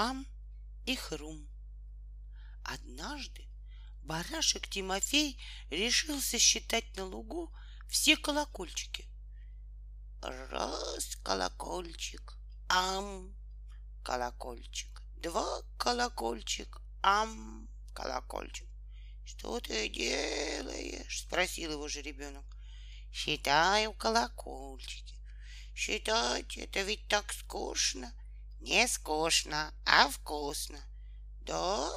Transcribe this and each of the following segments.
Ам и Хрум. Однажды барашек Тимофей решился считать на лугу все колокольчики. Раз колокольчик, ам, колокольчик. Два колокольчик, ам, колокольчик. Что ты делаешь? Спросил его же ребенок. Считаю колокольчики. Считать это ведь так скучно. Не скучно, а вкусно. Да?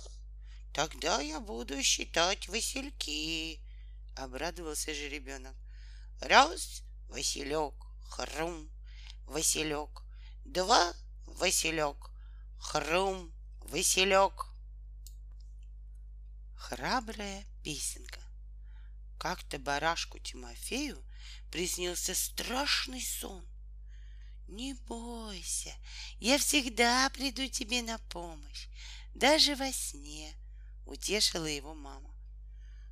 Тогда я буду считать васильки. Обрадовался же ребенок. Раз, Василек, хрум, Василек. Два, Василек, хрум, Василек. Храбрая песенка. Как-то барашку Тимофею приснился страшный сон. Не бойся, я всегда приду тебе на помощь, даже во сне, утешила его мама.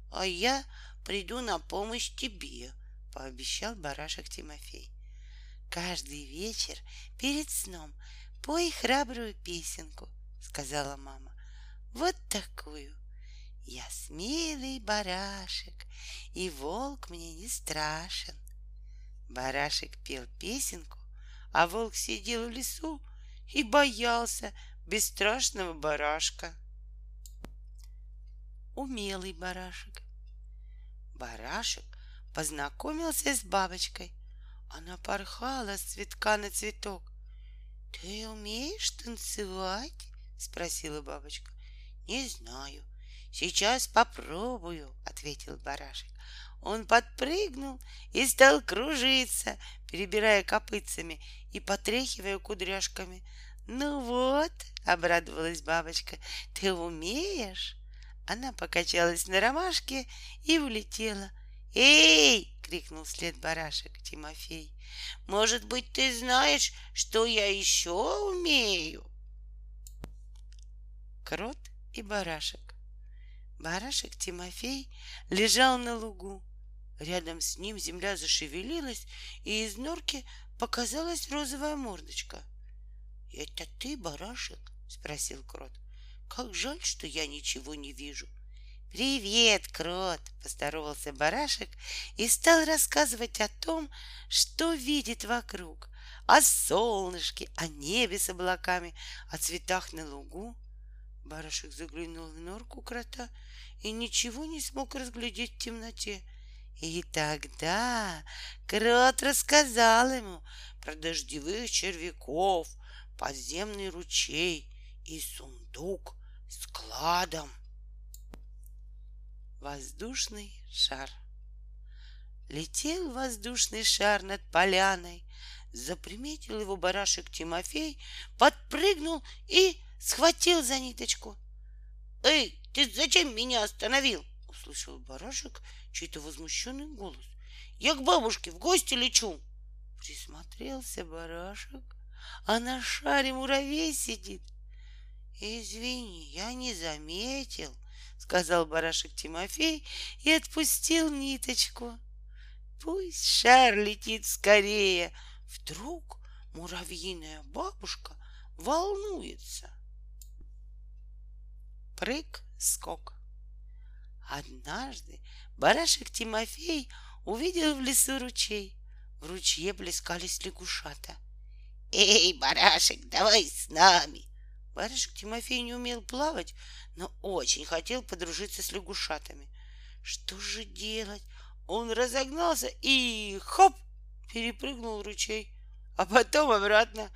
А я приду на помощь тебе, пообещал барашек Тимофей. Каждый вечер перед сном пой храбрую песенку, сказала мама. Вот такую. Я смелый барашек, и волк мне не страшен. Барашек пел песенку, а волк сидел в лесу и боялся бесстрашного барашка. Умелый барашек. Барашек познакомился с бабочкой. Она порхала с цветка на цветок. Ты умеешь танцевать? спросила бабочка. Не знаю. Сейчас попробую, ответил барашек. Он подпрыгнул и стал кружиться, перебирая копытцами и потряхивая кудряшками. Ну вот, обрадовалась бабочка, ты умеешь? Она покачалась на ромашке и улетела. «Эй!» — крикнул вслед барашек Тимофей. «Может быть, ты знаешь, что я еще умею?» Крот и барашек. Барашек Тимофей лежал на лугу. Рядом с ним земля зашевелилась, и из норки показалась розовая мордочка. — Это ты, барашек? — спросил крот. — Как жаль, что я ничего не вижу. — Привет, крот! — поздоровался барашек и стал рассказывать о том, что видит вокруг, о солнышке, о небе с облаками, о цветах на лугу. Барашек заглянул в норку крота и ничего не смог разглядеть в темноте — и тогда крот рассказал ему про дождевых червяков, подземный ручей и сундук с кладом. Воздушный шар. Летел воздушный шар над поляной, заприметил его барашек Тимофей, подпрыгнул и схватил за ниточку. «Эй, ты зачем меня остановил?» — услышал барашек чей-то возмущенный голос. Я к бабушке в гости лечу. Присмотрелся барашек, а на шаре муравей сидит. Извини, я не заметил, сказал барашек Тимофей и отпустил ниточку. Пусть шар летит скорее. Вдруг муравьиная бабушка волнуется. Прыг-скок. Однажды барашек Тимофей увидел в лесу ручей. В ручье плескались лягушата. «Эй, барашек, давай с нами!» Барашек Тимофей не умел плавать, но очень хотел подружиться с лягушатами. Что же делать? Он разогнался и хоп! перепрыгнул ручей, а потом обратно.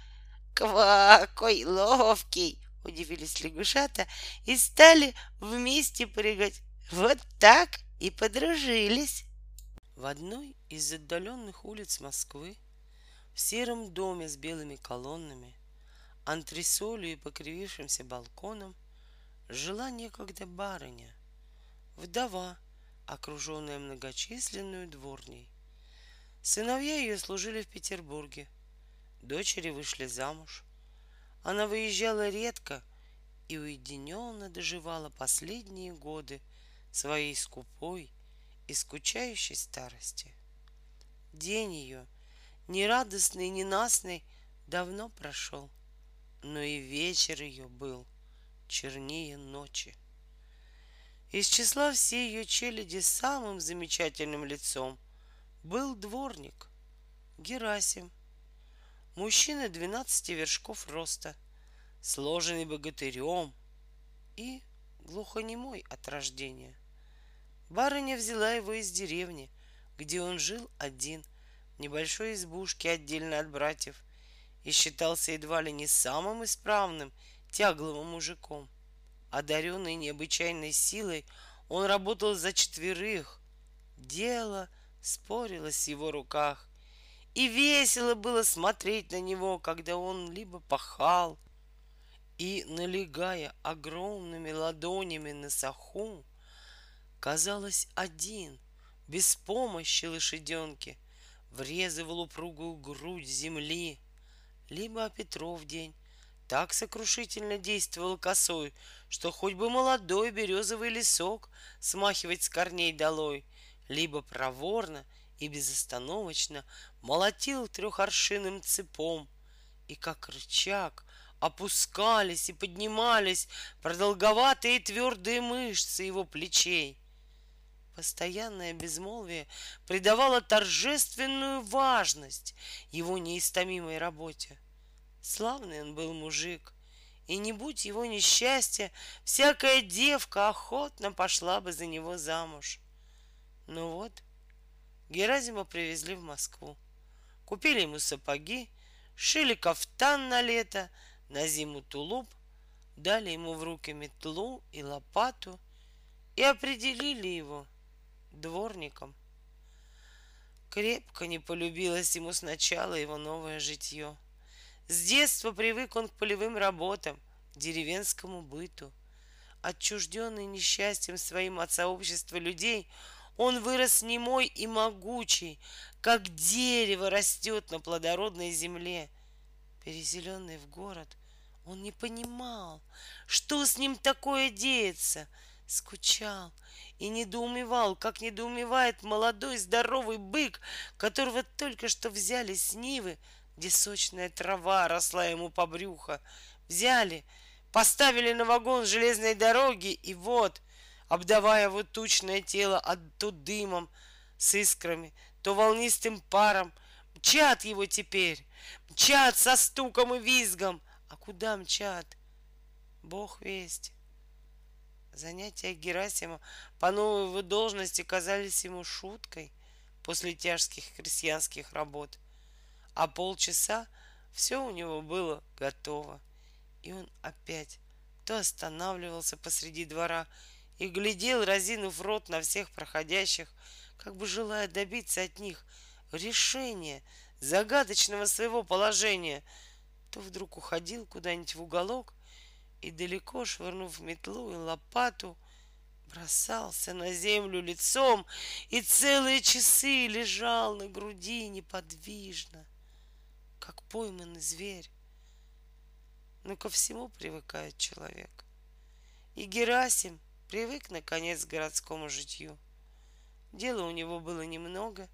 Какой ловкий! Удивились лягушата и стали вместе прыгать. Вот так и подружились. В одной из отдаленных улиц Москвы, в сером доме с белыми колоннами, антресолью и покривившимся балконом, жила некогда барыня, вдова, окруженная многочисленную дворней. Сыновья ее служили в Петербурге, дочери вышли замуж. Она выезжала редко и уединенно доживала последние годы – своей скупой и скучающей старости. День ее, ни радостный, ни насный, давно прошел. но и вечер ее был чернее ночи. Из числа всей ее челяди самым замечательным лицом был дворник Герасим. Мужчина двенадцати вершков роста, сложенный богатырем и глухонемой от рождения. Барыня взяла его из деревни, где он жил один, в небольшой избушке отдельно от братьев, и считался едва ли не самым исправным, тягловым мужиком. Одаренный необычайной силой, он работал за четверых. Дело спорилось в его руках, и весело было смотреть на него, когда он либо пахал, и, налегая огромными ладонями на саху, казалось, один, без помощи лошаденки, врезывал упругую грудь земли, либо о Петров день так сокрушительно действовал косой, что хоть бы молодой березовый лесок смахивать с корней долой, либо проворно и безостановочно молотил трехоршиным цепом, и как рычаг опускались и поднимались продолговатые твердые мышцы его плечей. Постоянное безмолвие придавало торжественную важность его неистомимой работе. Славный он был мужик, и не будь его несчастья, всякая девка охотно пошла бы за него замуж. Ну вот, Геразима привезли в Москву. Купили ему сапоги, шили кафтан на лето, на зиму тулуп, дали ему в руки метлу и лопату и определили его дворником. Крепко не полюбилось ему сначала его новое житье. С детства привык он к полевым работам, деревенскому быту. Отчужденный несчастьем своим от сообщества людей, он вырос немой и могучий, как дерево растет на плодородной земле. Переселенный в город, он не понимал, что с ним такое деется, скучал и недоумевал, как недоумевает молодой здоровый бык, которого только что взяли с Нивы, где сочная трава росла ему по брюхо. Взяли, поставили на вагон железной дороги, и вот, обдавая его тучное тело от то дымом с искрами, то волнистым паром, мчат его теперь, мчат со стуком и визгом. А куда мчат? Бог весть. Занятия Герасима по новой его должности казались ему шуткой после тяжких крестьянских работ. А полчаса все у него было готово. И он опять то останавливался посреди двора и глядел, разинув рот на всех проходящих, как бы желая добиться от них решения загадочного своего положения, то вдруг уходил куда-нибудь в уголок и, далеко швырнув метлу и лопату, бросался на землю лицом и целые часы лежал на груди неподвижно, как пойманный зверь. Но ко всему привыкает человек. И Герасим привык, наконец, к городскому житью. Дела у него было немного.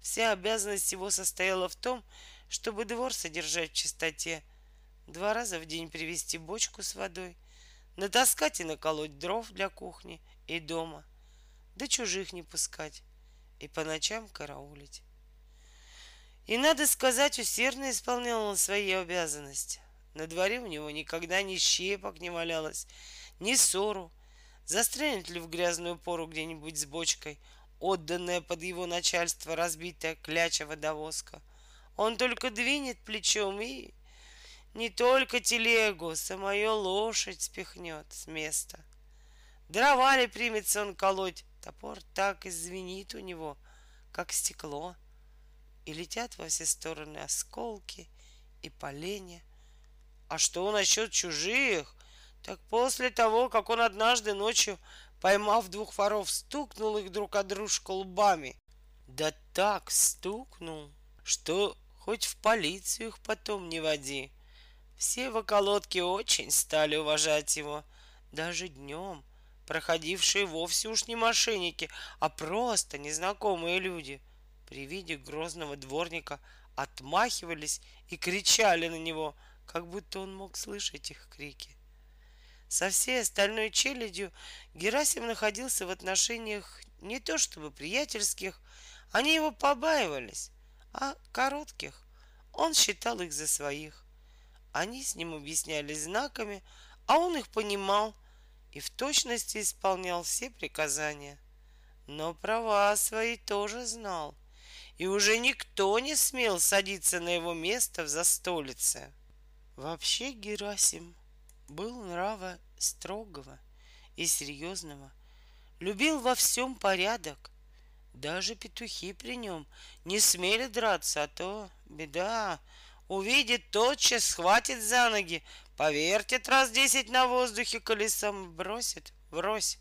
Вся обязанность его состояла в том, чтобы двор содержать в чистоте, два раза в день привезти бочку с водой, натаскать и наколоть дров для кухни и дома, да чужих не пускать и по ночам караулить. И, надо сказать, усердно исполнял он свои обязанности. На дворе у него никогда ни щепок не валялось, ни ссору. Застрянет ли в грязную пору где-нибудь с бочкой, отданная под его начальство разбитая кляча водовозка. Он только двинет плечом и не только телегу, самую лошадь спихнет с места. Дрова ли примется он колоть, топор так и звенит у него, как стекло — и летят во все стороны осколки и поленья. А что насчет чужих? Так после того, как он однажды ночью, поймав двух воров, стукнул их друг от дружку лбами, да так стукнул, что хоть в полицию их потом не води. Все в околотке очень стали уважать его, даже днем, проходившие вовсе уж не мошенники, а просто незнакомые люди — при виде грозного дворника отмахивались и кричали на него, как будто он мог слышать их крики. Со всей остальной челядью Герасим находился в отношениях не то чтобы приятельских, они его побаивались, а коротких. Он считал их за своих. Они с ним объяснялись знаками, а он их понимал и в точности исполнял все приказания. Но права свои тоже знал, и уже никто не смел садиться на его место в застолице. Вообще Герасим был нрава строгого и серьезного, любил во всем порядок. Даже петухи при нем не смели драться, а то беда. Увидит, тотчас схватит за ноги, повертит раз десять на воздухе колесом, бросит, брось.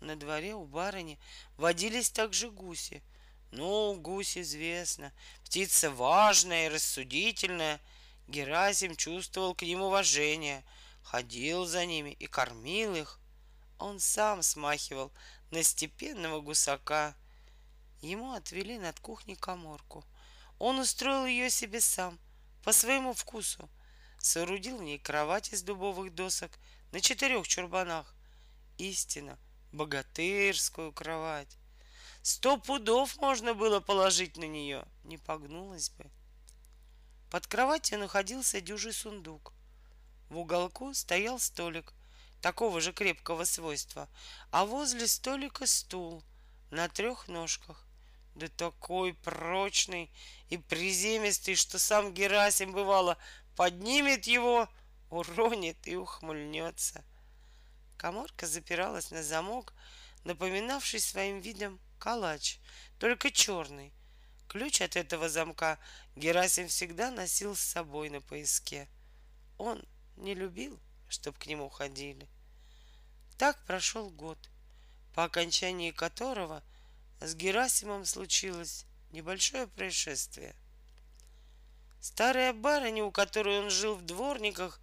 На дворе у барыни водились также гуси. Ну, гусь известно, птица важная и рассудительная — Герасим чувствовал к ним уважение, ходил за ними и кормил их. Он сам смахивал на степенного гусака. Ему отвели над кухней коморку. Он устроил ее себе сам, по своему вкусу. Соорудил в ней кровать из дубовых досок на четырех чурбанах. Истина, богатырскую кровать. Сто пудов можно было положить на нее, не погнулась бы. Под кроватью находился дюжий сундук. В уголку стоял столик такого же крепкого свойства, а возле столика стул на трех ножках. Да такой прочный и приземистый, что сам Герасим, бывало, поднимет его, уронит и ухмыльнется. Коморка запиралась на замок, напоминавший своим видом калач, только черный, Ключ от этого замка Герасим всегда носил с собой на поиске. Он не любил, чтоб к нему ходили. Так прошел год, по окончании которого с Герасимом случилось небольшое происшествие. Старая барыня, у которой он жил в дворниках,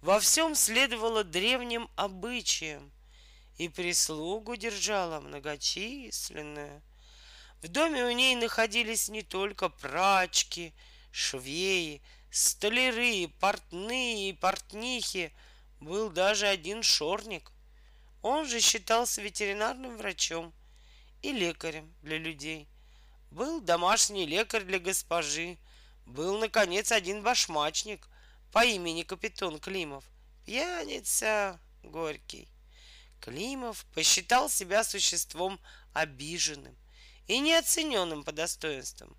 во всем следовала древним обычаям и прислугу держала многочисленную — в доме у ней находились не только прачки, швеи, столяры, портные и портнихи. Был даже один шорник. Он же считался ветеринарным врачом и лекарем для людей. Был домашний лекарь для госпожи. Был, наконец, один башмачник по имени Капитон Климов. Пьяница горький. Климов посчитал себя существом обиженным и неоцененным по достоинствам.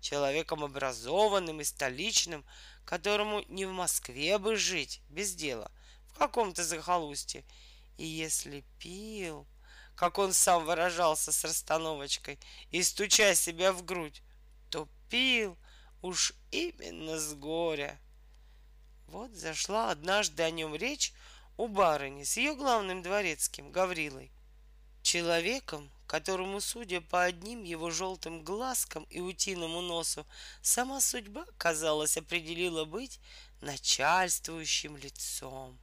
Человеком образованным и столичным, которому не в Москве бы жить без дела, в каком-то захолустье. И если пил, как он сам выражался с расстановочкой, и стуча себя в грудь, то пил уж именно с горя. Вот зашла однажды о нем речь у барыни с ее главным дворецким Гаврилой, человеком, которому, судя по одним его желтым глазкам и утиному носу, сама судьба, казалось, определила быть начальствующим лицом.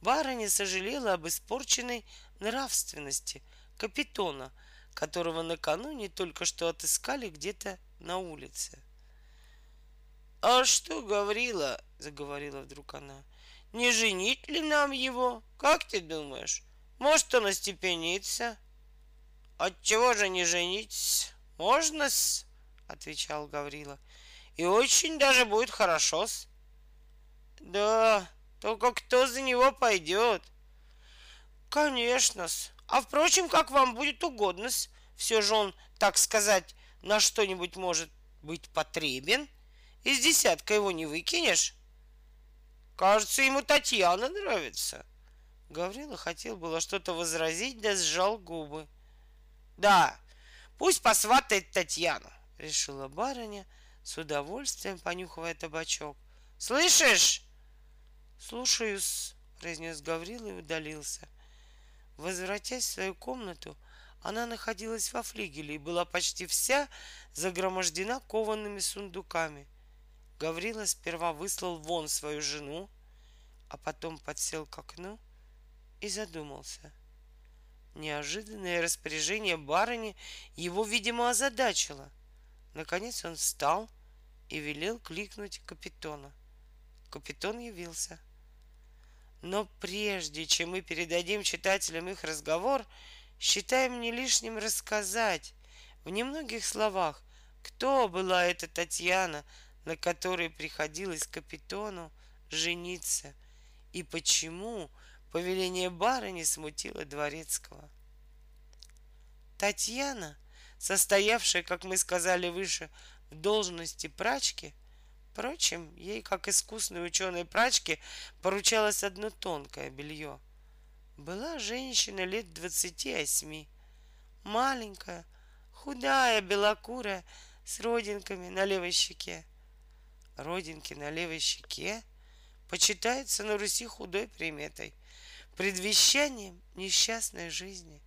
Барыня сожалела об испорченной нравственности капитона, которого накануне только что отыскали где-то на улице. — А что говорила? — заговорила вдруг она. — Не женить ли нам его? Как ты думаешь? Может, он остепенится? — Отчего же не женить? Можно-с, отвечал Гаврила. И очень даже будет хорошо-с. Да, только кто за него пойдет? Конечно-с. А впрочем, как вам будет угодно-с. Все же он, так сказать, на что-нибудь может быть потребен. Из десятка его не выкинешь. Кажется, ему Татьяна нравится. Гаврила хотел было что-то возразить, да сжал губы. Да, пусть посватает Татьяну, решила барыня, с удовольствием понюхивая табачок. Слышишь? Слушаюсь, произнес Гаврила и удалился. Возвратясь в свою комнату, она находилась во флигеле и была почти вся загромождена коваными сундуками. Гаврила сперва выслал вон свою жену, а потом подсел к окну и задумался — Неожиданное распоряжение барыни его, видимо, озадачило. Наконец он встал и велел кликнуть капитона. капитан явился. Но прежде чем мы передадим читателям их разговор, считаем не лишним рассказать в немногих словах, кто была эта Татьяна, на которой приходилось капитону жениться, и почему повеление барыни смутило дворецкого. Татьяна, состоявшая, как мы сказали выше, в должности прачки, впрочем, ей, как искусной ученой прачке, поручалось одно тонкое белье. Была женщина лет двадцати восьми, маленькая, худая, белокурая, с родинками на левой щеке. Родинки на левой щеке почитаются на Руси худой приметой, предвещанием несчастной жизни.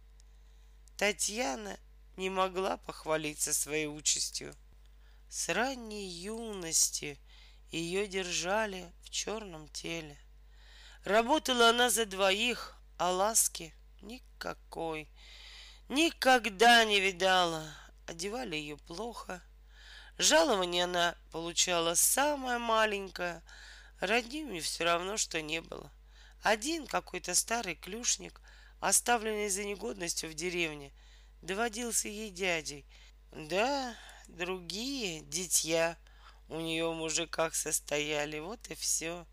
Татьяна не могла похвалиться своей участью. С ранней юности ее держали в черном теле. Работала она за двоих, а ласки никакой. Никогда не видала. Одевали ее плохо. Жалование она получала самое маленькое. Родню все равно, что не было. Один какой-то старый клюшник, оставленный за негодностью в деревне, доводился ей дядей. Да, другие дитя у нее в мужиках состояли, вот и все.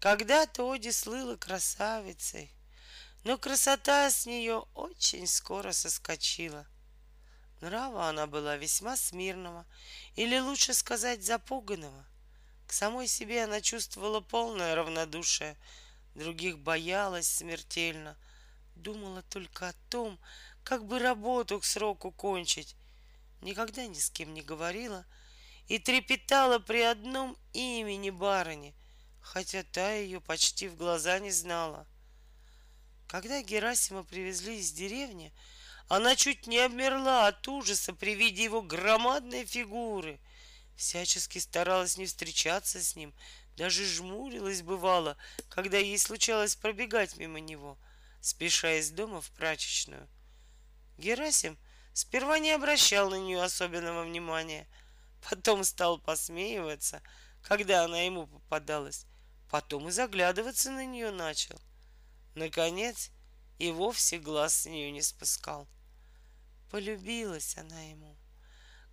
Когда-то Оди слыла красавицей, но красота с нее очень скоро соскочила. Нрава она была весьма смирного, или лучше сказать запуганного. К самой себе она чувствовала полное равнодушие, других боялась смертельно, думала только о том, как бы работу к сроку кончить, никогда ни с кем не говорила и трепетала при одном имени барыни, хотя та ее почти в глаза не знала. Когда Герасима привезли из деревни, она чуть не обмерла от ужаса при виде его громадной фигуры. Всячески старалась не встречаться с ним, даже жмурилась бывало, когда ей случалось пробегать мимо него, спеша из дома в прачечную. Герасим сперва не обращал на нее особенного внимания, потом стал посмеиваться, когда она ему попадалась, потом и заглядываться на нее начал. Наконец, и вовсе глаз с нее не спускал. Полюбилась она ему.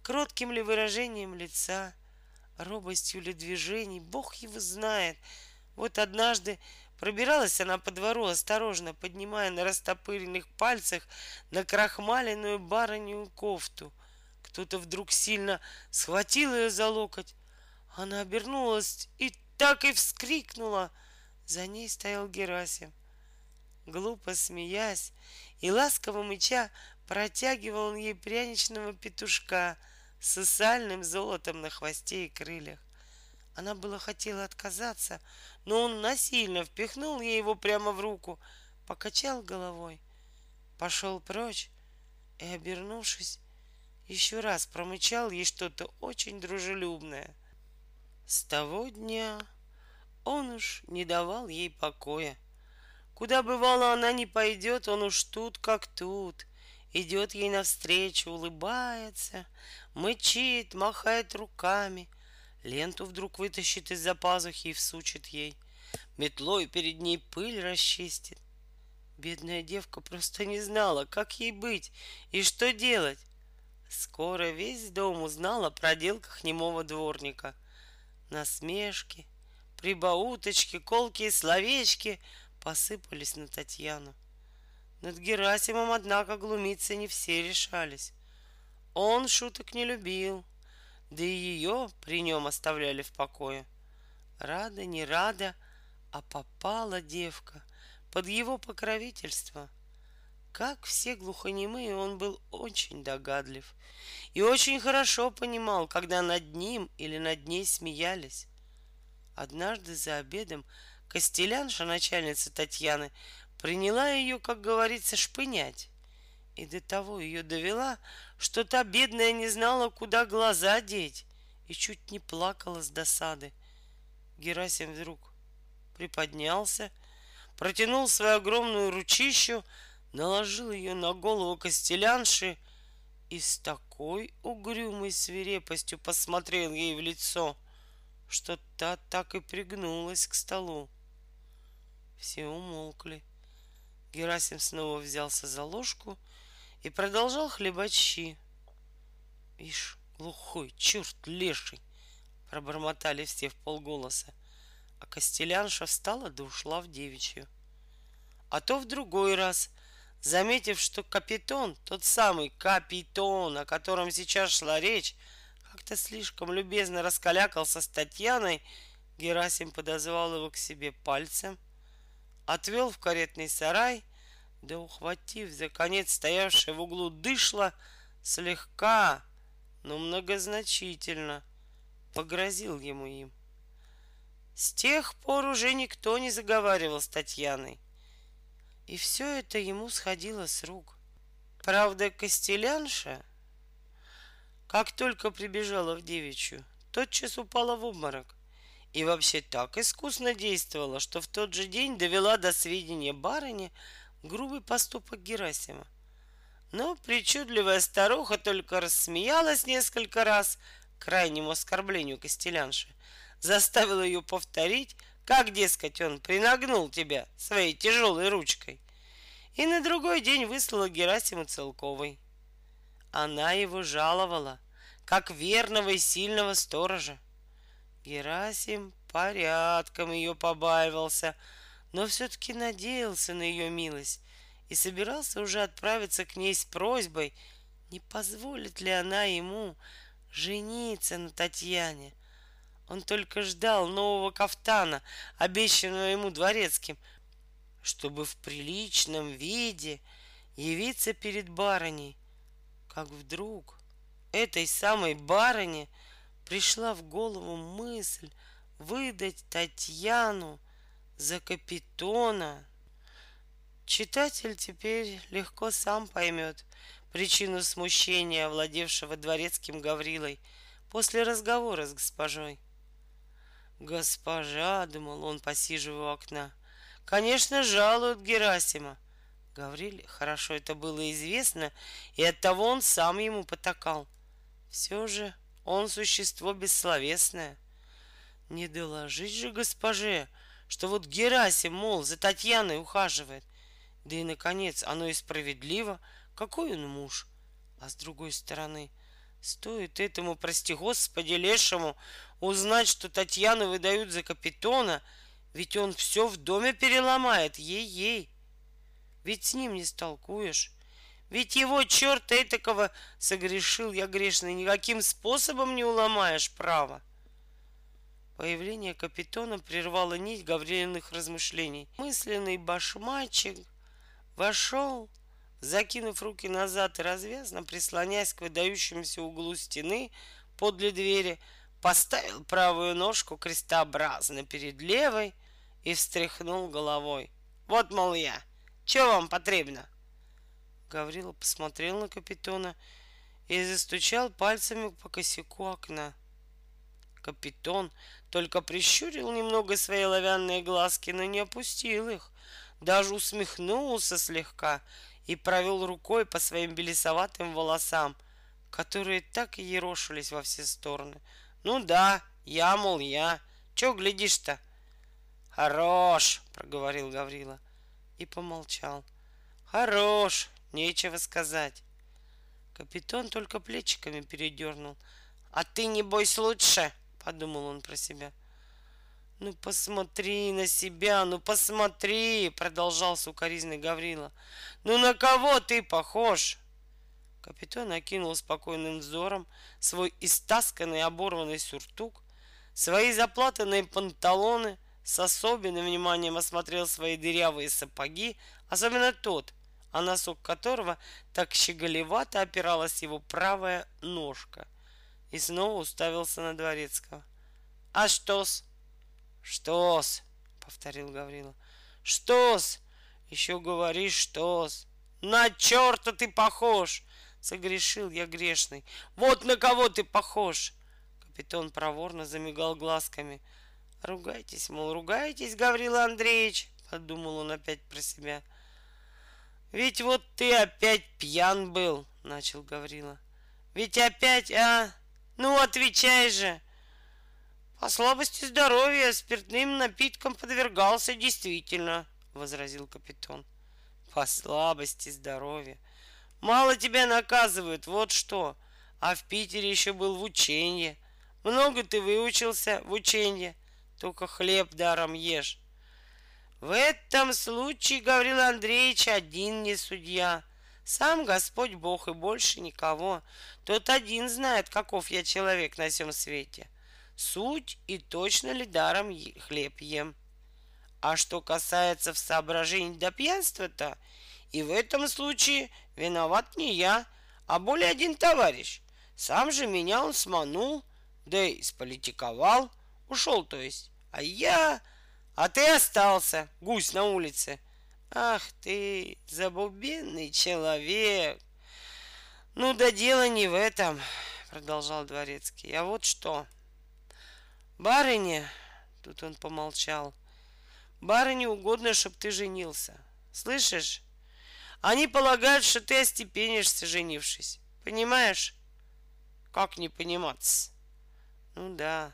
Кротким ли выражением лица, робостью ли движений, Бог его знает. Вот однажды пробиралась она по двору, осторожно поднимая на растопыренных пальцах на крахмаленную барыню кофту. Кто-то вдруг сильно схватил ее за локоть. Она обернулась и так и вскрикнула. За ней стоял Герасим. Глупо смеясь и ласково мыча, Протягивал он ей пряничного петушка с сальным золотом на хвосте и крыльях. Она было хотела отказаться, но он насильно впихнул ей его прямо в руку, покачал головой, пошел прочь и, обернувшись, еще раз промычал ей что-то очень дружелюбное. С того дня он уж не давал ей покоя. Куда бывало она не пойдет, он уж тут как тут — идет ей навстречу, улыбается, мычит, махает руками, ленту вдруг вытащит из-за пазухи и всучит ей, метлой перед ней пыль расчистит. Бедная девка просто не знала, как ей быть и что делать. Скоро весь дом узнал о проделках немого дворника. Насмешки, прибауточки, колкие словечки посыпались на Татьяну. Над Герасимом, однако, глумиться не все решались. Он шуток не любил, да и ее при нем оставляли в покое. Рада, не рада, а попала девка под его покровительство. Как все глухонемые, он был очень догадлив и очень хорошо понимал, когда над ним или над ней смеялись. Однажды за обедом Костелянша, начальница Татьяны, приняла ее, как говорится, шпынять. И до того ее довела, что та бедная не знала, куда глаза деть, и чуть не плакала с досады. Герасим вдруг приподнялся, протянул свою огромную ручищу, наложил ее на голову костелянши и с такой угрюмой свирепостью посмотрел ей в лицо, что та так и пригнулась к столу. Все умолкли. Герасим снова взялся за ложку и продолжал хлебать щи. Ишь, глухой, черт леший! Пробормотали все в полголоса. А Костелянша встала да ушла в девичью. А то в другой раз, заметив, что капитон, тот самый капитон, о котором сейчас шла речь, как-то слишком любезно раскалякался с Татьяной, Герасим подозвал его к себе пальцем, отвел в каретный сарай, да, ухватив за конец стоявшее в углу дышло, слегка, но многозначительно погрозил ему им. С тех пор уже никто не заговаривал с Татьяной. И все это ему сходило с рук. Правда, Костелянша, как только прибежала в девичью, тотчас упала в обморок. И вообще так искусно действовала, что в тот же день довела до сведения барыни грубый поступок Герасима. Но причудливая старуха только рассмеялась несколько раз крайнему оскорблению Костелянши, заставила ее повторить, как, дескать, он принагнул тебя своей тяжелой ручкой, и на другой день выслала Герасима Целковой. Она его жаловала, как верного и сильного сторожа. Герасим порядком ее побаивался, но все-таки надеялся на ее милость и собирался уже отправиться к ней с просьбой, не позволит ли она ему жениться на Татьяне. Он только ждал нового кафтана, обещанного ему дворецким, чтобы в приличном виде явиться перед барыней, как вдруг этой самой барыне пришла в голову мысль выдать Татьяну за капитона. Читатель теперь легко сам поймет причину смущения, овладевшего дворецким Гаврилой после разговора с госпожой. Госпожа, думал он, посиживая у окна, конечно, жалуют Герасима. Гавриле хорошо это было известно, и оттого он сам ему потакал. Все же он существо бессловесное. Не доложить же госпоже, что вот Герасим, мол, за Татьяной ухаживает. Да и, наконец, оно и справедливо. Какой он муж? А с другой стороны, стоит этому, прости господи, лешему узнать, что Татьяну выдают за капитона, ведь он все в доме переломает, ей-ей. Ведь с ним не столкуешь. Ведь его черта этакого согрешил я грешный, никаким способом не уломаешь право. Появление капитона прервало нить Гаврилиных размышлений. Мысленный башмачик вошел, закинув руки назад и развязно, прислоняясь к выдающемуся углу стены подле двери, поставил правую ножку крестообразно перед левой и встряхнул головой. «Вот, мол, я! Че вам потребно?» Гаврила посмотрел на капитона и застучал пальцами по косяку окна. Капитон только прищурил немного свои оловянные глазки, но не опустил их. Даже усмехнулся слегка и провел рукой по своим белесоватым волосам, которые так и ерошились во все стороны. Ну да, я, мол, я. Че глядишь-то? Хорош, проговорил Гаврила и помолчал. Хорош, нечего сказать. Капитан только плечиками передернул. А ты, не бойся лучше, подумал он про себя. Ну посмотри на себя, ну посмотри, продолжал сукоризный Гаврила. Ну на кого ты похож? Капитан окинул спокойным взором свой истасканный оборванный сюртук, свои заплатанные панталоны, с особенным вниманием осмотрел свои дырявые сапоги, особенно тот, а носок которого так щеголевато опиралась его правая ножка и снова уставился на Дворецкого. «А что-с?» «Что-с?» — повторил Гаврила. «Что-с? Еще говоришь, что-с? На черта ты похож!» Согрешил я грешный. «Вот на кого ты похож!» Капитан проворно замигал глазками. «Ругайтесь, мол, ругайтесь, Гаврила Андреевич!» Подумал он опять про себя. «Ведь вот ты опять пьян был!» Начал Гаврила. «Ведь опять, а? Ну, отвечай же. По слабости здоровья спиртным напиткам подвергался действительно, возразил капитан. По слабости здоровья. Мало тебя наказывают, вот что. А в Питере еще был в ученье. Много ты выучился в ученье. Только хлеб даром ешь. В этом случае, Гаврил Андреевич, один не судья. Сам Господь Бог и больше никого. Тот один знает, каков я человек на всем свете суть и точно ли даром хлеб ем. А что касается в соображении до пьянства-то, и в этом случае виноват не я, а более один товарищ. Сам же меня он сманул, да и сполитиковал, ушел, то есть. А я... А ты остался, гусь на улице. Ах ты, забубенный человек. Ну да дело не в этом, продолжал дворецкий. А вот что. Барыня, тут он помолчал, барыне угодно, чтоб ты женился. Слышишь? Они полагают, что ты остепенишься, женившись. Понимаешь? Как не пониматься? Ну да.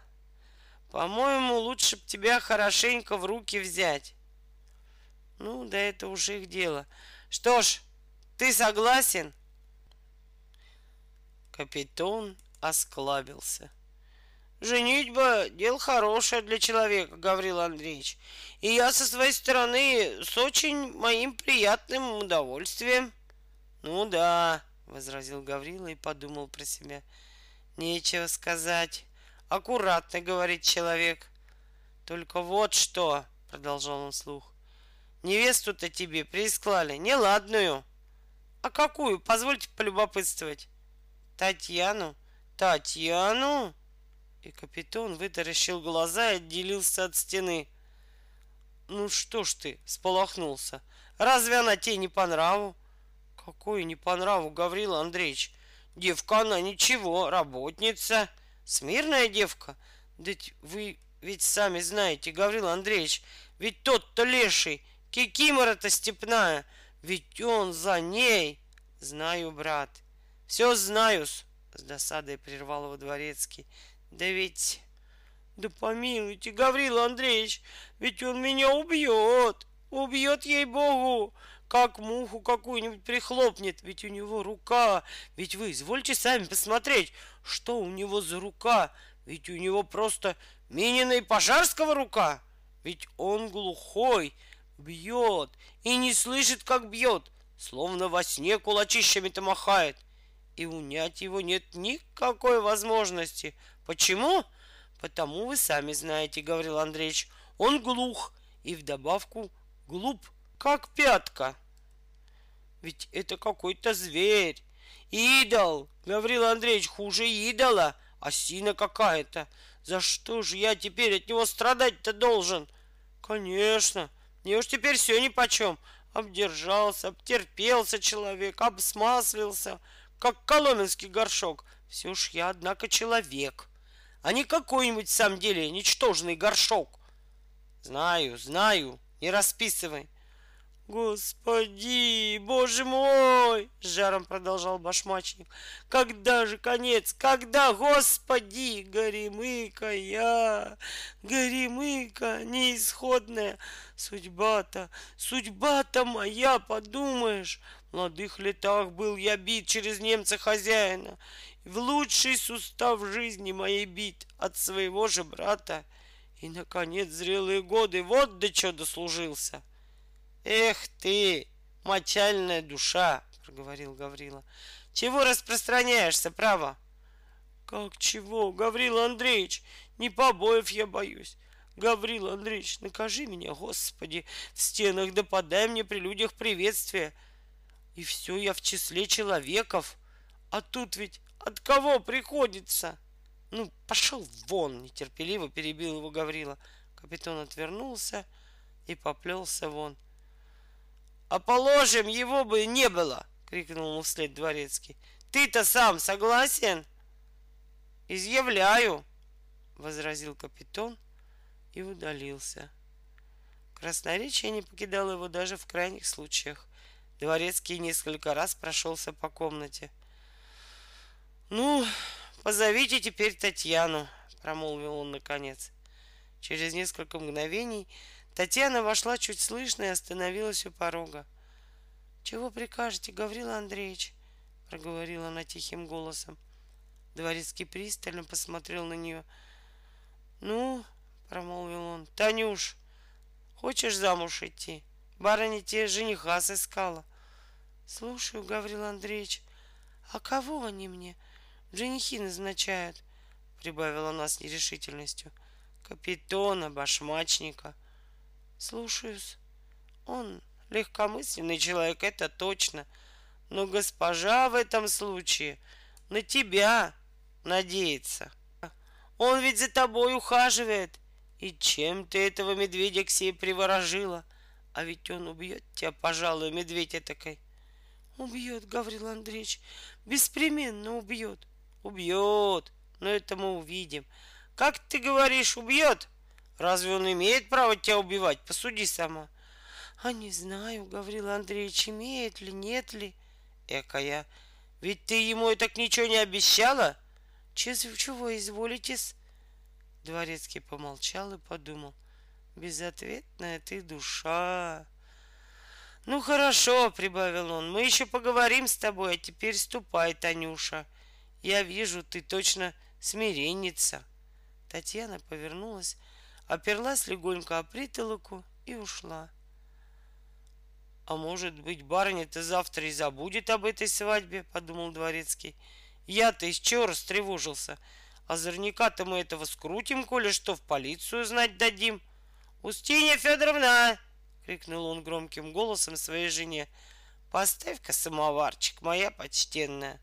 По-моему, лучше б тебя хорошенько в руки взять. Ну, да это уже их дело. Что ж, ты согласен? Капитан осклабился. Женитьба — дело хорошее для человека, Гаврил Андреевич. И я со своей стороны с очень моим приятным удовольствием. Ну да, возразил Гаврила и подумал про себя. Нечего сказать. Аккуратно говорит человек. Только вот что, продолжал он вслух. Невесту-то тебе присклали неладную. А какую? Позвольте полюбопытствовать. Татьяну? Татьяну? И капитан вытаращил глаза и отделился от стены. Ну что ж ты, сполохнулся. Разве она тебе не по нраву? Какой не по нраву, Гаврил Андреевич? Девка она ничего, работница. Смирная девка. Да вы ведь сами знаете, Гаврил Андреевич, ведь тот-то леший, кикимора-то степная, ведь он за ней. Знаю, брат, все знаю, с досадой прервал его дворецкий. Да ведь... Да помилуйте, Гаврил Андреевич, ведь он меня убьет. Убьет ей-богу, как муху какую-нибудь прихлопнет. Ведь у него рука. Ведь вы извольте сами посмотреть, что у него за рука. Ведь у него просто Минина и Пожарского рука. Ведь он глухой, бьет и не слышит, как бьет, словно во сне кулачищами-то махает. И унять его нет никакой возможности, Почему? Потому вы сами знаете, Гаврил Андреевич, он глух и вдобавку глуп, как пятка. Ведь это какой-то зверь. Идол, Гаврил Андреевич, хуже идола, осина какая-то. За что же я теперь от него страдать-то должен? Конечно, мне уж теперь все нипочем. Обдержался, обтерпелся человек, обсмаслился, как коломенский горшок. Все ж я, однако, человек а не какой-нибудь в самом деле ничтожный горшок. Знаю, знаю, не расписывай. Господи, боже мой, с жаром продолжал башмачник. Когда же конец? Когда, господи, горемыка я, горемыка неисходная. Судьба-то, судьба-то моя, подумаешь. В молодых летах был я бит через немца хозяина в лучший сустав жизни моей бит от своего же брата. И, наконец, зрелые годы вот до чего дослужился. Эх ты, мочальная душа, проговорил Гаврила. Чего распространяешься, право? Как чего, Гаврила Андреевич? Не побоев я боюсь. Гаврил Андреевич, накажи меня, Господи, в стенах, да подай мне при людях приветствие. И все я в числе человеков. А тут ведь от кого приходится? Ну, пошел вон, нетерпеливо перебил его Гаврила. Капитан отвернулся и поплелся вон. А положим, его бы не было, крикнул ему вслед дворецкий. Ты-то сам согласен? Изъявляю, возразил капитан и удалился. Красноречие не покидало его даже в крайних случаях. Дворецкий несколько раз прошелся по комнате. Ну, позовите теперь Татьяну, промолвил он наконец. Через несколько мгновений Татьяна вошла чуть слышно и остановилась у порога. «Чего прикажете, Гаврила Андреевич?» — проговорила она тихим голосом. Дворецкий пристально посмотрел на нее. «Ну, — промолвил он, — Танюш, хочешь замуж идти? Барыня тебе жениха сыскала». «Слушаю, Гаврил Андреевич, а кого они мне женихи назначают?» — прибавила она с нерешительностью. «Капитона, башмачника». «Слушаюсь. Он легкомысленный человек, это точно. Но госпожа в этом случае на тебя надеется. Он ведь за тобой ухаживает. И чем ты этого медведя к себе приворожила? А ведь он убьет тебя, пожалуй, медведь этакой. Убьет, Гаврил Андреевич, беспременно убьет. Убьет, но это мы увидим. Как ты говоришь, убьет? Разве он имеет право тебя убивать? Посуди сама. А не знаю, Гаврил Андреевич, имеет ли, нет ли. Экая, ведь ты ему так ничего не обещала? Чего изволитесь? Дворецкий помолчал и подумал. Безответная ты душа. Ну хорошо, прибавил он, мы еще поговорим с тобой, а теперь ступай, Танюша. Я вижу, ты точно смиренница. Татьяна повернулась, оперлась легонько о притолоку и ушла. А может быть, барыня-то завтра и забудет об этой свадьбе, подумал дворецкий. Я-то из чего растревожился? Озорняка-то мы этого скрутим, коли что в полицию знать дадим. Устинья Федоровна! крикнул он громким голосом своей жене. Поставь-ка самоварчик, моя почтенная.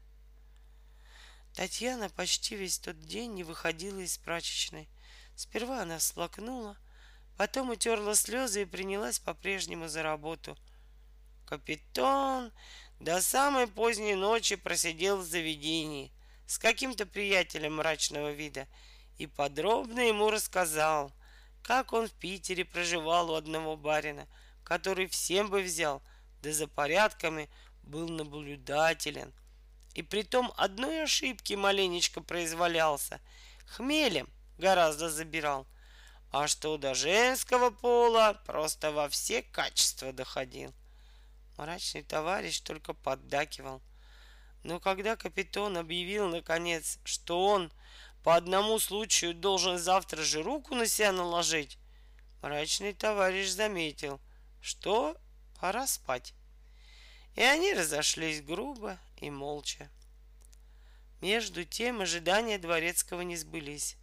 Татьяна почти весь тот день не выходила из прачечной. Сперва она слакнула, потом утерла слезы и принялась по-прежнему за работу. Капитан до самой поздней ночи просидел в заведении с каким-то приятелем мрачного вида и подробно ему рассказал, как он в Питере проживал у одного барина, который всем бы взял, да за порядками был наблюдателен. И при том одной ошибки маленечко произволялся. Хмелем гораздо забирал. А что до женского пола, просто во все качества доходил. Мрачный товарищ только поддакивал. Но когда капитан объявил, наконец, что он по одному случаю должен завтра же руку на себя наложить, мрачный товарищ заметил, что пора спать. И они разошлись грубо и молча. Между тем ожидания дворецкого не сбылись.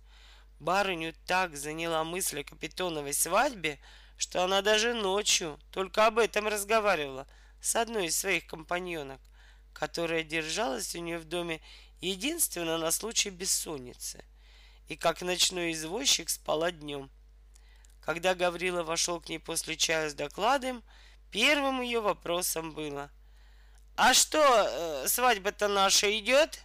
Барыню так заняла мысль о капитоновой свадьбе, что она даже ночью только об этом разговаривала с одной из своих компаньонок, которая держалась у нее в доме единственно на случай бессонницы, и как ночной извозчик спала днем. Когда Гаврила вошел к ней после чая с докладом, первым ее вопросом было «А что, э, свадьба-то наша идет?»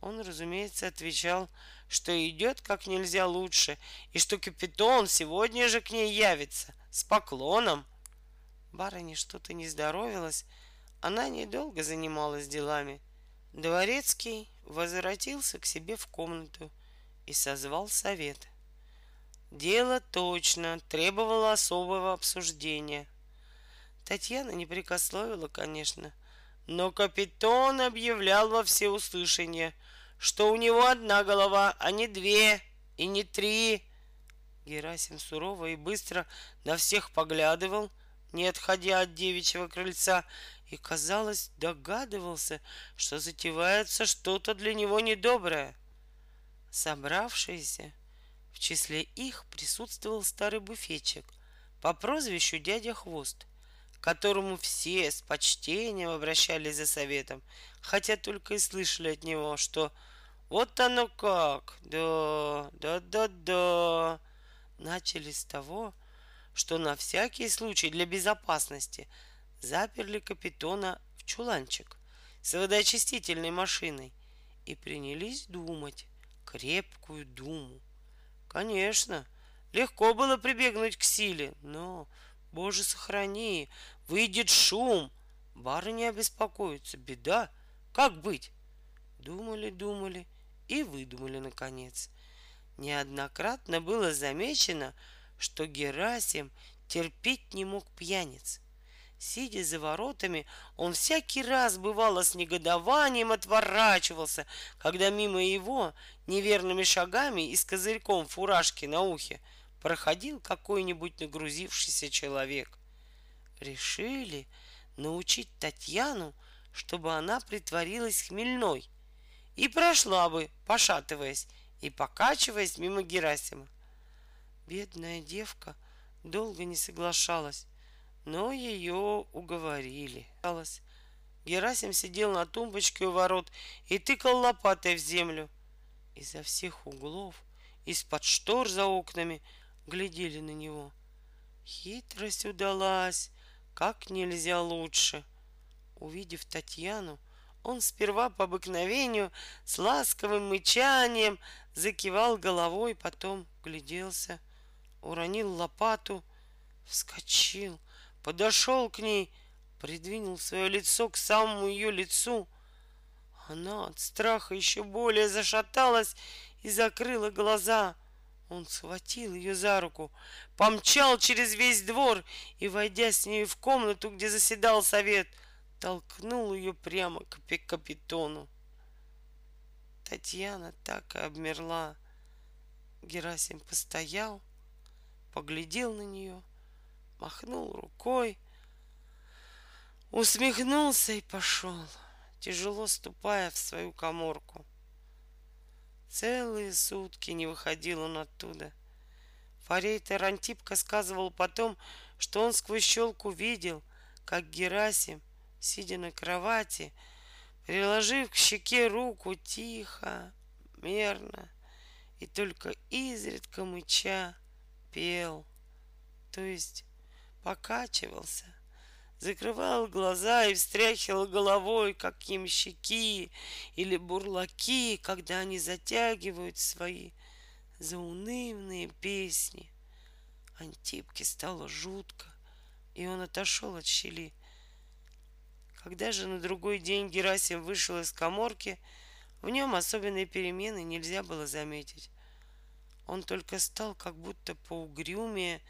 Он, разумеется, отвечал, что идет как нельзя лучше, и что капитан сегодня же к ней явится с поклоном. Барыне что-то не здоровилось, она недолго занималась делами. Дворецкий возвратился к себе в комнату и созвал совет. Дело точно требовало особого обсуждения. Татьяна не прикословила, конечно, но капитан объявлял во всеуслышание — что у него одна голова, а не две и не три. Герасим сурово и быстро на всех поглядывал, не отходя от девичьего крыльца, и, казалось, догадывался, что затевается что-то для него недоброе. Собравшиеся, в числе их присутствовал старый буфетчик по прозвищу дядя Хвост, которому все с почтением обращались за советом, хотя только и слышали от него, что вот оно как, да, да, да, да. Начали с того, что на всякий случай для безопасности заперли капитона в чуланчик с водоочистительной машиной и принялись думать крепкую думу. Конечно, легко было прибегнуть к силе, но, боже сохрани, выйдет шум, бары не обеспокоятся, беда, как быть? Думали, думали и выдумали, наконец. Неоднократно было замечено, что Герасим терпеть не мог пьяниц. Сидя за воротами, он всякий раз бывало с негодованием отворачивался, когда мимо его неверными шагами и с козырьком фуражки на ухе проходил какой-нибудь нагрузившийся человек. Решили научить Татьяну, чтобы она притворилась хмельной и прошла бы, пошатываясь и покачиваясь мимо Герасима. Бедная девка долго не соглашалась, но ее уговорили. Герасим сидел на тумбочке у ворот и тыкал лопатой в землю. Изо всех углов, из-под штор за окнами, глядели на него. Хитрость удалась, как нельзя лучше. Увидев Татьяну, он сперва по обыкновению с ласковым мычанием закивал головой, потом гляделся, уронил лопату, вскочил, подошел к ней, придвинул свое лицо к самому ее лицу. Она от страха еще более зашаталась и закрыла глаза. Он схватил ее за руку, помчал через весь двор и, войдя с ней в комнату, где заседал совет, толкнул ее прямо к капитону. Татьяна так и обмерла. Герасим постоял, поглядел на нее — махнул рукой, усмехнулся и пошел, тяжело ступая в свою коморку. Целые сутки не выходил он оттуда. Форейтер Антипка сказывал потом, что он сквозь щелку видел, как Герасим, сидя на кровати, приложив к щеке руку тихо, мерно и только изредка мыча пел, то есть покачивался, закрывал глаза и встряхивал головой, как ямщики или бурлаки, когда они затягивают свои заунывные песни. Антипке стало жутко, и он отошел от щели. Когда же на другой день Герасим вышел из коморки, в нем особенной перемены нельзя было заметить. Он только стал как будто поугрюмее,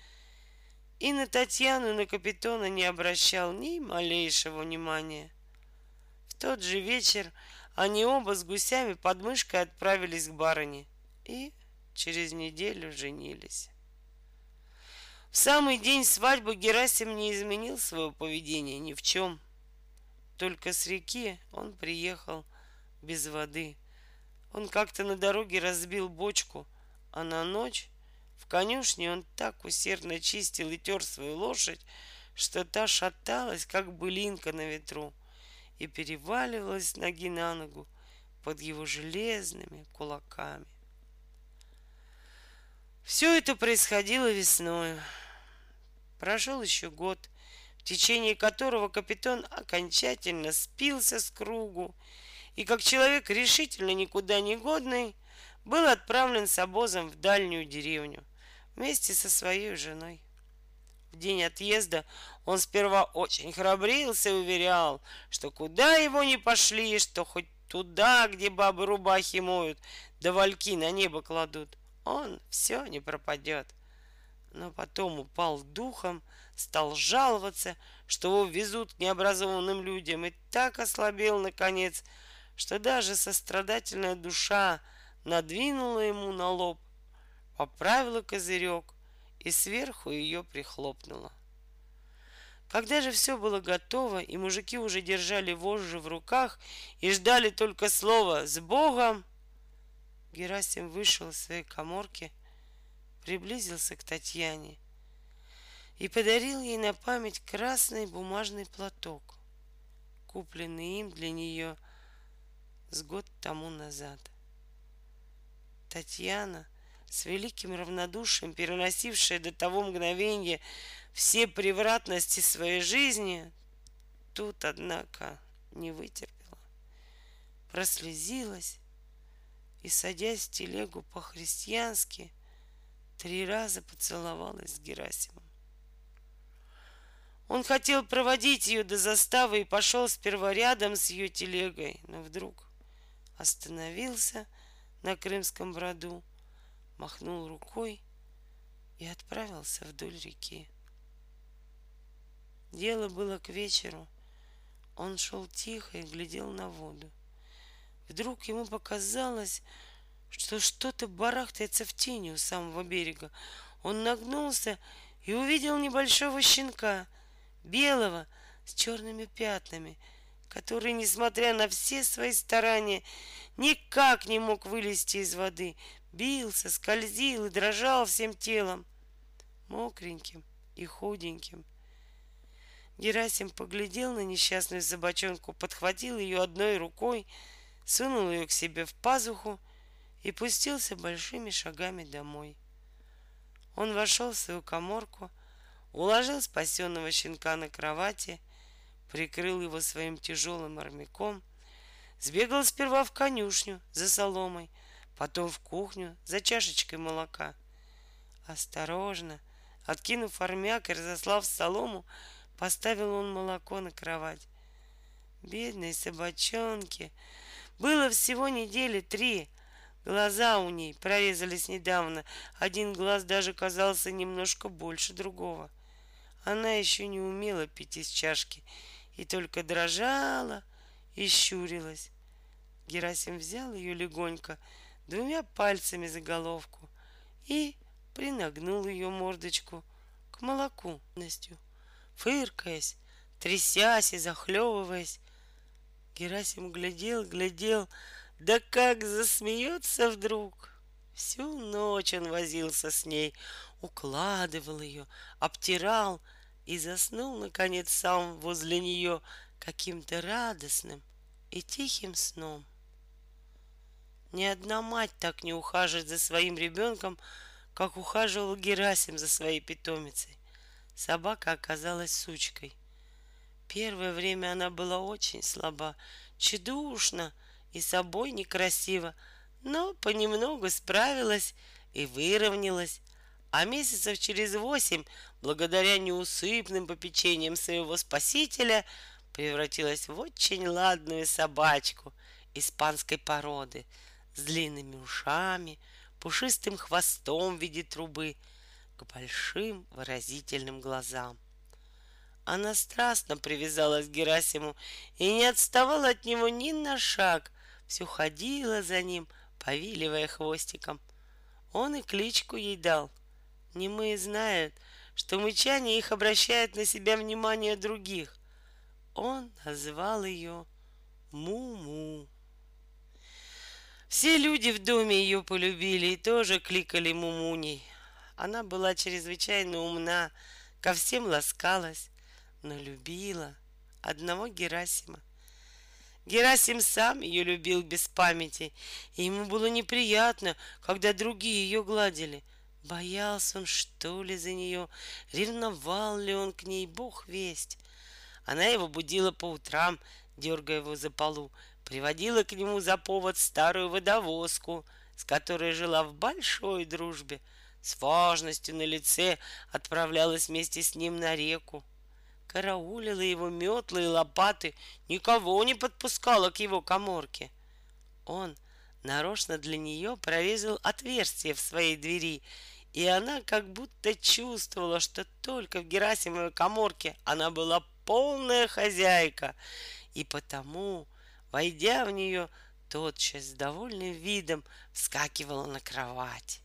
и на Татьяну, и на капитона не обращал ни малейшего внимания. В тот же вечер они оба с гусями под мышкой отправились к барыне и через неделю женились. В самый день свадьбы Герасим не изменил своего поведения ни в чем. Только с реки он приехал без воды. Он как-то на дороге разбил бочку, а на ночь в конюшне он так усердно чистил и тер свою лошадь, что та шаталась, как былинка на ветру, и переваливалась ноги на ногу под его железными кулаками. Все это происходило весной. Прошел еще год, течение которого капитан окончательно спился с кругу и, как человек решительно никуда не годный, был отправлен с обозом в дальнюю деревню – вместе со своей женой. В день отъезда он сперва очень храбрился и уверял, что куда его не пошли, что хоть туда, где бабы рубахи моют, да вальки на небо кладут, он все не пропадет. Но потом упал духом, стал жаловаться, что его везут к необразованным людям, и так ослабел, наконец, что даже сострадательная душа надвинула ему на лоб поправила козырек и сверху ее прихлопнула. Когда же все было готово, и мужики уже держали вожжи в руках и ждали только слова «С Богом!», Герасим вышел из своей коморки, приблизился к Татьяне и подарил ей на память красный бумажный платок, купленный им для нее с год тому назад. Татьяна с великим равнодушием переносившая до того мгновения все превратности своей жизни, тут, однако, не вытерпела, прослезилась и, садясь в телегу по-христиански, три раза поцеловалась с Герасимом. Он хотел проводить ее до заставы и пошел сперва рядом с ее телегой, но вдруг остановился на Крымском броду – махнул рукой и отправился вдоль реки. Дело было к вечеру. Он шел тихо и глядел на воду. Вдруг ему показалось, что что-то барахтается в тени у самого берега. Он нагнулся и увидел небольшого щенка, белого, с черными пятнами, который, несмотря на все свои старания, никак не мог вылезти из воды, бился, скользил и дрожал всем телом, мокреньким и худеньким. Герасим поглядел на несчастную собачонку, подхватил ее одной рукой, сунул ее к себе в пазуху и пустился большими шагами домой. Он вошел в свою коморку, уложил спасенного щенка на кровати, прикрыл его своим тяжелым армяком, сбегал сперва в конюшню за соломой, потом в кухню за чашечкой молока. Осторожно, откинув армяк и разослав солому, поставил он молоко на кровать. Бедной собачонке было всего недели три. Глаза у ней прорезались недавно. Один глаз даже казался немножко больше другого. Она еще не умела пить из чашки и только дрожала и щурилась. Герасим взял ее легонько двумя пальцами за головку и принагнул ее мордочку к молоку. Фыркаясь, трясясь и захлебываясь, Герасим глядел, глядел, да как засмеется вдруг. Всю ночь он возился с ней, укладывал ее, обтирал и заснул, наконец, сам возле нее каким-то радостным и тихим сном. Ни одна мать так не ухаживает за своим ребенком, как ухаживал Герасим за своей питомицей. Собака оказалась сучкой — Первое время она была очень слаба, чудушна и собой некрасива, но понемногу справилась и выровнялась. А месяцев через восемь, благодаря неусыпным попечениям своего спасителя, превратилась в очень ладную собачку испанской породы с длинными ушами, пушистым хвостом в виде трубы, к большим выразительным глазам. Она страстно привязалась к Герасиму и не отставала от него ни на шаг, все ходила за ним, повиливая хвостиком. Он и кличку ей дал. Немые знают, что мычание их обращает на себя внимание других. Он назвал ее Му-Му. Все люди в доме ее полюбили и тоже кликали Мумуней. Она была чрезвычайно умна, ко всем ласкалась, но любила одного Герасима. Герасим сам ее любил без памяти, и ему было неприятно, когда другие ее гладили. Боялся он, что ли, за нее, ревновал ли он к ней, бог весть. Она его будила по утрам, дергая его за полу, приводила к нему за повод старую водовозку, с которой жила в большой дружбе, с важностью на лице отправлялась вместе с ним на реку. Караулила его метлы и лопаты, никого не подпускала к его коморке. Он нарочно для нее прорезал отверстие в своей двери, и она как будто чувствовала, что только в Герасимовой коморке она была полная хозяйка, и потому, войдя в нее, тотчас с довольным видом вскакивала на кровать.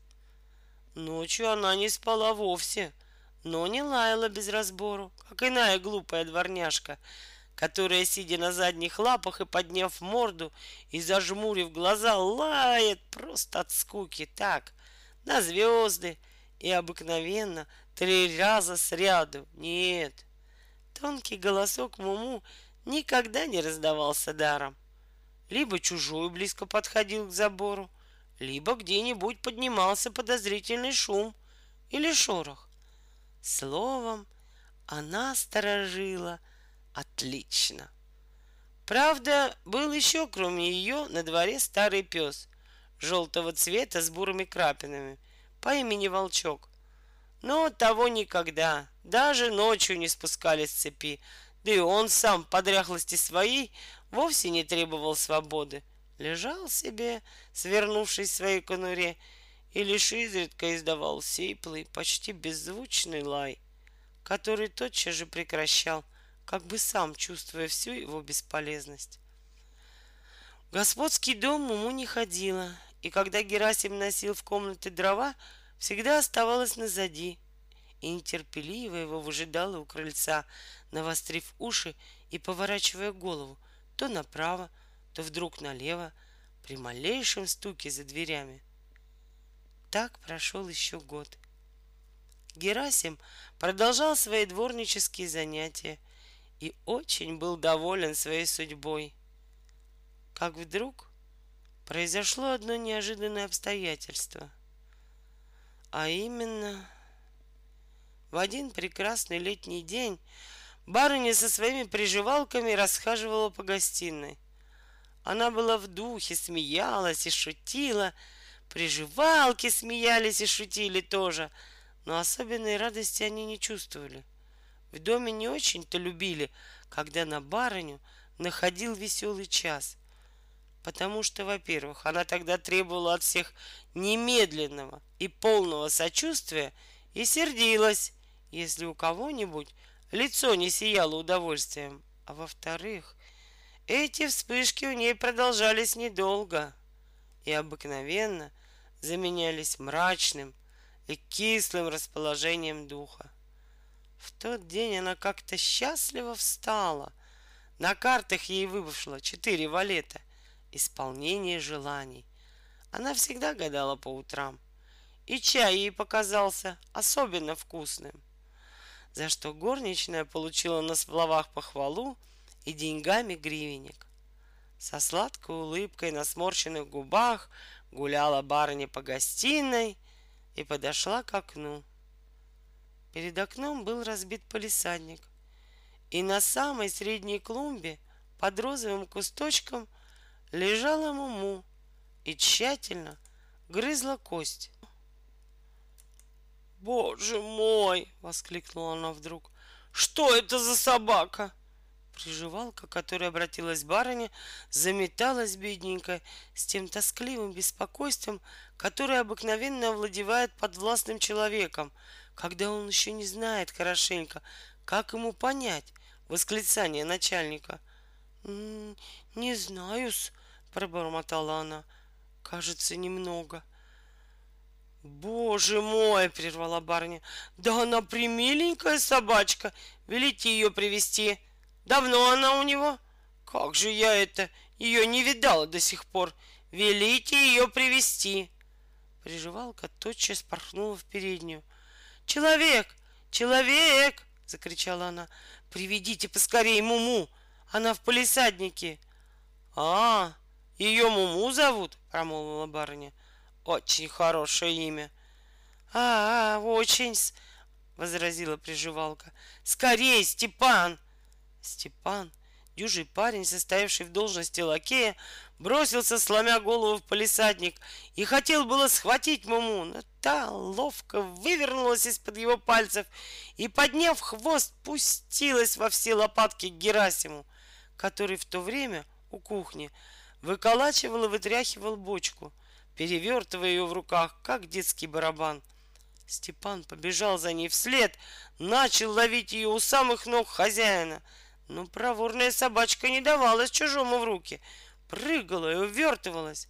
Ночью она не спала вовсе — но не лаяла без разбору, как иная глупая дворняжка, которая, сидя на задних лапах и подняв морду и зажмурив глаза, лает просто от скуки так, на звезды и обыкновенно три раза сряду. Нет, тонкий голосок Муму никогда не раздавался даром. Либо чужой близко подходил к забору, либо где-нибудь поднимался подозрительный шум или шорох. Словом, она сторожила отлично. Правда, был еще, кроме ее, на дворе старый пес желтого цвета с бурыми крапинами по имени Волчок. Но того никогда, даже ночью не спускали с цепи, да и он сам по дряхлости своей вовсе не требовал свободы. Лежал себе, свернувшись в своей конуре, и лишь изредка издавал сиплый, почти беззвучный лай, который тотчас же прекращал, как бы сам чувствуя всю его бесполезность. В господский дом Муму не ходила, и когда Герасим носил в комнаты дрова, всегда оставалась назади и нетерпеливо его выжидала у крыльца, навострив уши и поворачивая голову то направо, то вдруг налево, при малейшем стуке за дверями. Так прошел еще год. Герасим продолжал свои дворнические занятия и очень был доволен своей судьбой — как вдруг произошло одно неожиданное обстоятельство. А именно, в один прекрасный летний день барыня со своими приживалками расхаживала по гостиной. Она была в духе, смеялась и шутила. Приживалки смеялись и шутили тоже, но особенной радости они не чувствовали. В доме не очень-то любили, когда на барыню находил веселый час. Потому что, во-первых, она тогда требовала от всех немедленного и полного сочувствия и сердилась, если у кого-нибудь лицо не сияло удовольствием. А во-вторых, эти вспышки у ней продолжались недолго и обыкновенно заменялись мрачным и кислым расположением духа. В тот день она как-то счастливо встала. На картах ей вышло четыре валета исполнение желаний. Она всегда гадала по утрам. И чай ей показался особенно вкусным. За что горничная получила на словах похвалу и деньгами гривенник. Со сладкой улыбкой на сморщенных губах гуляла барыня по гостиной и подошла к окну. Перед окном был разбит полисадник, и на самой средней клумбе под розовым кусточком – лежала Муму и тщательно грызла кость. «Боже мой!» — воскликнула она вдруг. «Что это за собака?» Приживалка, к которой обратилась барыня, заметалась бедненькая с тем тоскливым беспокойством, которое обыкновенно овладевает подвластным человеком, когда он еще не знает хорошенько, как ему понять восклицание начальника. «Не знаю-с», пробормотала она. Кажется, немного. Боже мой, прервала барыня. Да она примиленькая собачка. Велите ее привести. Давно она у него? Как же я это ее не видала до сих пор. Велите ее привести. Приживалка тотчас порхнула в переднюю. Человек! Человек! закричала она. Приведите поскорее Муму. Она в полисаднике. А, ее Муму зовут, промолвила барыня. Очень хорошее имя. А, -а очень, возразила приживалка. Скорей, Степан! Степан, дюжий парень, состоявший в должности лакея, бросился, сломя голову в полисадник, и хотел было схватить Муму, но та ловко вывернулась из-под его пальцев и, подняв хвост, пустилась во все лопатки к Герасиму, который в то время у кухни выколачивал и вытряхивал бочку, перевертывая ее в руках, как детский барабан. Степан побежал за ней вслед, начал ловить ее у самых ног хозяина. Но проворная собачка не давалась чужому в руки, прыгала и увертывалась.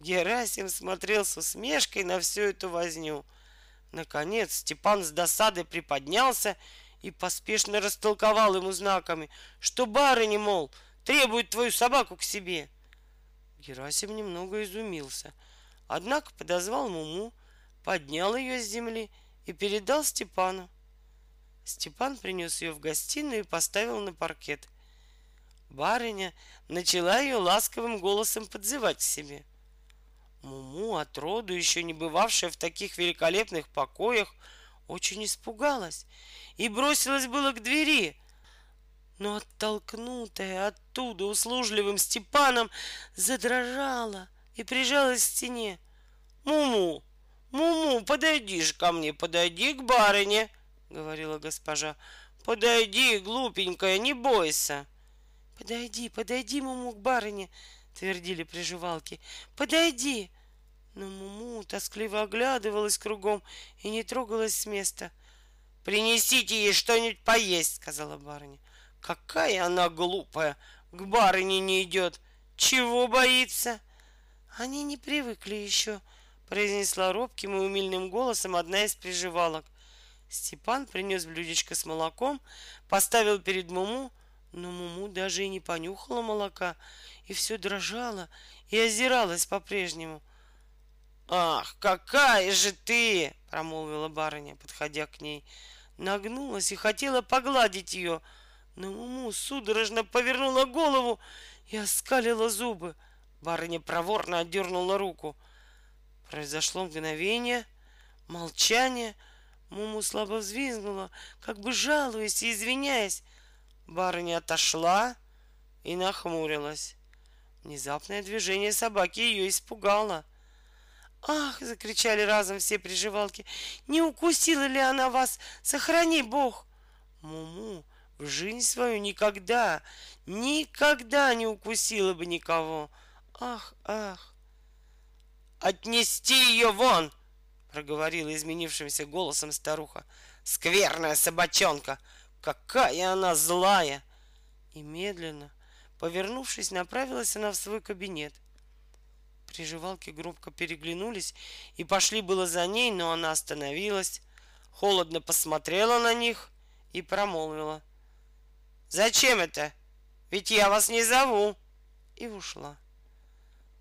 Герасим смотрел с усмешкой на всю эту возню. Наконец Степан с досадой приподнялся и поспешно растолковал ему знаками, что барыня, мол, требует твою собаку к себе. Герасим немного изумился, однако подозвал Муму, поднял ее с земли и передал Степану. Степан принес ее в гостиную и поставил на паркет. Барыня начала ее ласковым голосом подзывать к себе. Муму, от роду еще не бывавшая в таких великолепных покоях, очень испугалась и бросилась было к двери, но оттолкнутая оттуда услужливым Степаном задрожала и прижалась к стене. «Муму, Муму, подойди ко мне, подойди к барыне!» — говорила госпожа. «Подойди, глупенькая, не бойся!» «Подойди, подойди, Муму, к барыне!» — твердили приживалки. «Подойди!» Но Муму тоскливо оглядывалась кругом и не трогалась с места. «Принесите ей что-нибудь поесть», — сказала барыня. «Какая она глупая! К барыне не идет! Чего боится?» «Они не привыкли еще», — произнесла робким и умильным голосом одна из приживалок. Степан принес блюдечко с молоком, поставил перед Муму, но Муму даже и не понюхала молока, и все дрожала и озиралась по-прежнему. «Ах, какая же ты!» — промолвила барыня, подходя к ней. Нагнулась и хотела погладить ее, но Муму судорожно повернула голову и оскалила зубы. Барыня проворно отдернула руку. Произошло мгновение, молчание — Муму слабо взвизгнула, как бы жалуясь и извиняясь. Барыня отошла и нахмурилась. Внезапное движение собаки ее испугало. «Ах!» — закричали разом все приживалки. «Не укусила ли она вас? Сохрани Бог!» Муму в жизнь свою никогда, никогда не укусила бы никого. Ах, ах! «Отнести ее вон!» проговорила изменившимся голосом старуха. Скверная собачонка! Какая она злая! И медленно, повернувшись, направилась она в свой кабинет. Приживалки громко переглянулись и пошли было за ней, но она остановилась, холодно посмотрела на них и промолвила. «Зачем это? Ведь я вас не зову!» И ушла.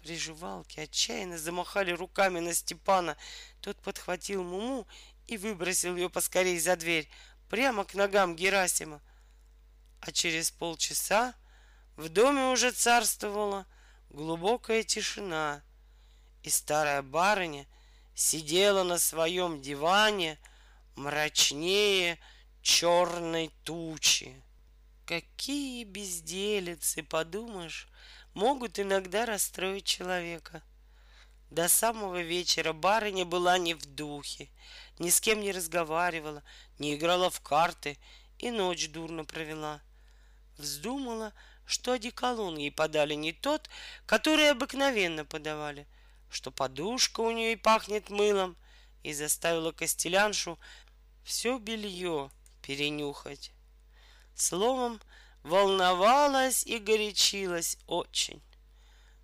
Приживалки отчаянно замахали руками на Степана. Тот подхватил Муму и выбросил ее поскорей за дверь, прямо к ногам Герасима. А через полчаса в доме уже царствовала глубокая тишина, и старая барыня сидела на своем диване мрачнее черной тучи. Какие безделицы, подумаешь, могут иногда расстроить человека. До самого вечера барыня была не в духе, ни с кем не разговаривала, не играла в карты и ночь дурно провела. Вздумала, что одеколон ей подали не тот, который обыкновенно подавали, что подушка у нее пахнет мылом, и заставила костеляншу все белье перенюхать. Словом, волновалась и горячилась очень.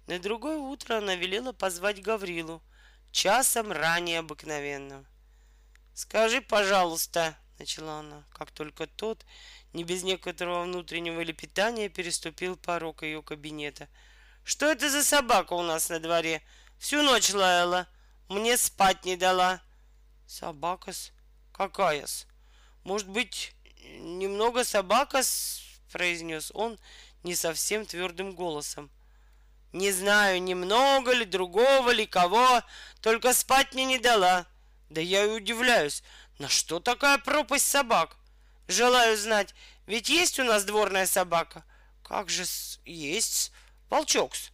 На другое утро она велела позвать Гаврилу часом ранее обыкновенного. «Скажи, пожалуйста», — начала она, как только тот, не без некоторого внутреннего лепетания, переступил порог ее кабинета. «Что это за собака у нас на дворе? Всю ночь лаяла, мне спать не дала». «Собака-с? Какая-с? Может быть, немного собака-с произнес он не совсем твердым голосом. Не знаю, немного ли, другого ли, кого, только спать мне не дала. Да я и удивляюсь, на что такая пропасть собак? Желаю знать, ведь есть у нас дворная собака? Как же есть, волчокс.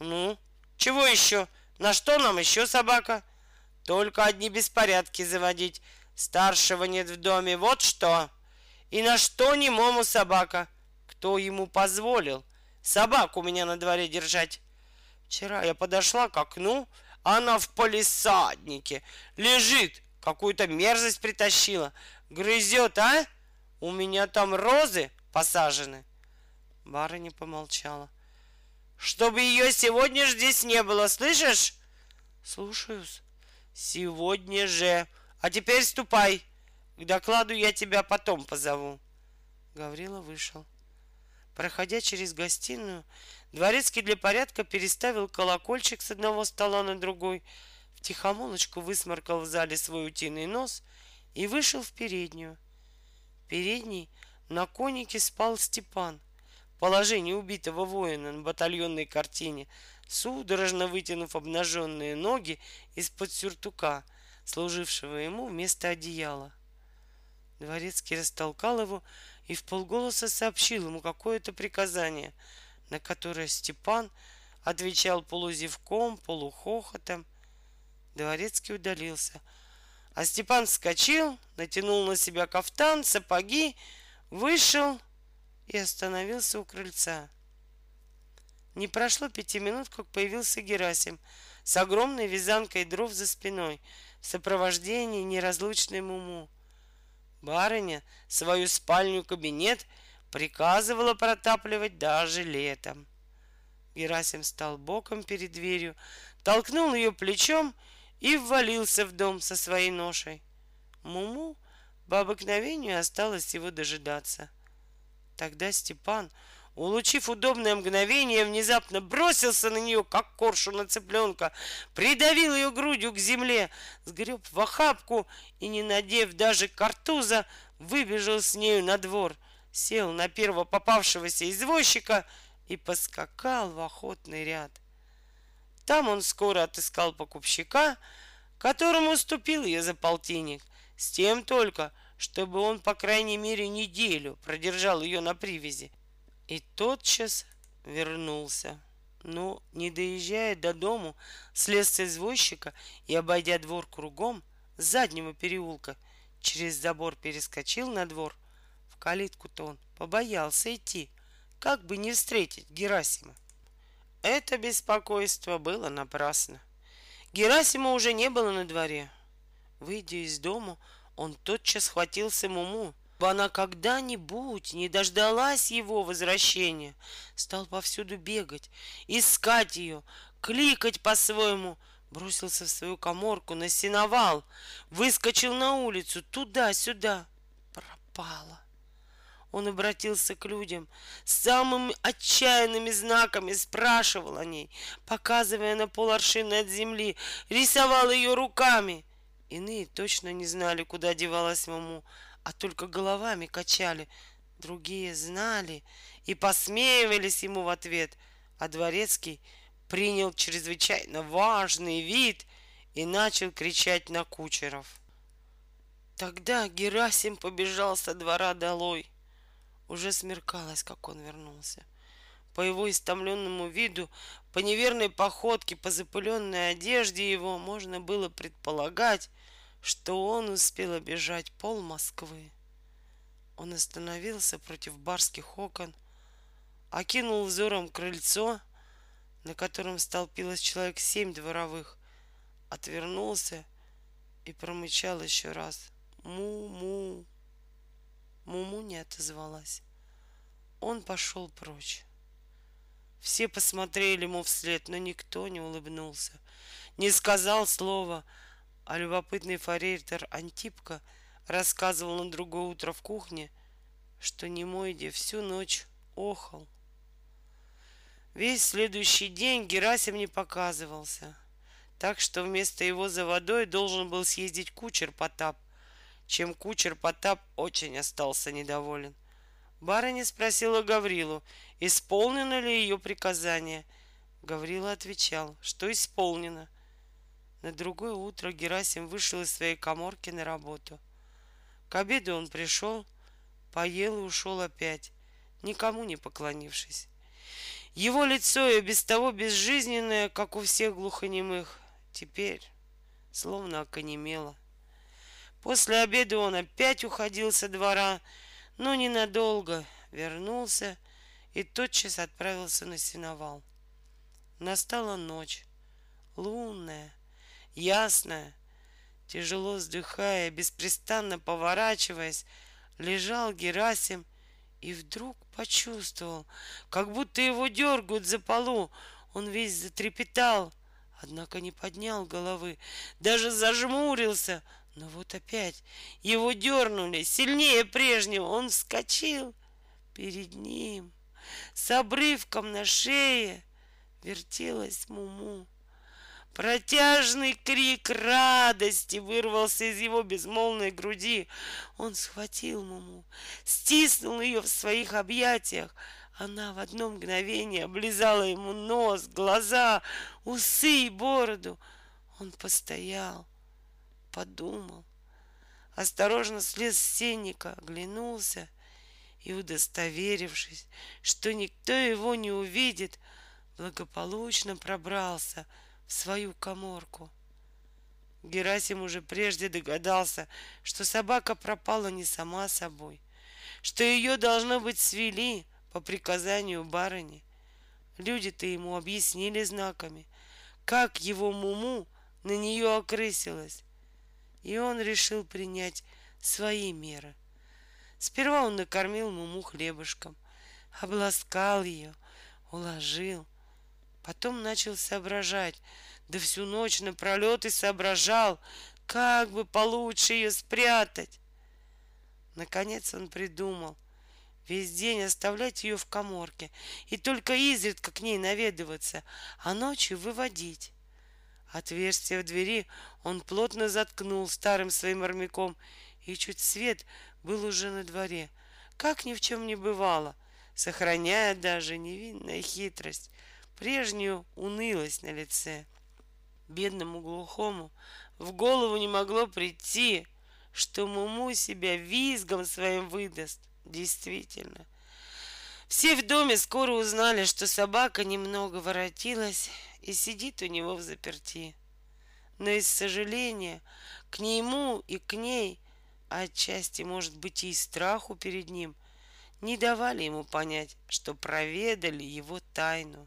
Ну, чего еще? На что нам еще собака? Только одни беспорядки заводить. Старшего нет в доме, вот что. И на что немому собака? Кто ему позволил собаку у меня на дворе держать? Вчера я подошла к окну, она в полисаднике лежит, какую-то мерзость притащила. Грызет, а? У меня там розы посажены. Барыня помолчала. Чтобы ее сегодня ж здесь не было, слышишь? Слушаюсь. Сегодня же. А теперь ступай. К докладу я тебя потом позову. Гаврила вышел. Проходя через гостиную, дворецкий для порядка переставил колокольчик с одного стола на другой, втихомолочку высморкал в зале свой утиный нос и вышел в переднюю. В передней на конике спал Степан. Положение убитого воина на батальонной картине, судорожно вытянув обнаженные ноги из-под сюртука, служившего ему вместо одеяла. Дворецкий растолкал его и в полголоса сообщил ему какое-то приказание, на которое Степан отвечал полузевком, полухохотом. Дворецкий удалился, а Степан вскочил, натянул на себя кафтан, сапоги, вышел и остановился у крыльца. Не прошло пяти минут, как появился Герасим с огромной вязанкой дров за спиной в сопровождении неразлучной Муму. Барыня свою спальню-кабинет приказывала протапливать даже летом. Герасим стал боком перед дверью, толкнул ее плечом и ввалился в дом со своей ношей. Муму по обыкновению осталось его дожидаться. Тогда Степан, улучив удобное мгновение, внезапно бросился на нее, как коршу на цыпленка, придавил ее грудью к земле, сгреб в охапку и, не надев даже картуза, выбежал с нею на двор, сел на первого попавшегося извозчика и поскакал в охотный ряд. Там он скоро отыскал покупщика, которому уступил ее за полтинник, с тем только, чтобы он, по крайней мере, неделю продержал ее на привязи. И тотчас вернулся. Но, не доезжая до дому, слез с извозчика и, обойдя двор кругом, с заднего переулка, через забор перескочил на двор. В калитку-то он побоялся идти, как бы не встретить Герасима. Это беспокойство было напрасно. Герасима уже не было на дворе. Выйдя из дома, он тотчас схватился Муму, бы она когда-нибудь не дождалась его возвращения, стал повсюду бегать, искать ее, кликать по-своему, бросился в свою коморку на сеновал, выскочил на улицу, туда-сюда, пропала. Он обратился к людям, с самыми отчаянными знаками спрашивал о ней, показывая на поларшины от земли, рисовал ее руками. Иные точно не знали, куда девалась маму, а только головами качали. Другие знали и посмеивались ему в ответ, а дворецкий принял чрезвычайно важный вид и начал кричать на кучеров. Тогда Герасим побежал со двора долой. Уже смеркалось, как он вернулся. По его истомленному виду, по неверной походке, по запыленной одежде его можно было предполагать, что он успел обежать пол Москвы. Он остановился против барских окон, окинул взором крыльцо, на котором столпилось человек семь дворовых, отвернулся и промычал еще раз «Му-му». Муму не отозвалась. Он пошел прочь. Все посмотрели ему вслед, но никто не улыбнулся, не сказал слова — а любопытный форейтер Антипка рассказывал на другое утро в кухне, что Немойде всю ночь охал. Весь следующий день Герасим не показывался, так что вместо его за водой должен был съездить кучер Потап, чем кучер Потап очень остался недоволен. Барыня спросила Гаврилу, исполнено ли ее приказание. Гаврила отвечал, что исполнено — на другое утро Герасим вышел из своей коморки на работу. К обеду он пришел, поел и ушел опять, никому не поклонившись. Его лицо и без того безжизненное, как у всех глухонемых, теперь словно оконемело. После обеда он опять уходил со двора, но ненадолго вернулся и тотчас отправился на сеновал. Настала ночь, лунная, ясная. Тяжело вздыхая, беспрестанно поворачиваясь, лежал Герасим и вдруг почувствовал, как будто его дергают за полу. Он весь затрепетал, однако не поднял головы, даже зажмурился. Но вот опять его дернули сильнее прежнего. Он вскочил перед ним с обрывком на шее. Вертелась Муму. Протяжный крик радости вырвался из его безмолвной груди. Он схватил маму, стиснул ее в своих объятиях. Она в одно мгновение облизала ему нос, глаза, усы и бороду. Он постоял, подумал, осторожно слез с сенника, оглянулся и, удостоверившись, что никто его не увидит, благополучно пробрался — свою коморку. Герасим уже прежде догадался, что собака пропала не сама собой, что ее, должно быть, свели по приказанию барыни. Люди-то ему объяснили знаками, как его Муму на нее окрысилась. И он решил принять свои меры. Сперва он накормил Муму хлебушком, обласкал ее, уложил. Потом начал соображать, да всю ночь напролет и соображал, как бы получше ее спрятать. Наконец он придумал весь день оставлять ее в коморке и только изредка к ней наведываться, а ночью выводить. Отверстие в двери он плотно заткнул старым своим армяком, и чуть свет был уже на дворе, как ни в чем не бывало, сохраняя даже невинная хитрость, прежнюю унылость на лице. Бедному глухому в голову не могло прийти, что Муму себя визгом своим выдаст. Действительно. Все в доме скоро узнали, что собака немного воротилась и сидит у него в заперти. Но из сожаления к нему и к ней, а отчасти, может быть, и страху перед ним, не давали ему понять, что проведали его тайну.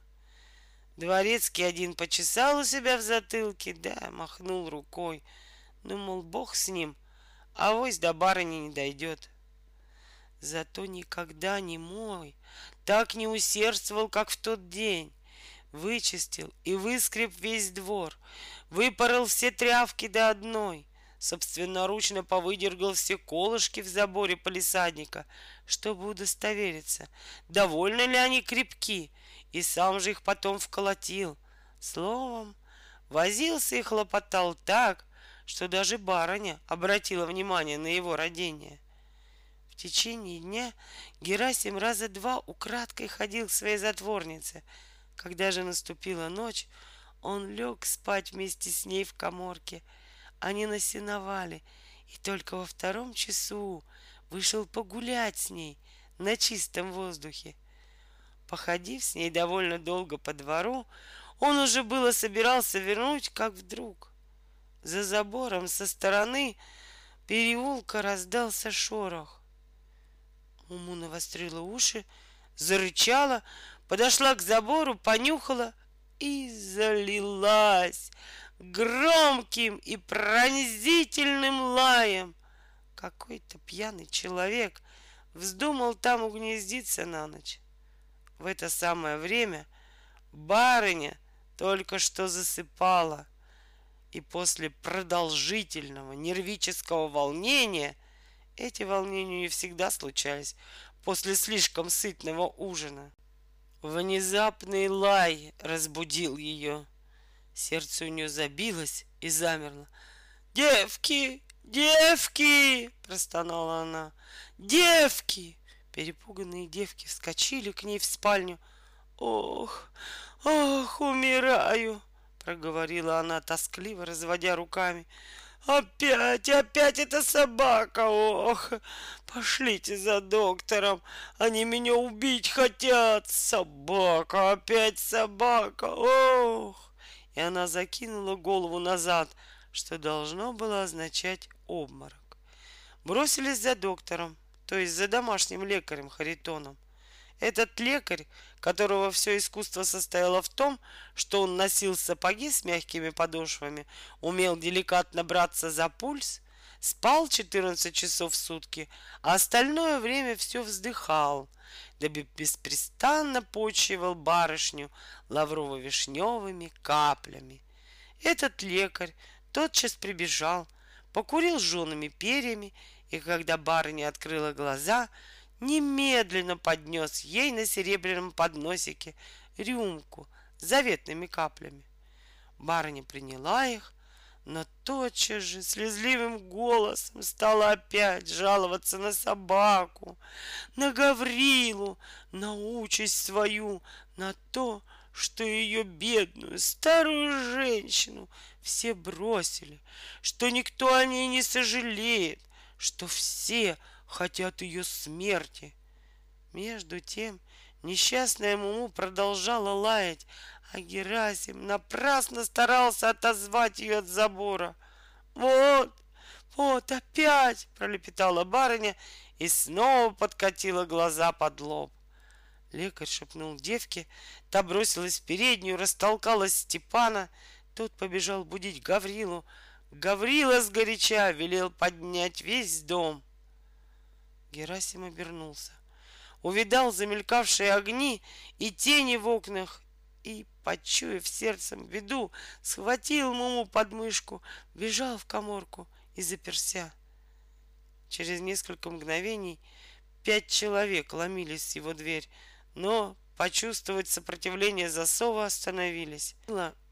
Дворецкий один почесал у себя в затылке, да, махнул рукой. Ну, мол, бог с ним, а вось до барыни не дойдет. Зато никогда не мой так не усердствовал, как в тот день. Вычистил и выскреб весь двор, выпорол все трявки до одной, собственноручно повыдергал все колышки в заборе полисадника, чтобы удостовериться, довольны ли они крепки, и сам же их потом вколотил. Словом, возился и хлопотал так, что даже барыня обратила внимание на его родение. В течение дня Герасим раза два украдкой ходил к своей затворнице. Когда же наступила ночь, он лег спать вместе с ней в коморке. Они насиновали, и только во втором часу вышел погулять с ней на чистом воздухе. Походив с ней довольно долго по двору, он уже было собирался вернуть, как вдруг за забором со стороны переулка раздался шорох. Уму навострила уши, зарычала, подошла к забору, понюхала и залилась громким и пронзительным лаем. Какой-то пьяный человек вздумал там угнездиться на ночь. В это самое время барыня только что засыпала, и после продолжительного нервического волнения — эти волнения не всегда случались после слишком сытного ужина. Внезапный лай разбудил ее. Сердце у нее забилось и замерло. «Девки! Девки!» — простонала она. «Девки!» Перепуганные девки вскочили к ней в спальню. «Ох, ох, умираю!» — проговорила она, тоскливо разводя руками. Опять, опять эта собака, ох, пошлите за доктором, они меня убить хотят, собака, опять собака, ох. И она закинула голову назад, что должно было означать обморок. Бросились за доктором, то есть за домашним лекарем Харитоном. Этот лекарь, которого все искусство состояло в том, что он носил сапоги с мягкими подошвами, умел деликатно браться за пульс, спал 14 часов в сутки, а остальное время все вздыхал, да беспрестанно почивал барышню лаврово-вишневыми каплями. Этот лекарь тотчас прибежал, покурил с женами перьями, и когда барыня открыла глаза — немедленно поднес ей на серебряном подносике рюмку с заветными каплями. Барыня приняла их, но тотчас же слезливым голосом стала опять жаловаться на собаку, на Гаврилу, на участь свою, на то, что ее бедную старую женщину все бросили, что никто о ней не сожалеет, что все хотят ее смерти. Между тем несчастная Муму продолжала лаять, а Герасим напрасно старался отозвать ее от забора. «Вот, вот опять!» — пролепетала барыня и снова подкатила глаза под лоб. Лекарь шепнул девке, та бросилась в переднюю, растолкала Степана, Тот побежал будить Гаврилу. Гаврила сгоряча велел поднять весь дом. Герасим обернулся. Увидал замелькавшие огни и тени в окнах и, почуяв сердцем беду, схватил Муму под мышку, бежал в коморку и заперся. Через несколько мгновений пять человек ломились в его дверь, но почувствовать сопротивление засова остановились.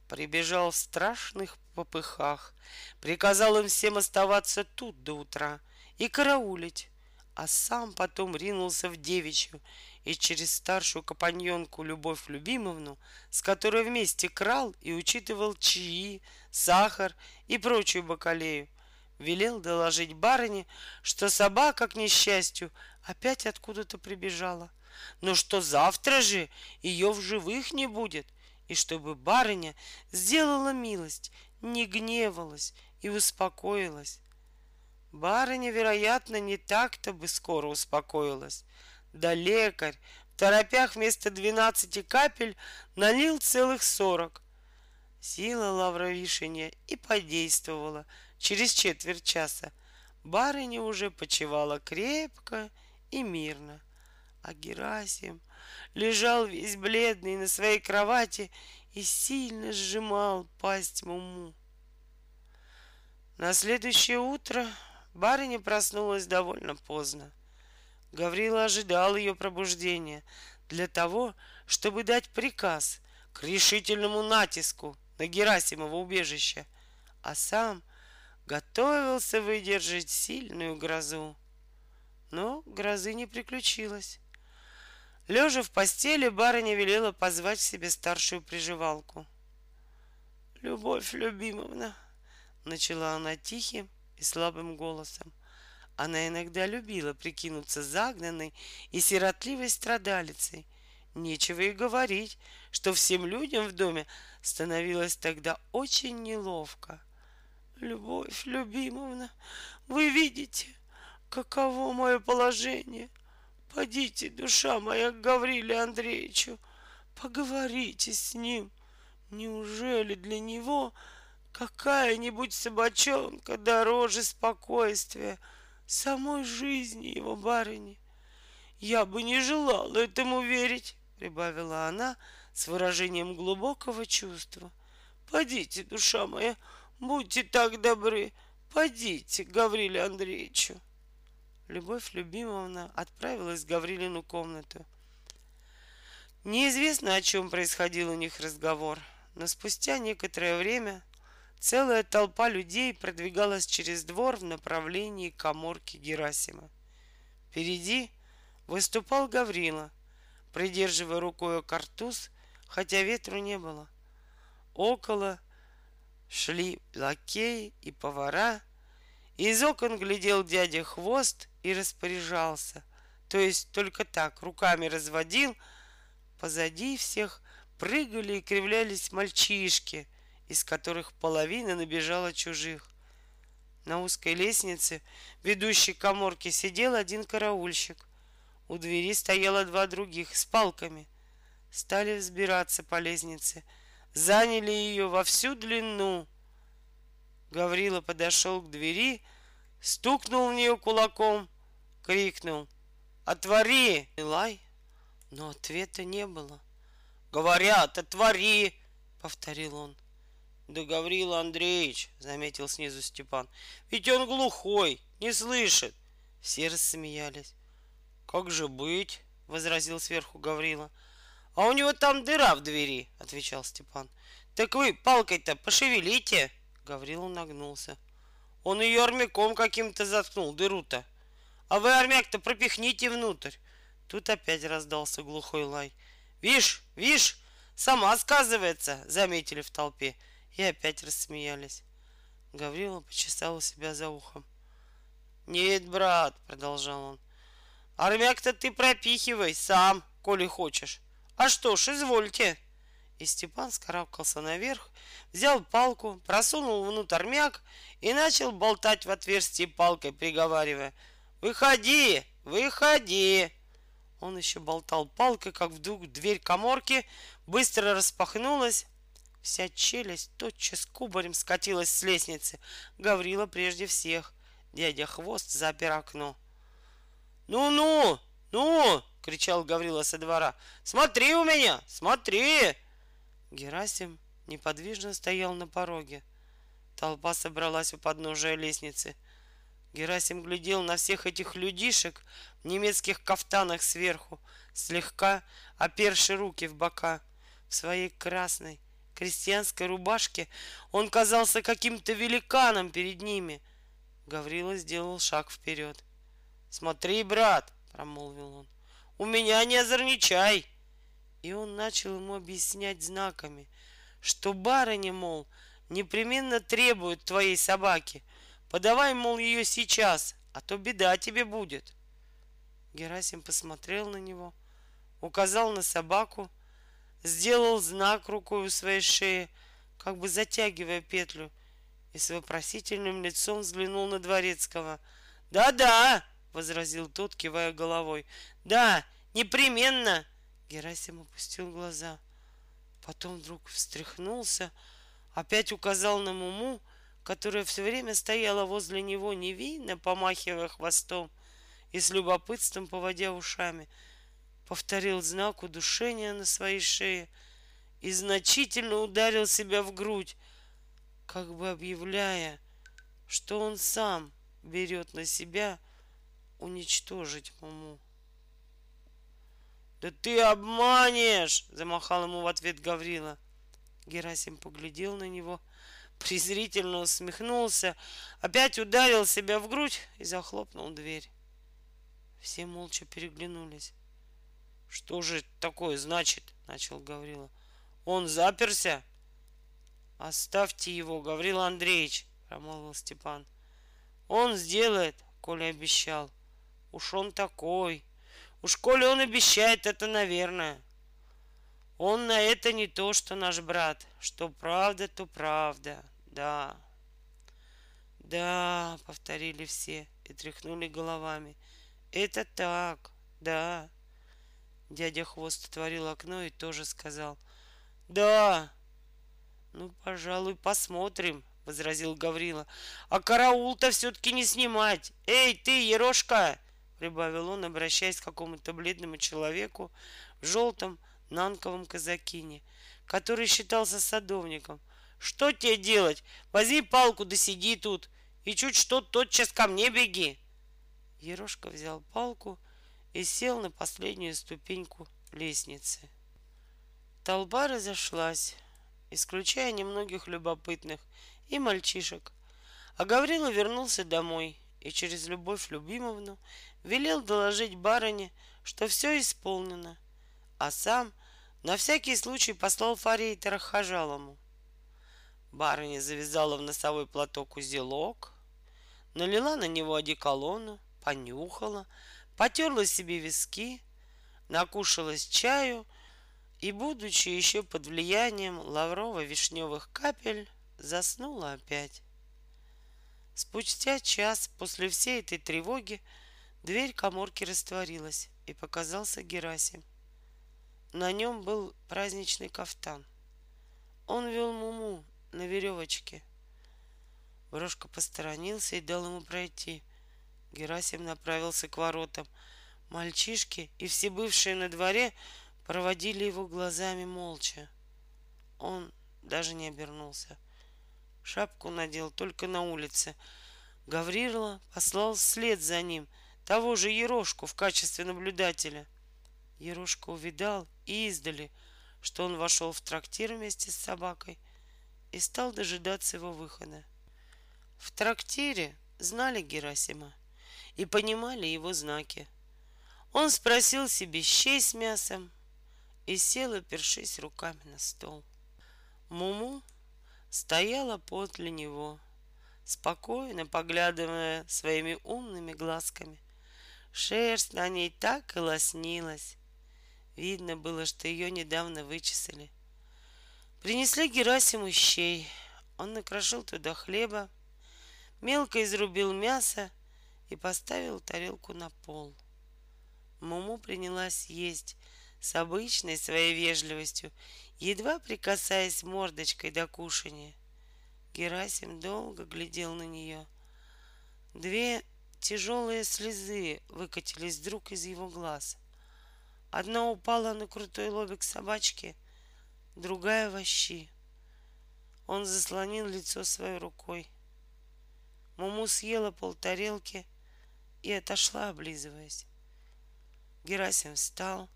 Прибежал в страшных попыхах, приказал им всем оставаться тут до утра и караулить, а сам потом ринулся в девичью и через старшую компаньонку Любовь Любимовну, с которой вместе крал и учитывал чаи, сахар и прочую бакалею, велел доложить барыне, что собака, к несчастью, опять откуда-то прибежала, но что завтра же ее в живых не будет, и чтобы барыня сделала милость, не гневалась и успокоилась. Барыня, вероятно, не так-то бы скоро успокоилась. Да лекарь в торопях вместо двенадцати капель налил целых сорок. Сила лавровишения и подействовала — Через четверть часа барыня уже почевала крепко и мирно, а Герасим лежал весь бледный на своей кровати и сильно сжимал пасть Муму. На следующее утро барыня проснулась довольно поздно. Гаврила ожидал ее пробуждения для того, чтобы дать приказ к решительному натиску на Герасимово убежище, а сам — готовился выдержать сильную грозу. Но грозы не приключилось. Лежа в постели, барыня велела позвать себе старшую приживалку. «Любовь Любимовна», — начала она тихим и слабым голосом. Она иногда любила прикинуться загнанной и сиротливой страдалицей. Нечего и говорить, что всем людям в доме становилось тогда очень неловко — Любовь Любимовна, вы видите, каково мое положение. Подите, душа моя, к Гавриле Андреевичу, поговорите с ним. Неужели для него какая-нибудь собачонка дороже спокойствия самой жизни его барыни? Я бы не желала этому верить, прибавила она с выражением глубокого чувства. Подите, душа моя, Будьте так добры, подите Гавриле Андреевичу. Любовь Любимовна отправилась в Гаврилину комнату. Неизвестно, о чем происходил у них разговор, но спустя некоторое время целая толпа людей продвигалась через двор в направлении коморки Герасима. Впереди выступал Гаврила, придерживая рукой картуз, хотя ветру не было. Около шли лакеи и повара. Из окон глядел дядя хвост и распоряжался, то есть только так, руками разводил. Позади всех прыгали и кривлялись мальчишки, из которых половина набежала чужих. На узкой лестнице, ведущей к коморке, сидел один караульщик. У двери стояло два других с палками. Стали взбираться по лестнице — заняли ее во всю длину. Гаврила подошел к двери, стукнул в нее кулаком, крикнул «Отвори!» Илай, но ответа не было. «Говорят, отвори!» — повторил он. «Да Гаврила Андреевич!» — заметил снизу Степан. «Ведь он глухой, не слышит!» Все рассмеялись. «Как же быть?» — возразил сверху Гаврила. — а у него там дыра в двери, отвечал Степан. Так вы палкой-то пошевелите. Гаврила нагнулся. Он ее армяком каким-то заткнул, дыру-то. А вы армяк-то пропихните внутрь. Тут опять раздался глухой лай. Вишь, вишь, сама сказывается, заметили в толпе. И опять рассмеялись. Гаврила почесал себя за ухом. Нет, брат, продолжал он. Армяк-то ты пропихивай сам, коли хочешь. А что ж, извольте. И Степан скарабкался наверх, взял палку, просунул внутрь мяк и начал болтать в отверстие палкой, приговаривая «Выходи! Выходи!» Он еще болтал палкой, как вдруг дверь коморки быстро распахнулась. Вся челюсть тотчас кубарем скатилась с лестницы. Гаврила прежде всех. Дядя Хвост запер окно. «Ну-ну! Ну!» — кричал Гаврила со двора. «Смотри у меня! Смотри!» Герасим неподвижно стоял на пороге. Толпа собралась у подножия лестницы. Герасим глядел на всех этих людишек в немецких кафтанах сверху, слегка оперши руки в бока. В своей красной крестьянской рубашке он казался каким-то великаном перед ними. Гаврила сделал шаг вперед. «Смотри, брат!» — промолвил он. «У меня не озорничай!» И он начал ему объяснять знаками, что барыня, мол, непременно требует твоей собаки — Подавай, мол, ее сейчас, а то беда тебе будет. Герасим посмотрел на него, указал на собаку, сделал знак рукой у своей шеи, как бы затягивая петлю, и с вопросительным лицом взглянул на Дворецкого. «Да-да!» — возразил тот, кивая головой. «Да, непременно!» Герасим опустил глаза. Потом вдруг встряхнулся, опять указал на Муму, которая все время стояла возле него невинно, помахивая хвостом и с любопытством поводя ушами, повторил знак удушения на своей шее и значительно ударил себя в грудь, как бы объявляя, что он сам берет на себя уничтожить Муму. «Да ты обманешь!» — замахал ему в ответ Гаврила. Герасим поглядел на него — презрительно усмехнулся, опять ударил себя в грудь и захлопнул дверь. Все молча переглянулись. Что же такое значит? Начал Гаврила. Он заперся? Оставьте его, Гаврил Андреевич, промолвил Степан. Он сделает, Коля обещал. Уж он такой. Уж коли он обещает, это наверное. Он на это не то, что наш брат. Что правда, то правда. Да. Да, повторили все и тряхнули головами. Это так, да. Дядя Хвост отворил окно и тоже сказал. Да. Ну, пожалуй, посмотрим, возразил Гаврила. А караул-то все-таки не снимать. Эй, ты, Ерошка! Прибавил он, обращаясь к какому-то бледному человеку в желтом нанковом казакине, который считался садовником — что тебе делать? Возьми палку да сиди тут. И чуть что, тотчас ко мне беги. Ерошка взял палку и сел на последнюю ступеньку лестницы. Толпа разошлась, исключая немногих любопытных и мальчишек. А Гаврила вернулся домой и через Любовь Любимовну велел доложить барыне, что все исполнено, а сам на всякий случай послал Фарейтера Хажалому. Барыня завязала в носовой платок узелок, налила на него одеколону, понюхала, потерла себе виски, накушалась чаю и, будучи еще под влиянием лаврово-вишневых капель, заснула опять. Спустя час после всей этой тревоги дверь коморки растворилась, и показался Герасим. На нем был праздничный кафтан. Он вел Муму на веревочке. Брошка посторонился и дал ему пройти. Герасим направился к воротам. Мальчишки и все бывшие на дворе проводили его глазами молча. Он даже не обернулся. Шапку надел только на улице. Гаврила послал вслед за ним того же Ерошку в качестве наблюдателя. Ерошка увидал и издали, что он вошел в трактир вместе с собакой — и стал дожидаться его выхода. В трактире знали Герасима и понимали его знаки. Он спросил себе щей с мясом и сел, опершись руками на стол. Муму стояла подле него, спокойно поглядывая своими умными глазками. Шерсть на ней так и лоснилась. Видно было, что ее недавно вычесали — Принесли Герасиму щей. Он накрошил туда хлеба, мелко изрубил мясо и поставил тарелку на пол. Муму принялась есть с обычной своей вежливостью едва прикасаясь мордочкой до кушания. Герасим долго глядел на нее. Две тяжелые слезы выкатились вдруг из его глаз. Одна упала на крутой лобик собачки, другая в щи. Он заслонил лицо своей рукой. Муму съела полтарелки и отошла, облизываясь. Герасим встал,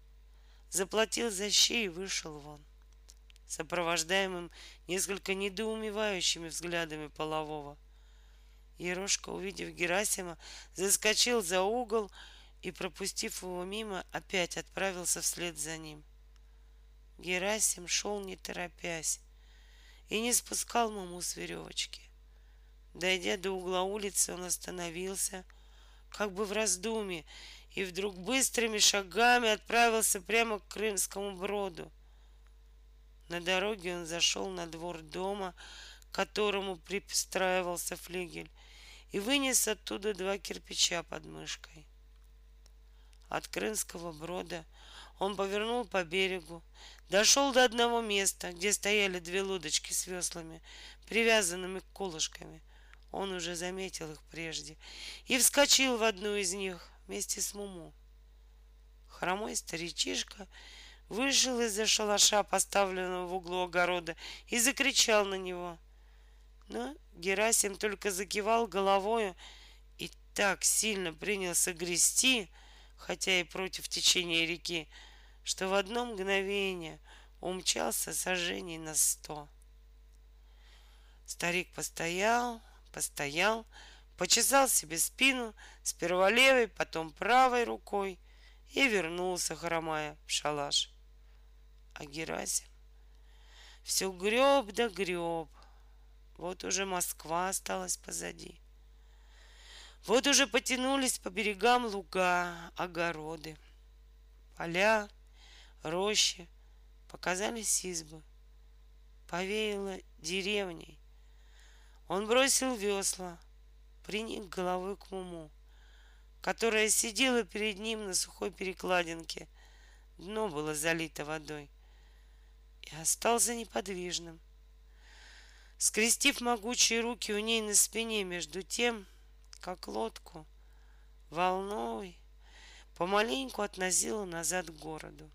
заплатил за щи и вышел вон, сопровождаемым несколько недоумевающими взглядами полового. Ерошка, увидев Герасима, заскочил за угол и, пропустив его мимо, опять отправился вслед за ним. Герасим шел не торопясь и не спускал маму с веревочки. Дойдя до угла улицы, он остановился, как бы в раздумье, и вдруг быстрыми шагами отправился прямо к Крымскому броду. На дороге он зашел на двор дома, к которому пристраивался флигель, и вынес оттуда два кирпича под мышкой. От Крымского брода он повернул по берегу, дошел до одного места, где стояли две лодочки с веслами, привязанными колышками. Он уже заметил их прежде и вскочил в одну из них вместе с Муму. Хромой старичишка вышел из-за шалаша, поставленного в углу огорода, и закричал на него. Но Герасим только закивал головою и так сильно принялся грести, хотя и против течения реки, что в одно мгновение умчался сожжений на сто. Старик постоял, постоял, почесал себе спину сперва левой, потом правой рукой и вернулся, хромая, в шалаш. А Герасим все греб да греб. Вот уже Москва осталась позади. Вот уже потянулись по берегам луга, огороды, поля, рощи, показались избы. Повеяло деревней. Он бросил весла, приник головой к Муму, которая сидела перед ним на сухой перекладинке. Дно было залито водой. И остался неподвижным. Скрестив могучие руки у ней на спине между тем, как лодку волной помаленьку относила назад к городу.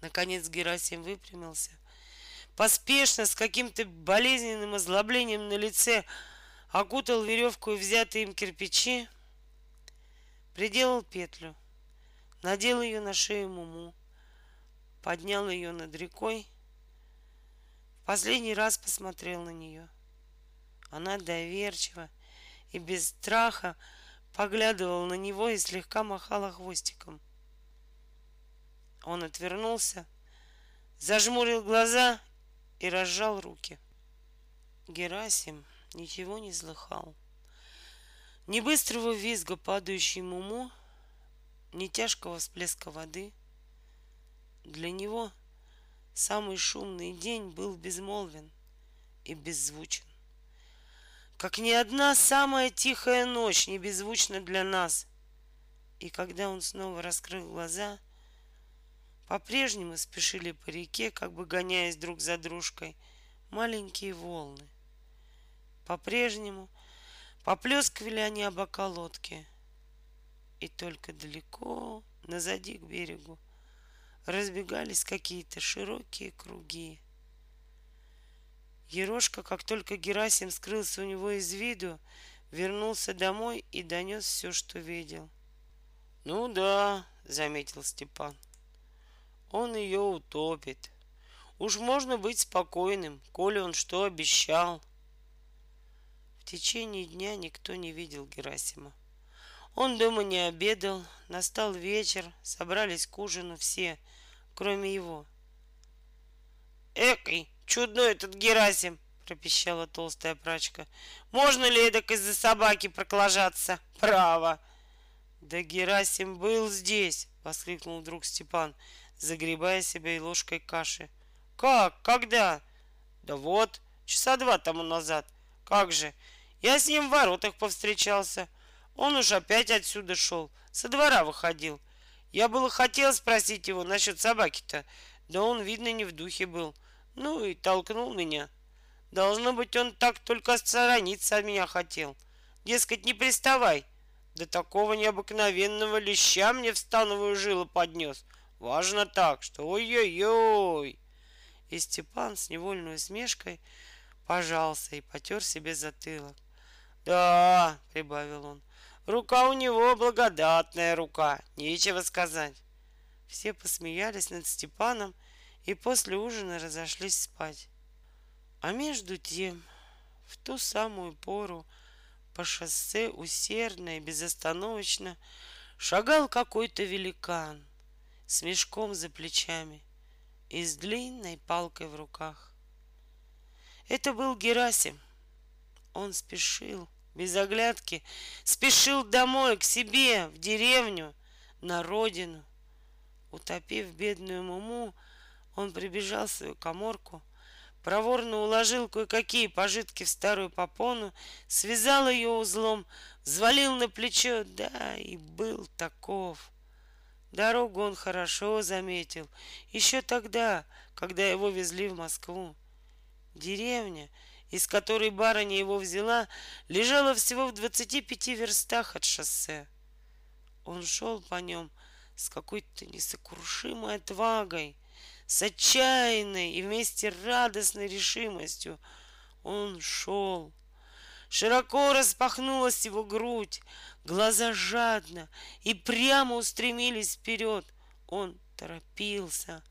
Наконец Герасим выпрямился, поспешно, с каким-то болезненным озлоблением на лице, окутал веревку и взятые им кирпичи, приделал петлю, надел ее на шею Муму, поднял ее над рекой, последний раз посмотрел на нее. Она доверчиво и без страха поглядывала на него и слегка махала хвостиком. Он отвернулся, зажмурил глаза и разжал руки. Герасим ничего не слыхал. Ни быстрого визга падающей муму, ни тяжкого всплеска воды. Для него самый шумный день был безмолвен и беззвучен. Как ни одна самая тихая ночь не беззвучна для нас. И когда он снова раскрыл глаза — по-прежнему спешили по реке, как бы гоняясь друг за дружкой, маленькие волны. По-прежнему поплескивали они об лодки. И только далеко, назади к берегу, разбегались какие-то широкие круги. Ерошка, как только Герасим скрылся у него из виду, вернулся домой и донес все, что видел. «Ну да», — заметил Степан, — он ее утопит. Уж можно быть спокойным, коли он что обещал. В течение дня никто не видел Герасима. Он дома не обедал, настал вечер, собрались к ужину все, кроме его. «Экой, чудной этот Герасим!» — пропищала толстая прачка. «Можно ли эдак из-за собаки проклажаться? Право!» «Да Герасим был здесь!» — воскликнул вдруг Степан загребая себя и ложкой каши. «Как? Когда?» «Да вот, часа два тому назад. Как же? Я с ним в воротах повстречался. Он уж опять отсюда шел, со двора выходил. Я было хотел спросить его насчет собаки-то, Да он, видно, не в духе был. Ну и толкнул меня. Должно быть, он так только сторониться от меня хотел. Дескать, не приставай. До такого необыкновенного леща мне в становую жилу поднес. Важно так, что ой-ой-ой. И Степан с невольной усмешкой пожался и потер себе затылок. Да, прибавил он, рука у него благодатная рука, нечего сказать. Все посмеялись над Степаном и после ужина разошлись спать. А между тем, в ту самую пору по шоссе усердно и безостановочно шагал какой-то великан с мешком за плечами и с длинной палкой в руках. Это был Герасим. Он спешил, без оглядки, спешил домой, к себе, в деревню, на родину. Утопив бедную Муму, он прибежал в свою коморку, проворно уложил кое-какие пожитки в старую попону, связал ее узлом, взвалил на плечо, да, и был таков. Дорогу он хорошо заметил, еще тогда, когда его везли в Москву. Деревня, из которой барыня его взяла, лежала всего в двадцати пяти верстах от шоссе. Он шел по нем с какой-то несокрушимой отвагой, с отчаянной и вместе радостной решимостью он шел. Широко распахнулась его грудь, глаза жадно и прямо устремились вперед. Он торопился,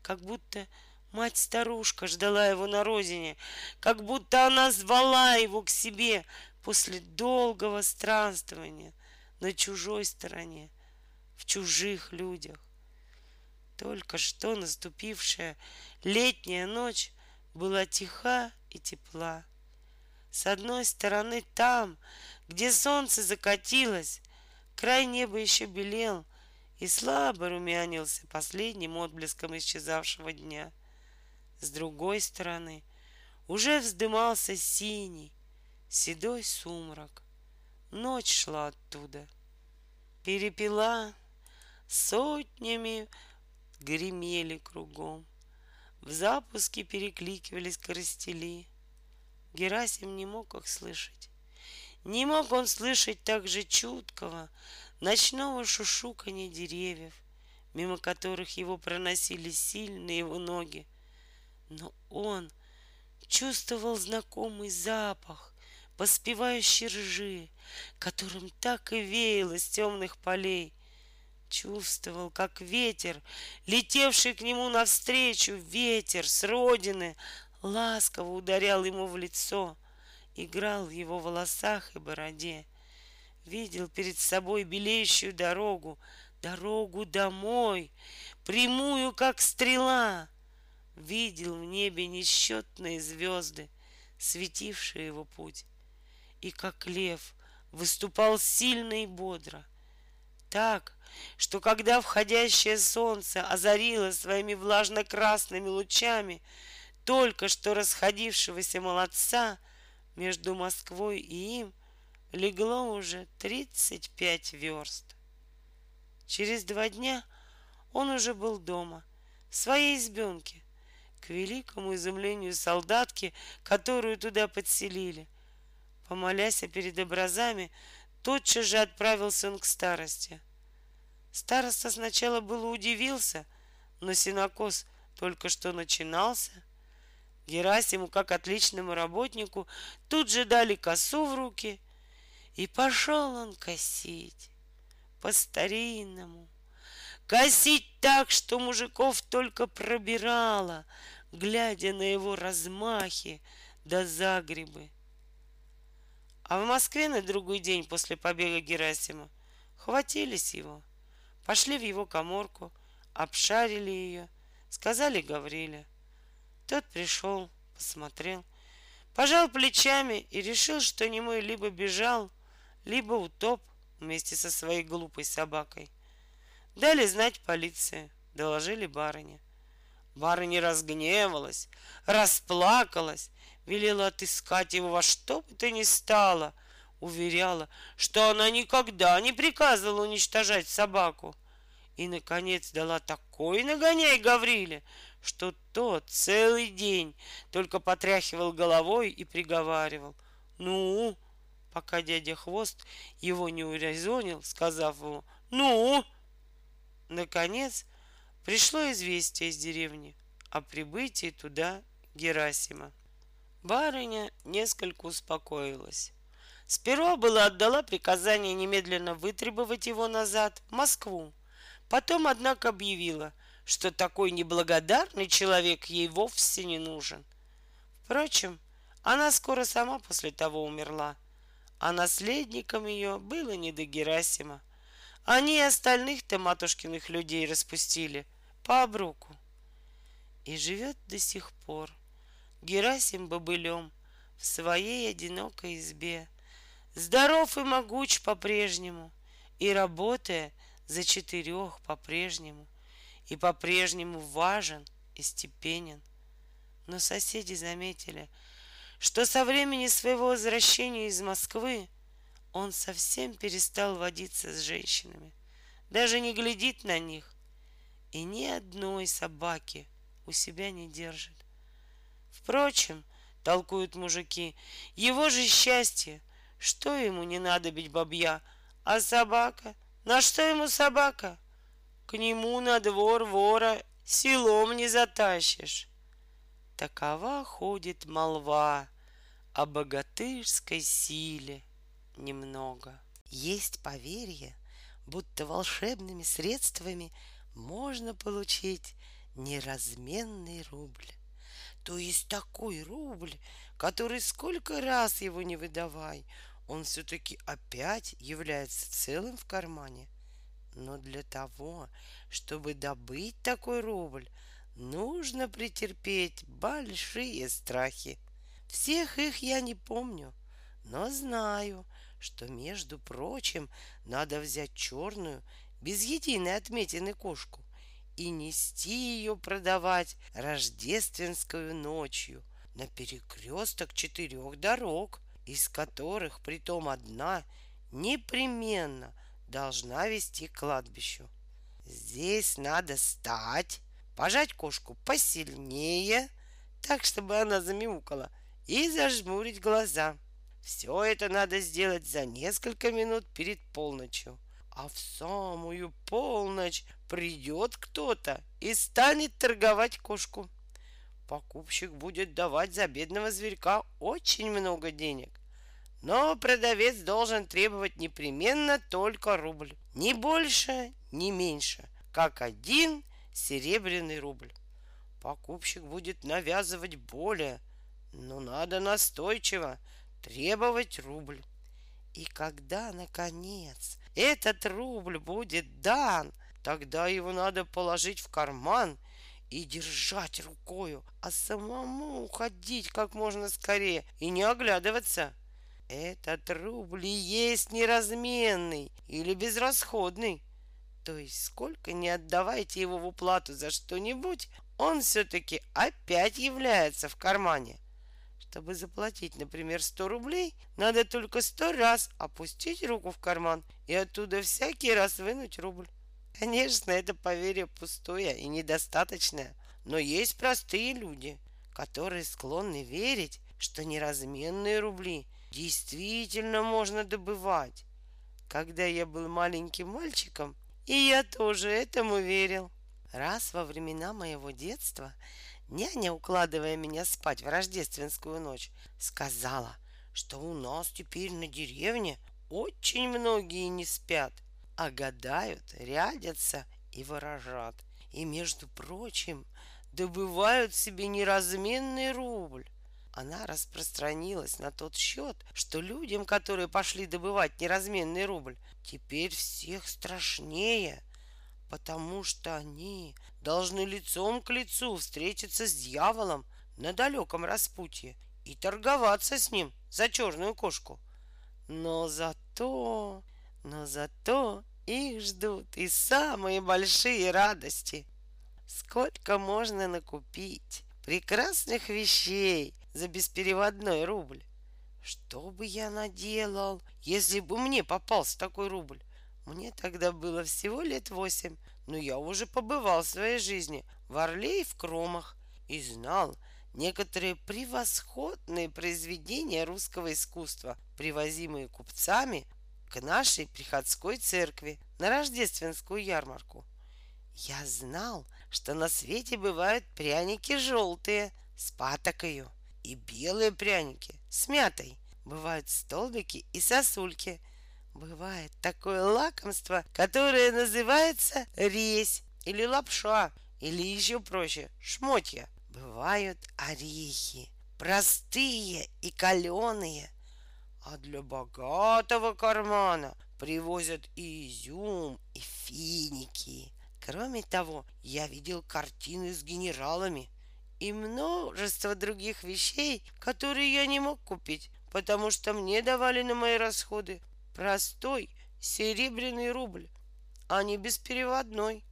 как будто мать-старушка ждала его на родине, как будто она звала его к себе после долгого странствования на чужой стороне, в чужих людях. Только что наступившая летняя ночь была тиха и тепла. С одной стороны там, где солнце закатилось, край неба еще белел и слабо румянился последним отблеском исчезавшего дня. С другой стороны уже вздымался синий, седой сумрак. Ночь шла оттуда. Перепела сотнями гремели кругом. В запуске перекликивались коростели. Герасим не мог их слышать. Не мог он слышать так же чуткого ночного шушуканья деревьев, мимо которых его проносили сильные его ноги. Но он чувствовал знакомый запах поспевающей ржи, которым так и веяло с темных полей, Чувствовал, как ветер, летевший к нему навстречу, ветер с родины, ласково ударял ему в лицо, играл в его волосах и бороде. Видел перед собой белеющую дорогу, дорогу домой, прямую, как стрела. Видел в небе несчетные звезды, светившие его путь. И как лев выступал сильно и бодро — так, что когда входящее солнце озарило своими влажно-красными лучами только что расходившегося молодца, между Москвой и им легло уже тридцать пять верст. Через два дня он уже был дома, в своей избенке, к великому изумлению солдатки, которую туда подселили. Помолясь перед образами, Тотчас же отправился он к старости. Староста сначала было удивился, но синокос только что начинался. Герасиму, как отличному работнику, тут же дали косу в руки, и пошел он косить по-старинному. Косить так, что мужиков только пробирало, глядя на его размахи да загребы. А в Москве на другой день после побега Герасима хватились его, пошли в его коморку, обшарили ее, сказали Гавриле. Тот пришел, посмотрел, пожал плечами и решил, что немой либо бежал, либо утоп вместе со своей глупой собакой. Дали знать полиции, доложили барыне. Барыня разгневалась, расплакалась велела отыскать его во что бы то ни стало, уверяла, что она никогда не приказывала уничтожать собаку. и, наконец, дала такой нагоняй Гавриле, что тот целый день только потряхивал головой и приговаривал. «Ну?» Пока дядя Хвост его не урезонил, сказав ему «Ну?» Наконец, пришло известие из деревни о прибытии туда Герасима. Барыня несколько успокоилась. Сперва была отдала приказание немедленно вытребовать его назад в Москву. Потом, однако, объявила, что такой неблагодарный человек ей вовсе не нужен. Впрочем, она скоро сама после того умерла, а наследником ее было не до Герасима. Они и остальных-то матушкиных людей распустили по обруку. И живет до сих пор Герасим бобылем в своей одинокой избе, Здоров и могуч по-прежнему, и работая за четырех по-прежнему, и по-прежнему важен и степенен. Но соседи заметили, что со времени своего возвращения из Москвы он совсем перестал водиться с женщинами, даже не глядит на них и ни одной собаки у себя не держит. Впрочем, толкуют мужики, его же счастье, что ему не надо бить бабья, а собака, на что ему собака? К нему на двор вора селом не затащишь. Такова ходит молва о богатырской силе немного. Есть поверье, будто волшебными средствами можно получить неразменный рубль. То есть такой рубль, который сколько раз его не выдавай, он все-таки опять является целым в кармане. Но для того, чтобы добыть такой рубль, нужно претерпеть большие страхи. Всех их я не помню, но знаю, что, между прочим, надо взять черную, без единой отметины кошку, и нести ее продавать рождественскую ночью на перекресток четырех дорог, из которых притом одна непременно должна вести к кладбищу. Здесь надо стать, пожать кошку посильнее, так, чтобы она замяукала, и зажмурить глаза. Все это надо сделать за несколько минут перед полночью. А в самую полночь придет кто-то и станет торговать кошку. Покупщик будет давать за бедного зверька очень много денег. Но продавец должен требовать непременно только рубль. Ни больше, ни меньше, как один серебряный рубль. Покупщик будет навязывать более, но надо настойчиво требовать рубль. И когда, наконец, этот рубль будет дан, тогда его надо положить в карман и держать рукою, а самому уходить как можно скорее и не оглядываться. Этот рубль и есть неразменный или безрасходный. То есть сколько не отдавайте его в уплату за что-нибудь, он все-таки опять является в кармане. Чтобы заплатить, например, 100 рублей, надо только сто раз опустить руку в карман и оттуда всякий раз вынуть рубль. Конечно, это поверье пустое и недостаточное, но есть простые люди, которые склонны верить, что неразменные рубли действительно можно добывать. Когда я был маленьким мальчиком, и я тоже этому верил. Раз во времена моего детства Няня, укладывая меня спать в рождественскую ночь, сказала, что у нас теперь на деревне очень многие не спят, а гадают, рядятся и выражат. И, между прочим, добывают себе неразменный рубль. Она распространилась на тот счет, что людям, которые пошли добывать неразменный рубль, теперь всех страшнее, потому что они должны лицом к лицу встретиться с дьяволом на далеком распутье и торговаться с ним за черную кошку. Но зато, но зато их ждут и самые большие радости. Сколько можно накупить прекрасных вещей за беспереводной рубль? Что бы я наделал, если бы мне попался такой рубль? Мне тогда было всего лет восемь, но я уже побывал в своей жизни в Орле и в Кромах и знал некоторые превосходные произведения русского искусства, привозимые купцами к нашей приходской церкви на рождественскую ярмарку. Я знал, что на свете бывают пряники желтые с патокою и белые пряники с мятой. Бывают столбики и сосульки. Бывает такое лакомство, которое называется резь или лапша, или еще проще шмотья. Бывают орехи, простые и каленые. А для богатого кармана привозят и изюм, и финики. Кроме того, я видел картины с генералами и множество других вещей, которые я не мог купить, потому что мне давали на мои расходы простой серебряный рубль, а не беспереводной.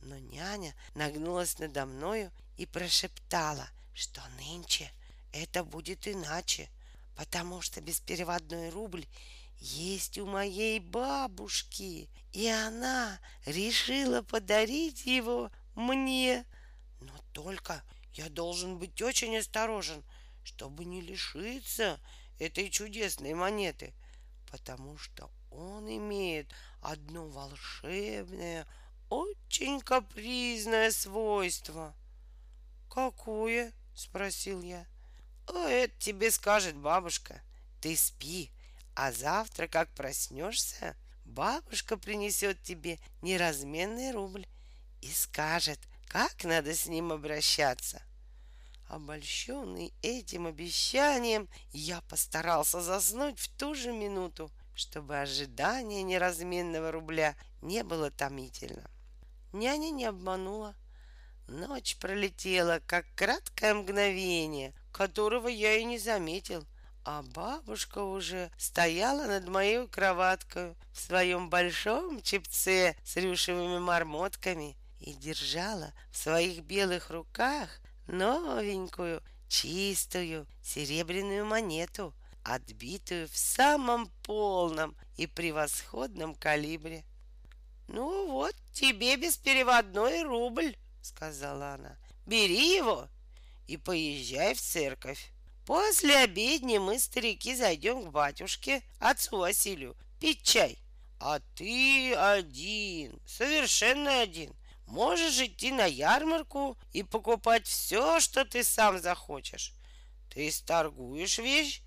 Но няня нагнулась надо мною и прошептала, что нынче это будет иначе, потому что беспереводной рубль есть у моей бабушки, и она решила подарить его мне. Но только я должен быть очень осторожен, чтобы не лишиться этой чудесной монеты, потому что он имеет одно волшебное, очень капризное свойство. «Какое?» — спросил я. «О, это тебе скажет бабушка. Ты спи, а завтра, как проснешься, бабушка принесет тебе неразменный рубль и скажет, как надо с ним обращаться. Обольщенный этим обещанием, я постарался заснуть в ту же минуту, чтобы ожидание неразменного рубля не было томительно. Няня не обманула. Ночь пролетела, как краткое мгновение, которого я и не заметил — а бабушка уже стояла над моей кроваткой в своем большом чепце с рюшевыми мармотками и держала в своих белых руках новенькую, чистую серебряную монету, отбитую в самом полном и превосходном калибре. «Ну вот тебе беспереводной рубль», — сказала она. «Бери его и поезжай в церковь. После обедни мы, старики, зайдем к батюшке, отцу Василию, пить чай. А ты один, совершенно один. Можешь идти на ярмарку и покупать все, что ты сам захочешь. Ты сторгуешь вещь,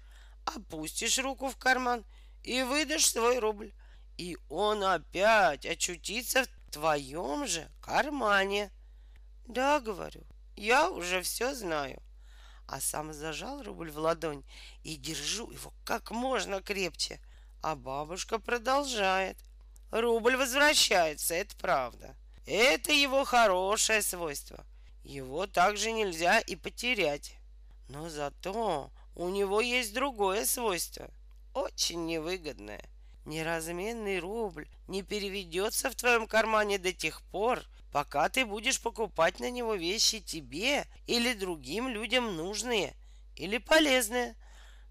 опустишь руку в карман и выдашь свой рубль. И он опять очутится в твоем же кармане. Да, говорю, я уже все знаю а сам зажал рубль в ладонь и держу его как можно крепче. А бабушка продолжает. Рубль возвращается, это правда. Это его хорошее свойство. Его также нельзя и потерять. Но зато у него есть другое свойство, очень невыгодное. Неразменный рубль не переведется в твоем кармане до тех пор, пока ты будешь покупать на него вещи тебе или другим людям нужные или полезные.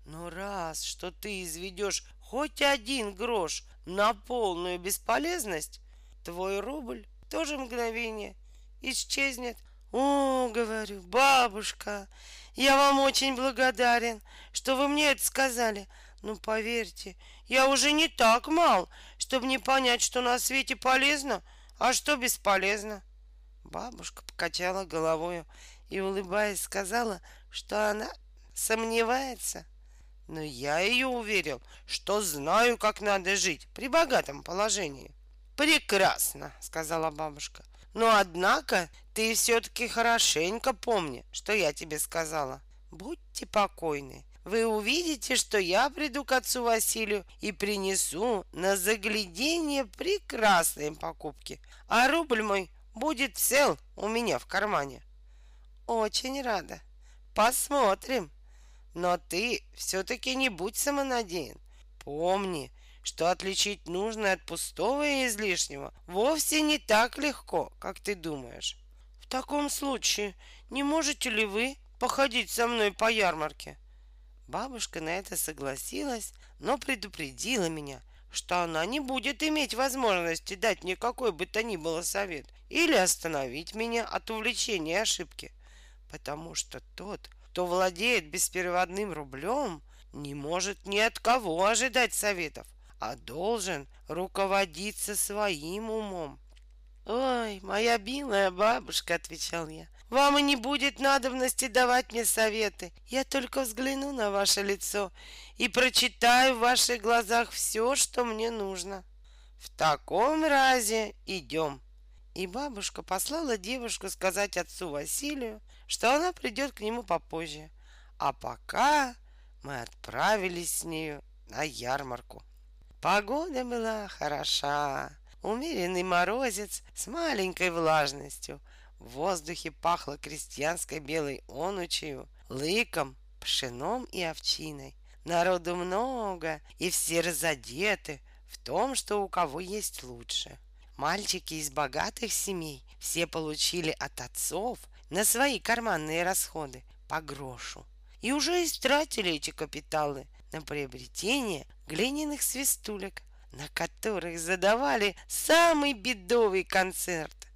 Но раз, что ты изведешь хоть один грош на полную бесполезность, твой рубль тоже мгновение исчезнет. О, говорю, бабушка, я вам очень благодарен, что вы мне это сказали. Ну, поверьте, я уже не так мал, чтобы не понять, что на свете полезно, а что бесполезно. Бабушка покачала головой и, улыбаясь, сказала, что она сомневается. Но я ее уверил, что знаю, как надо жить при богатом положении. Прекрасно, сказала бабушка. Но однако ты все-таки хорошенько помни, что я тебе сказала. Будьте покойны. Вы увидите, что я приду к отцу Василию и принесу на заглядение прекрасные покупки. А рубль мой будет цел у меня в кармане. Очень рада. Посмотрим. Но ты все-таки не будь самонадеян. Помни, что отличить нужное от пустого и излишнего вовсе не так легко, как ты думаешь. В таком случае не можете ли вы походить со мной по ярмарке? Бабушка на это согласилась, но предупредила меня, что она не будет иметь возможности дать мне какой бы то ни было совет или остановить меня от увлечения и ошибки, потому что тот, кто владеет беспереводным рублем, не может ни от кого ожидать советов, а должен руководиться своим умом. «Ой, моя милая бабушка», — отвечал я, — «вам и не будет надобности давать мне советы. Я только взгляну на ваше лицо и прочитаю в ваших глазах все, что мне нужно». «В таком разе идем». И бабушка послала девушку сказать отцу Василию, что она придет к нему попозже. А пока мы отправились с нею на ярмарку. Погода была хороша. Умеренный морозец с маленькой влажностью. В воздухе пахло крестьянской белой онучью, лыком, пшеном и овчиной. Народу много, и все разодеты в том, что у кого есть лучше. Мальчики из богатых семей все получили от отцов на свои карманные расходы по грошу и уже истратили эти капиталы на приобретение глиняных свистулек, на которых задавали самый бедовый концерт.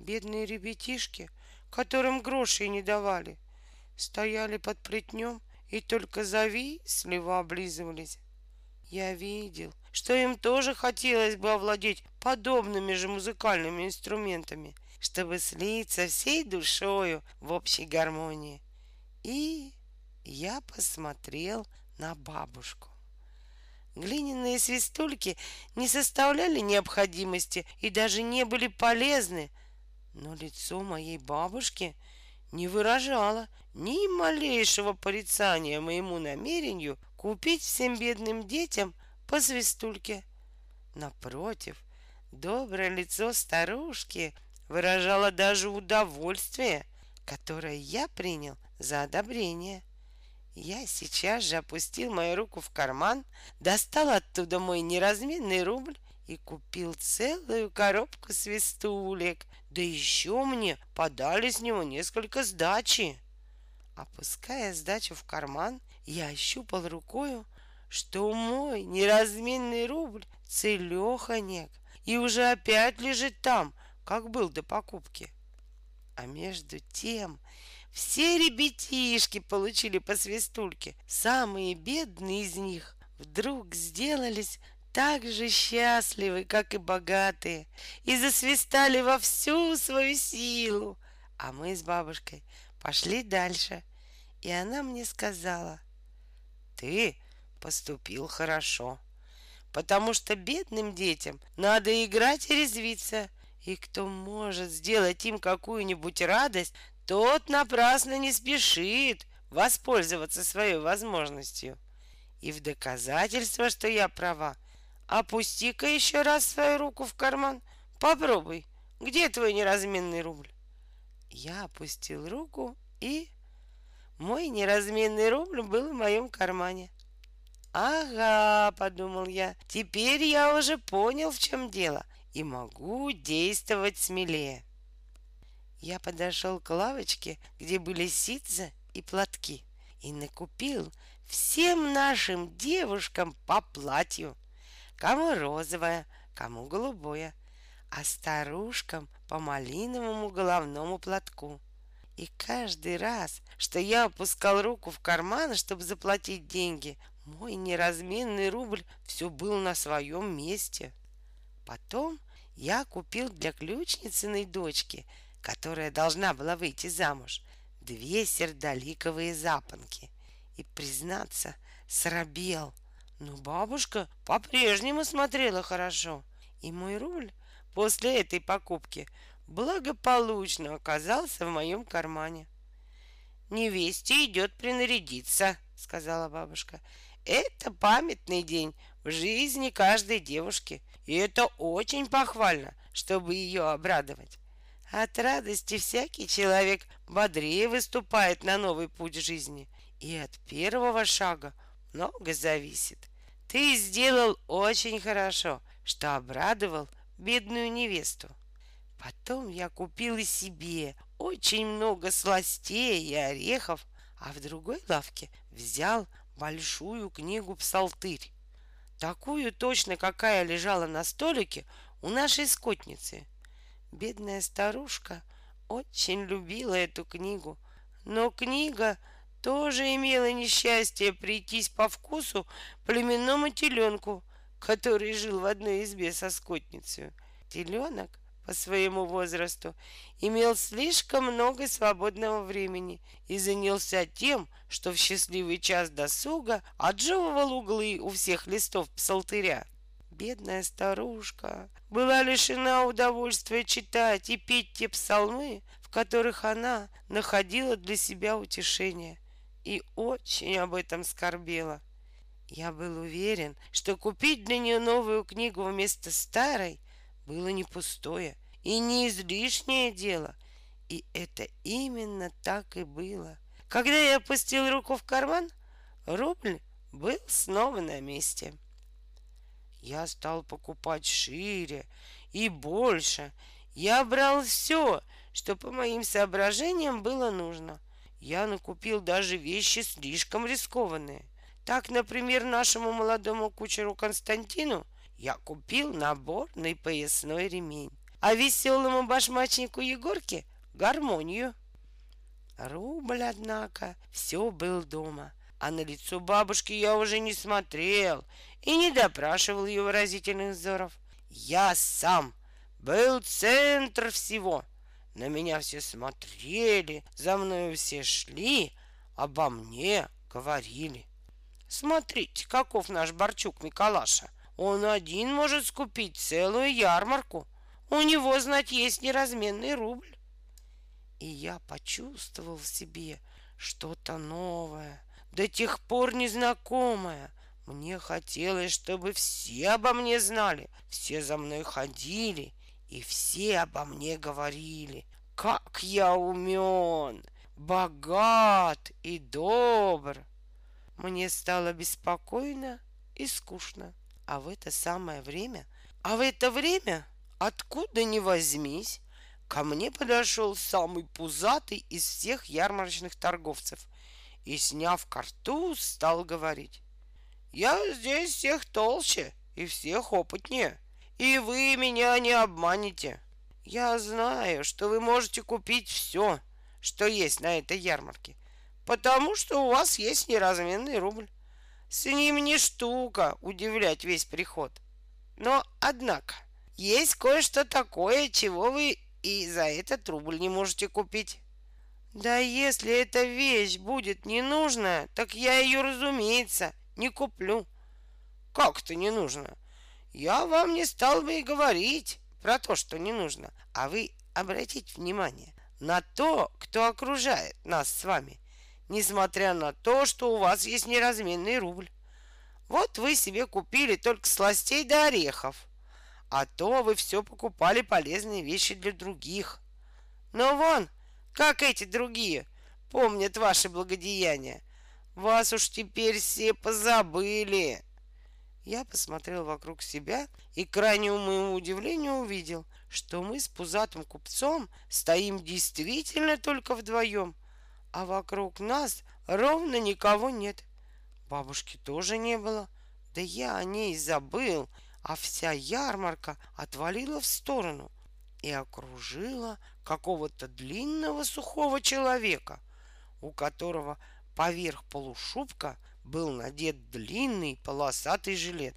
Бедные ребятишки, которым грошей не давали, стояли под плетнем и только завистливо облизывались. Я видел, что им тоже хотелось бы овладеть подобными же музыкальными инструментами, чтобы слиться всей душою в общей гармонии. И я посмотрел на бабушку. Глиняные свистульки не составляли необходимости и даже не были полезны, но лицо моей бабушки не выражало ни малейшего порицания моему намерению купить всем бедным детям по свистульке. Напротив, доброе лицо старушки выражало даже удовольствие, которое я принял за одобрение. Я сейчас же опустил мою руку в карман, достал оттуда мой неразменный рубль и купил целую коробку свистулек. Да еще мне подали с него несколько сдачи. Опуская сдачу в карман, я ощупал рукою, что мой неразменный рубль целеханек и уже опять лежит там, как был до покупки. А между тем все ребятишки получили по свистульке. Самые бедные из них вдруг сделались так же счастливы, как и богатые, и засвистали во всю свою силу. А мы с бабушкой пошли дальше, и она мне сказала, «Ты поступил хорошо, потому что бедным детям надо играть и резвиться, и кто может сделать им какую-нибудь радость, тот напрасно не спешит воспользоваться своей возможностью. И в доказательство, что я права, опусти-ка еще раз свою руку в карман. Попробуй, где твой неразменный рубль? Я опустил руку и... Мой неразменный рубль был в моем кармане. Ага, подумал я, теперь я уже понял, в чем дело, и могу действовать смелее я подошел к лавочке, где были ситца и платки, и накупил всем нашим девушкам по платью. Кому розовое, кому голубое, а старушкам по малиновому головному платку. И каждый раз, что я опускал руку в карман, чтобы заплатить деньги, мой неразменный рубль все был на своем месте. Потом я купил для ключницыной дочки – которая должна была выйти замуж, две сердоликовые запонки. И, признаться, срабел. Но бабушка по-прежнему смотрела хорошо. И мой рубль после этой покупки благополучно оказался в моем кармане. «Невесте идет принарядиться», — сказала бабушка. «Это памятный день в жизни каждой девушки, и это очень похвально, чтобы ее обрадовать. От радости всякий человек бодрее выступает на новый путь жизни. И от первого шага много зависит. Ты сделал очень хорошо, что обрадовал бедную невесту. Потом я купил и себе очень много сластей и орехов, а в другой лавке взял большую книгу «Псалтырь». Такую точно, какая лежала на столике у нашей скотницы. Бедная старушка очень любила эту книгу, но книга тоже имела несчастье прийтись по вкусу племенному теленку, который жил в одной избе со скотницей. Теленок по своему возрасту имел слишком много свободного времени и занялся тем, что в счастливый час досуга отжевывал углы у всех листов псалтыря. Бедная старушка была лишена удовольствия читать и петь те псалмы, в которых она находила для себя утешение, и очень об этом скорбела. Я был уверен, что купить для нее новую книгу вместо старой было не пустое и не излишнее дело. И это именно так и было. Когда я опустил руку в карман, рубль был снова на месте. Я стал покупать шире и больше. Я брал все, что по моим соображениям было нужно. Я накупил даже вещи слишком рискованные. Так, например, нашему молодому кучеру Константину я купил наборный поясной ремень, а веселому башмачнику Егорке — гармонию. Рубль, однако, все был дома, а на лицо бабушки я уже не смотрел и не допрашивал ее выразительных взоров. Я сам был центр всего. На меня все смотрели, за мною все шли, обо мне говорили. Смотрите, каков наш Борчук Миколаша. Он один может скупить целую ярмарку. У него, знать, есть неразменный рубль. И я почувствовал в себе что-то новое, до тех пор незнакомое, мне хотелось, чтобы все обо мне знали, все за мной ходили, и все обо мне говорили. Как я умен, богат и добр. Мне стало беспокойно и скучно. А в это самое время, а в это время, откуда ни возьмись, ко мне подошел самый пузатый из всех ярмарочных торговцев и, сняв картуз, стал говорить. Я здесь всех толще и всех опытнее. И вы меня не обманете. Я знаю, что вы можете купить все, что есть на этой ярмарке, потому что у вас есть неразменный рубль. С ним не штука удивлять весь приход. Но, однако, есть кое-что такое, чего вы и за этот рубль не можете купить. Да если эта вещь будет ненужная, так я ее, разумеется, не куплю. Как это не нужно? Я вам не стал бы и говорить про то, что не нужно. А вы обратите внимание на то, кто окружает нас с вами, несмотря на то, что у вас есть неразменный рубль. Вот вы себе купили только сластей до орехов, а то вы все покупали полезные вещи для других. Но вон, как эти другие помнят ваши благодеяния. Вас уж теперь все позабыли. Я посмотрел вокруг себя и, к крайнему моему удивлению, увидел, что мы с пузатым купцом стоим действительно только вдвоем, а вокруг нас ровно никого нет. Бабушки тоже не было. Да я о ней забыл, а вся ярмарка отвалила в сторону и окружила какого-то длинного сухого человека, у которого Поверх полушубка был надет длинный полосатый жилет,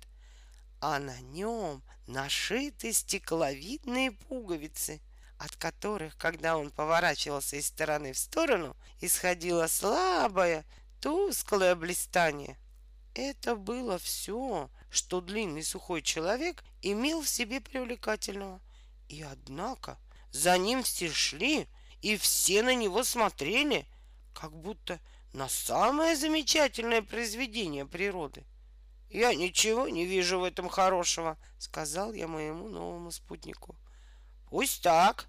а на нем нашиты стекловидные пуговицы, от которых, когда он поворачивался из стороны в сторону, исходило слабое, тусклое блистание. Это было все, что длинный сухой человек имел в себе привлекательного. И однако за ним все шли, и все на него смотрели, как будто на самое замечательное произведение природы. Я ничего не вижу в этом хорошего, сказал я моему новому спутнику. Пусть так,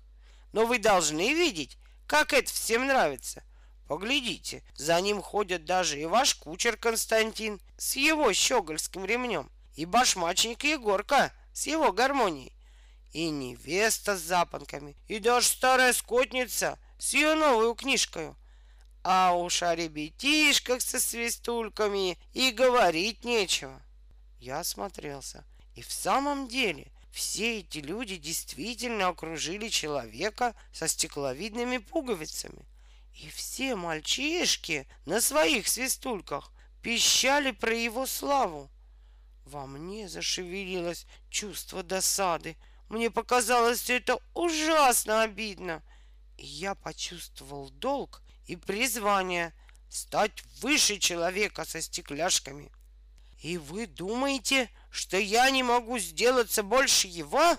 но вы должны видеть, как это всем нравится. Поглядите, за ним ходят даже и ваш кучер Константин с его щегольским ремнем, и башмачник Егорка с его гармонией, и невеста с запонками, и даже старая скотница с ее новой книжкой. А уж о ребятишках со свистульками и говорить нечего. Я осмотрелся. И в самом деле все эти люди действительно окружили человека со стекловидными пуговицами. И все мальчишки на своих свистульках пищали про его славу. Во мне зашевелилось чувство досады. Мне показалось все это ужасно обидно. И я почувствовал долг и призвание стать выше человека со стекляшками. И вы думаете, что я не могу сделаться больше его?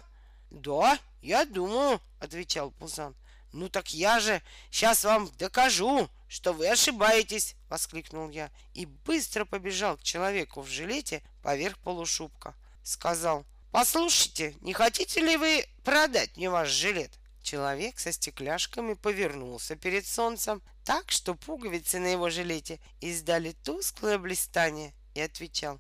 Да, я думаю, отвечал Пузан. Ну так я же сейчас вам докажу, что вы ошибаетесь, воскликнул я и быстро побежал к человеку в жилете поверх полушубка. Сказал, послушайте, не хотите ли вы продать мне ваш жилет? Человек со стекляшками повернулся перед солнцем так, что пуговицы на его жилете издали тусклое блистание и отвечал.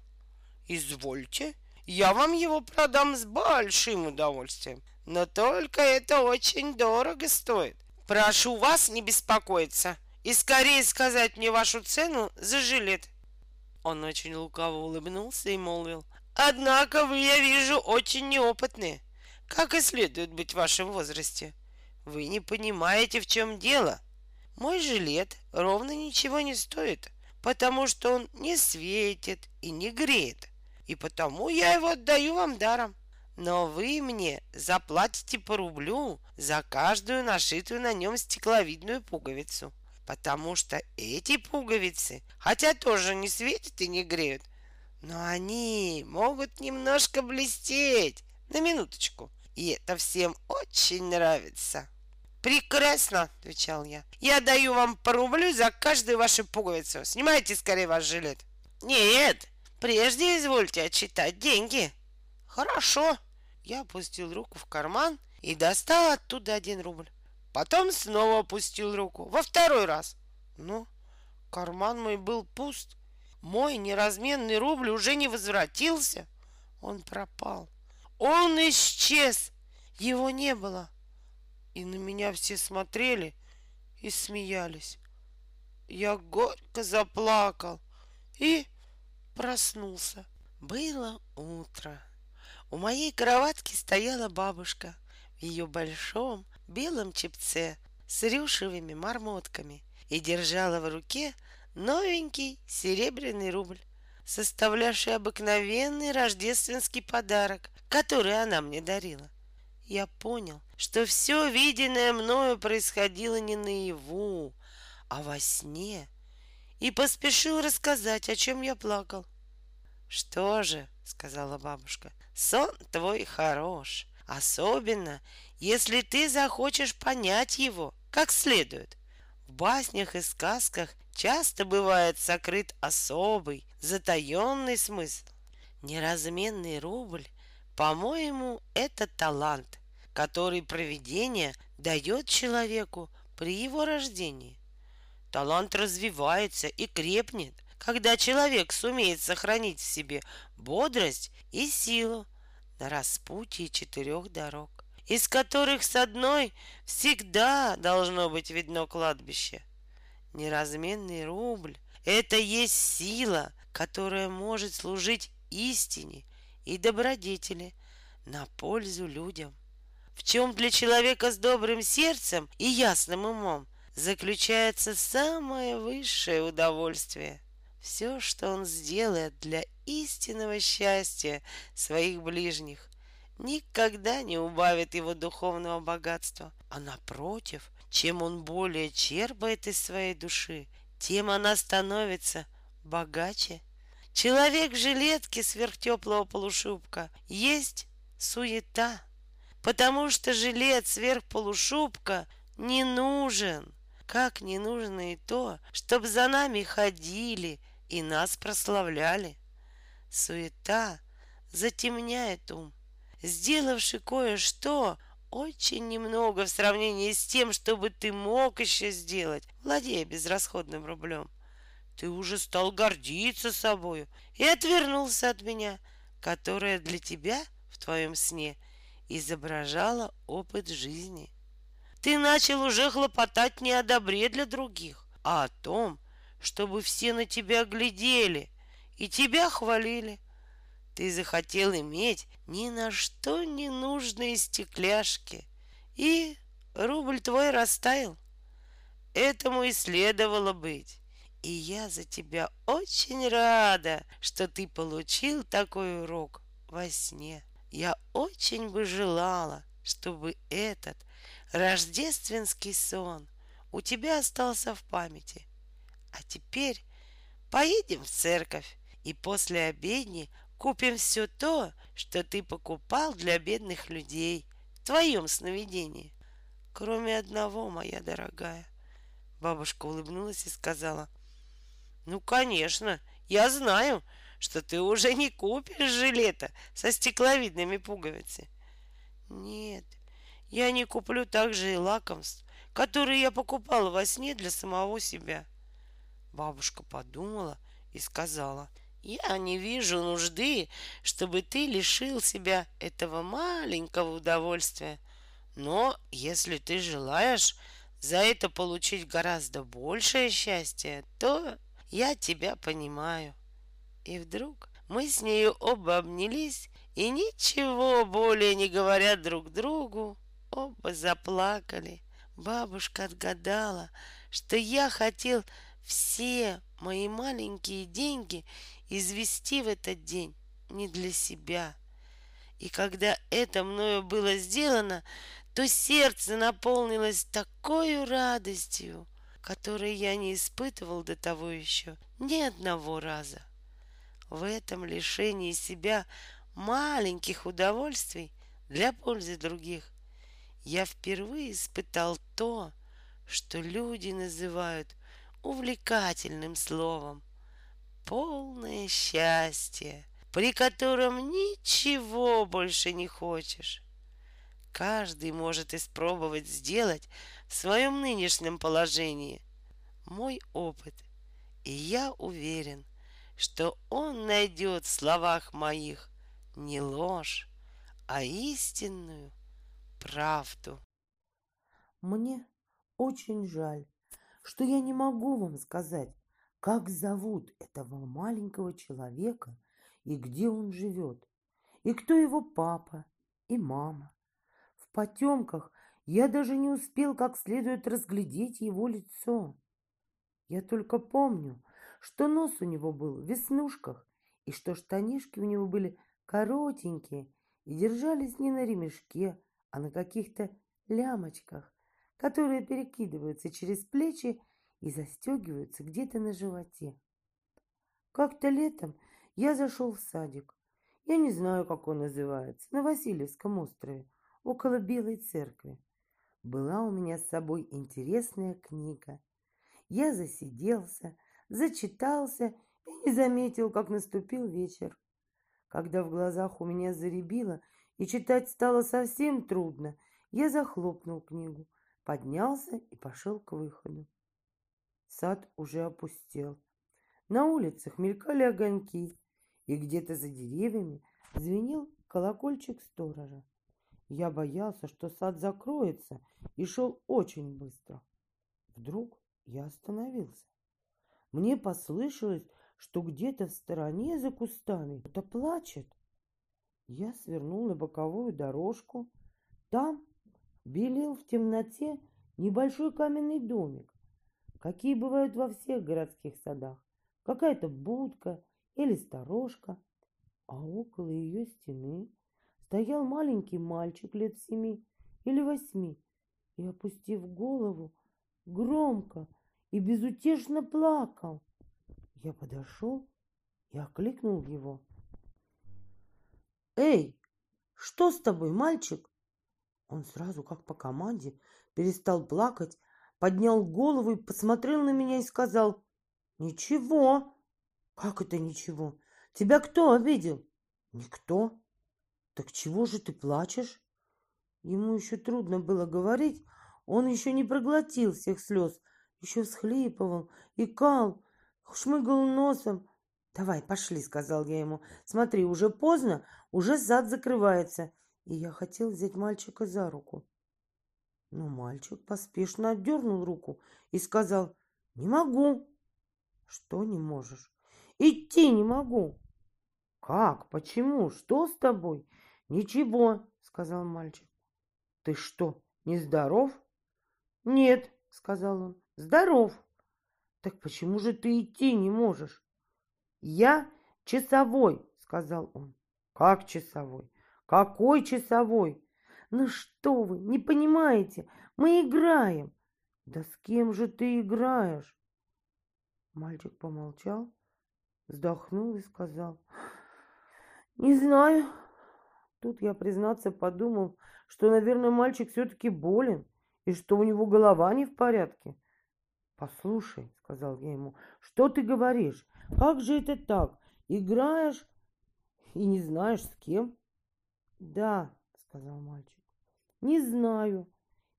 «Извольте, я вам его продам с большим удовольствием, но только это очень дорого стоит. Прошу вас не беспокоиться и скорее сказать мне вашу цену за жилет». Он очень лукаво улыбнулся и молвил. «Однако вы, я вижу, очень неопытные, как и следует быть в вашем возрасте. Вы не понимаете, в чем дело. Мой жилет ровно ничего не стоит, потому что он не светит и не греет, и потому я его отдаю вам даром. Но вы мне заплатите по рублю за каждую нашитую на нем стекловидную пуговицу, потому что эти пуговицы, хотя тоже не светят и не греют, но они могут немножко блестеть на минуточку, и это всем очень нравится. Прекрасно, отвечал я. Я даю вам по рублю за каждую вашу пуговицу. Снимайте скорее ваш жилет. Нет, прежде извольте отчитать деньги. Хорошо. Я опустил руку в карман и достал оттуда один рубль. Потом снова опустил руку. Во второй раз. Ну, карман мой был пуст. Мой неразменный рубль уже не возвратился. Он пропал. Он исчез. Его не было и на меня все смотрели и смеялись. Я горько заплакал и проснулся. Было утро. У моей кроватки стояла бабушка в ее большом белом чепце с рюшевыми мармотками и держала в руке новенький серебряный рубль, составлявший обыкновенный рождественский подарок, который она мне дарила я понял, что все виденное мною происходило не наяву, а во сне, и поспешил рассказать, о чем я плакал. «Что же?» — сказала бабушка. «Сон твой хорош, особенно, если ты захочешь понять его как следует. В баснях и сказках часто бывает сокрыт особый, затаенный смысл. Неразменный рубль по-моему, это талант, который провидение дает человеку при его рождении. Талант развивается и крепнет, когда человек сумеет сохранить в себе бодрость и силу на распутье четырех дорог, из которых с одной всегда должно быть видно кладбище. Неразменный рубль — это есть сила, которая может служить истине и добродетели на пользу людям. В чем для человека с добрым сердцем и ясным умом заключается самое высшее удовольствие. Все, что он сделает для истинного счастья своих ближних, никогда не убавит его духовного богатства, а напротив, чем он более черпает из своей души, тем она становится богаче. Человек в жилетке сверхтеплого полушубка есть суета, потому что жилет сверх полушубка не нужен, как не нужно и то, чтобы за нами ходили и нас прославляли. Суета затемняет ум, сделавший кое-что очень немного в сравнении с тем, что бы ты мог еще сделать, владея безрасходным рублем — ты уже стал гордиться собою и отвернулся от меня, которая для тебя в твоем сне изображала опыт жизни. Ты начал уже хлопотать не о добре для других, а о том, чтобы все на тебя глядели и тебя хвалили. ты захотел иметь ни на что не нужные стекляшки, и рубль твой растаял. Этому и следовало быть. И я за тебя очень рада, что ты получил такой урок во сне. Я очень бы желала, чтобы этот рождественский сон у тебя остался в памяти. А теперь поедем в церковь и после обедни купим все то, что ты покупал для бедных людей в твоем сновидении. Кроме одного, моя дорогая. Бабушка улыбнулась и сказала, «Ну, конечно, я знаю, что ты уже не купишь жилета со стекловидными пуговицами. Нет, я не куплю также и лакомств, которые я покупала во сне для самого себя. Бабушка подумала и сказала, я не вижу нужды, чтобы ты лишил себя этого маленького удовольствия. Но если ты желаешь за это получить гораздо большее счастье, то я тебя понимаю. И вдруг мы с нею оба обнялись и ничего более не говоря друг другу, оба заплакали. Бабушка отгадала, что я хотел все мои маленькие деньги извести в этот день не для себя. И когда это мною было сделано, то сердце наполнилось такой радостью, которой я не испытывал до того еще ни одного раза. В этом лишении себя маленьких удовольствий для пользы других я впервые испытал то, что люди называют увлекательным словом полное счастье, при котором ничего больше не хочешь. Каждый может испробовать сделать в своем нынешнем положении. Мой опыт, и я уверен, что он найдет в словах моих не ложь, а истинную правду. Мне очень жаль, что я не могу вам сказать, как зовут этого маленького человека и где он живет, и кто его папа и мама. В потемках я даже не успел как следует разглядеть его лицо. Я только помню, что нос у него был в веснушках, и что штанишки у него были коротенькие и держались не на ремешке, а на каких-то лямочках, которые перекидываются через плечи и застегиваются где-то на животе. Как-то летом я зашел в садик. Я не знаю, как он называется, на Васильевском острове, около Белой церкви. Была у меня с собой интересная книга. Я засиделся, зачитался и не заметил, как наступил вечер. Когда в глазах у меня заребило и читать стало совсем трудно, я захлопнул книгу, поднялся и пошел к выходу. Сад уже опустел. На улицах мелькали огоньки, и где-то за деревьями звенел колокольчик сторожа. Я боялся, что сад закроется, и шел очень быстро. Вдруг я остановился. Мне послышалось, что где-то в стороне за кустами кто-то плачет. Я свернул на боковую дорожку. Там белел в темноте небольшой каменный домик какие бывают во всех городских садах. Какая-то будка или сторожка. А около ее стены стоял маленький мальчик лет семи или восьми и, опустив голову, громко и безутешно плакал. Я подошел и окликнул его. «Эй, что с тобой, мальчик?» Он сразу, как по команде, перестал плакать поднял голову и посмотрел на меня и сказал, «Ничего». «Как это ничего? Тебя кто обидел?» «Никто». «Так чего же ты плачешь?» Ему еще трудно было говорить, он еще не проглотил всех слез, еще всхлипывал, икал, шмыгал носом. «Давай, пошли», — сказал я ему. «Смотри, уже поздно, уже сад закрывается». И я хотел взять мальчика за руку. Но мальчик поспешно отдернул руку и сказал, «Не могу». «Что не можешь?» «Идти не могу». Как? Почему? Что с тобой? Ничего, сказал мальчик. Ты что, нездоров? Нет, сказал он. Здоров. Так почему же ты идти не можешь? Я часовой, сказал он. Как часовой? Какой часовой? Ну что вы, не понимаете? Мы играем. Да с кем же ты играешь? Мальчик помолчал, вздохнул и сказал. Не знаю. Тут я, признаться, подумал, что, наверное, мальчик все-таки болен и что у него голова не в порядке. «Послушай», — сказал я ему, — «что ты говоришь? Как же это так? Играешь и не знаешь с кем?» «Да», — сказал мальчик, — «не знаю.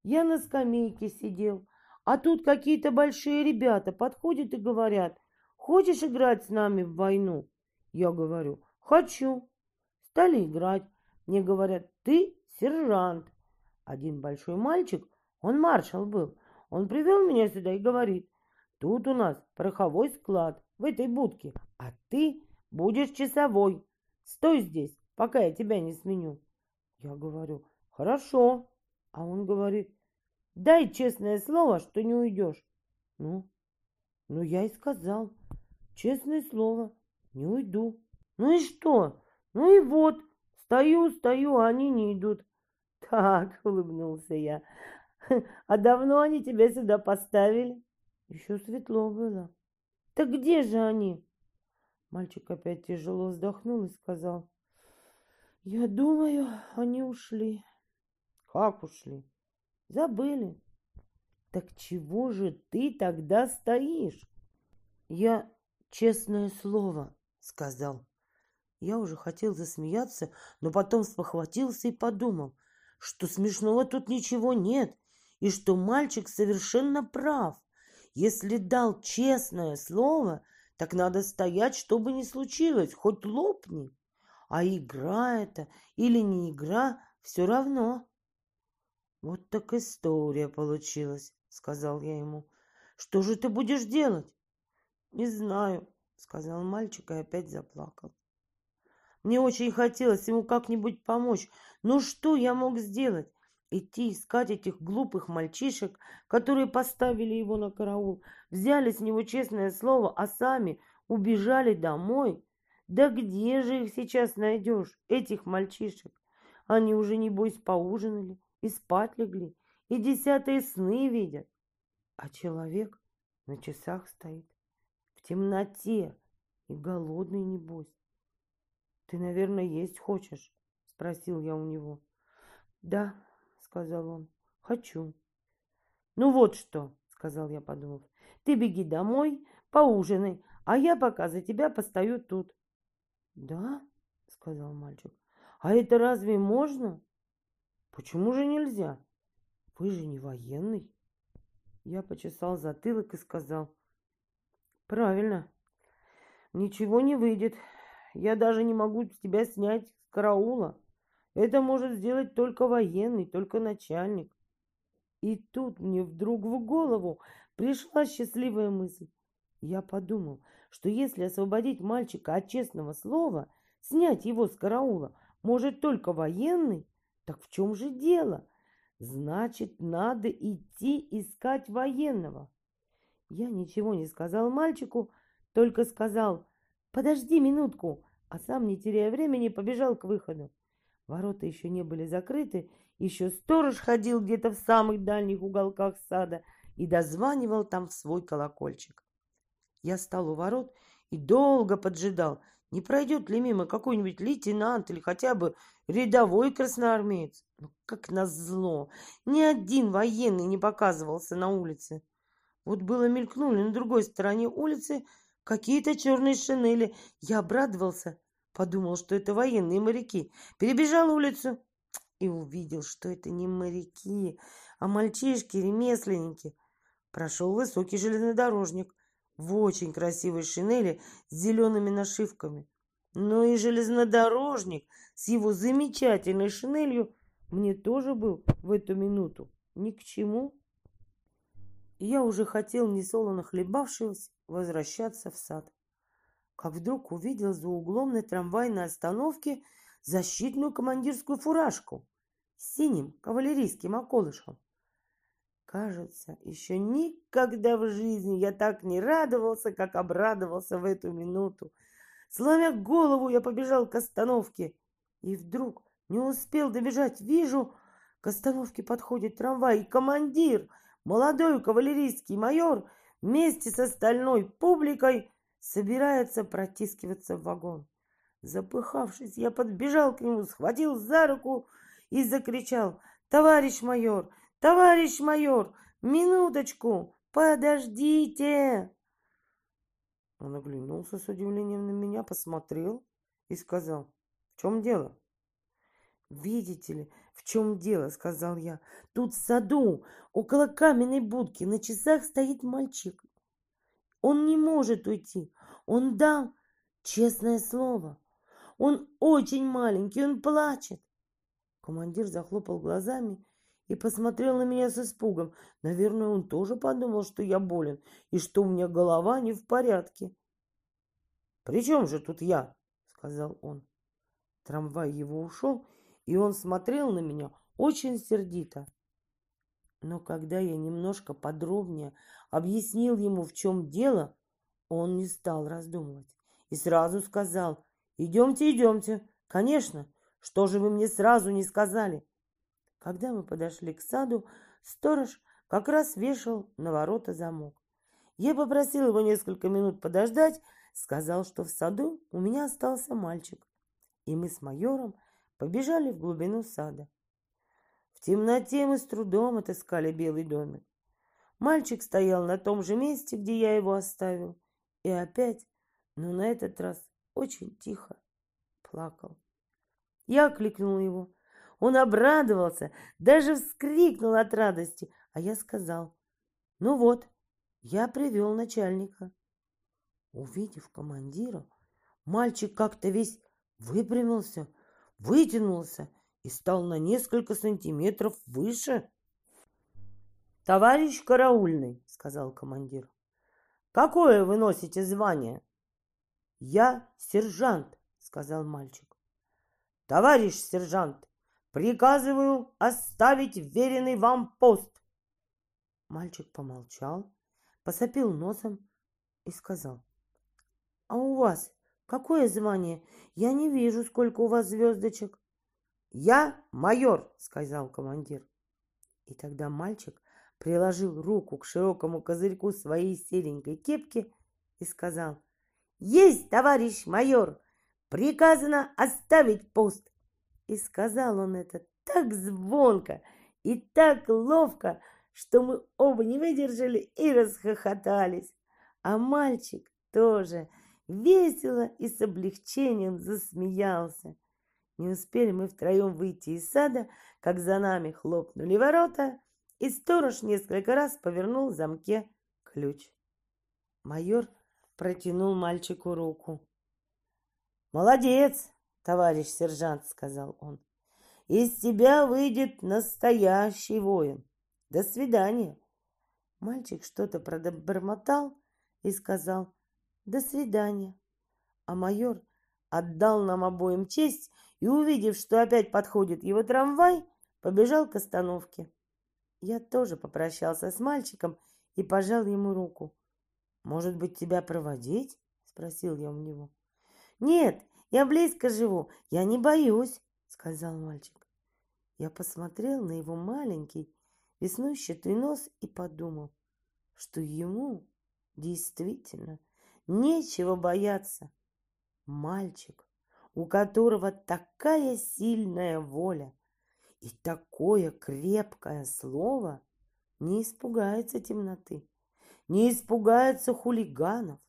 Я на скамейке сидел, а тут какие-то большие ребята подходят и говорят, хочешь играть с нами в войну?» Я говорю, «хочу». Стали играть. Мне говорят, ты сержант. Один большой мальчик, он маршал был, он привел меня сюда и говорит, тут у нас пороховой склад в этой будке, а ты будешь часовой. Стой здесь, пока я тебя не сменю. Я говорю, хорошо. А он говорит, дай честное слово, что не уйдешь. Ну, ну я и сказал, честное слово, не уйду. Ну и что? Ну и вот, стою, стою, а они не идут. Так, улыбнулся я. А давно они тебя сюда поставили? Еще светло было. Так где же они? Мальчик опять тяжело вздохнул и сказал. Я думаю, они ушли. Как ушли? Забыли. Так чего же ты тогда стоишь? Я, честное слово, сказал. Я уже хотел засмеяться, но потом спохватился и подумал, что смешного тут ничего нет, и что мальчик совершенно прав. Если дал честное слово, так надо стоять, что бы ни случилось, хоть лопни. А игра это или не игра, все равно. Вот так история получилась, сказал я ему. Что же ты будешь делать? Не знаю, сказал мальчик и опять заплакал. Мне очень хотелось ему как-нибудь помочь. Но что я мог сделать? идти искать этих глупых мальчишек, которые поставили его на караул, взяли с него честное слово, а сами убежали домой. Да где же их сейчас найдешь, этих мальчишек? Они уже, небось, поужинали и спать легли, и десятые сны видят. А человек на часах стоит, в темноте и голодный, небось. Ты, наверное, есть хочешь? Спросил я у него. Да, сказал он. Хочу. Ну вот что, сказал я, подумав. Ты беги домой, поужинай, а я пока за тебя постою тут. Да, сказал мальчик. А это разве можно? Почему же нельзя? Вы же не военный. Я почесал затылок и сказал. Правильно. Ничего не выйдет. Я даже не могу тебя снять с караула. Это может сделать только военный, только начальник. И тут мне вдруг в голову пришла счастливая мысль. Я подумал, что если освободить мальчика от честного слова, снять его с караула может только военный, так в чем же дело? Значит, надо идти искать военного. Я ничего не сказал мальчику, только сказал «Подожди минутку», а сам, не теряя времени, побежал к выходу. Ворота еще не были закрыты, еще сторож ходил где-то в самых дальних уголках сада и дозванивал там в свой колокольчик. Я стал у ворот и долго поджидал, не пройдет ли мимо какой-нибудь лейтенант или хотя бы рядовой красноармеец. Но ну, как назло, ни один военный не показывался на улице. Вот было мелькнули на другой стороне улицы какие-то черные шинели. Я обрадовался Подумал, что это военные моряки. Перебежал улицу и увидел, что это не моряки, а мальчишки-ремесленники. Прошел высокий железнодорожник в очень красивой шинели с зелеными нашивками. Но и железнодорожник с его замечательной шинелью мне тоже был в эту минуту ни к чему. Я уже хотел, несолоно хлебавшись, возвращаться в сад. Как вдруг увидел за углом на трамвайной остановке защитную командирскую фуражку с синим кавалерийским околышем. Кажется, еще никогда в жизни я так не радовался, как обрадовался в эту минуту. Сломя голову, я побежал к остановке. И вдруг, не успел добежать, вижу, к остановке подходит трамвай, и командир, молодой кавалерийский майор, вместе с остальной публикой собирается протискиваться в вагон. Запыхавшись, я подбежал к нему, схватил за руку и закричал «Товарищ майор! Товарищ майор, минуточку, подождите!» Он оглянулся с удивлением на меня, посмотрел и сказал, «В чем дело?» «Видите ли, в чем дело?» — сказал я. «Тут в саду, около каменной будки, на часах стоит мальчик. Он не может уйти. Он дал честное слово. Он очень маленький, он плачет». Командир захлопал глазами и посмотрел на меня с испугом. Наверное, он тоже подумал, что я болен и что у меня голова не в порядке. «При чем же тут я?» — сказал он. Трамвай его ушел, и он смотрел на меня очень сердито. Но когда я немножко подробнее объяснил ему, в чем дело, он не стал раздумывать и сразу сказал, «Идемте, идемте, конечно, что же вы мне сразу не сказали?» Когда мы подошли к саду, сторож как раз вешал на ворота замок. Я попросил его несколько минут подождать, сказал, что в саду у меня остался мальчик. И мы с майором побежали в глубину сада. В темноте мы с трудом отыскали белый домик. Мальчик стоял на том же месте, где я его оставил, и опять, но на этот раз очень тихо плакал. Я окликнул его. Он обрадовался, даже вскрикнул от радости, а я сказал, ну вот, я привел начальника. Увидев командира, мальчик как-то весь выпрямился, вытянулся и стал на несколько сантиметров выше. «Товарищ караульный», — сказал командир, — «какое вы носите звание?» «Я сержант», — сказал мальчик. «Товарищ сержант, Приказываю оставить веренный вам пост. Мальчик помолчал, посопил носом и сказал. А у вас какое звание? Я не вижу, сколько у вас звездочек. Я майор, сказал командир. И тогда мальчик приложил руку к широкому козырьку своей серенькой кепки и сказал. Есть, товарищ майор! Приказано оставить пост. И сказал он это так звонко и так ловко, что мы оба не выдержали и расхохотались. А мальчик тоже весело и с облегчением засмеялся. Не успели мы втроем выйти из сада, как за нами хлопнули ворота, и сторож несколько раз повернул в замке ключ. Майор протянул мальчику руку. «Молодец! товарищ сержант, сказал он. Из тебя выйдет настоящий воин. До свидания. Мальчик что-то пробормотал и сказал «До свидания». А майор отдал нам обоим честь и, увидев, что опять подходит его трамвай, побежал к остановке. Я тоже попрощался с мальчиком и пожал ему руку. «Может быть, тебя проводить?» — спросил я у него. «Нет, я близко живу, я не боюсь, сказал мальчик. Я посмотрел на его маленький веснущатый нос и подумал, что ему действительно нечего бояться. Мальчик, у которого такая сильная воля и такое крепкое слово, не испугается темноты, не испугается хулиганов,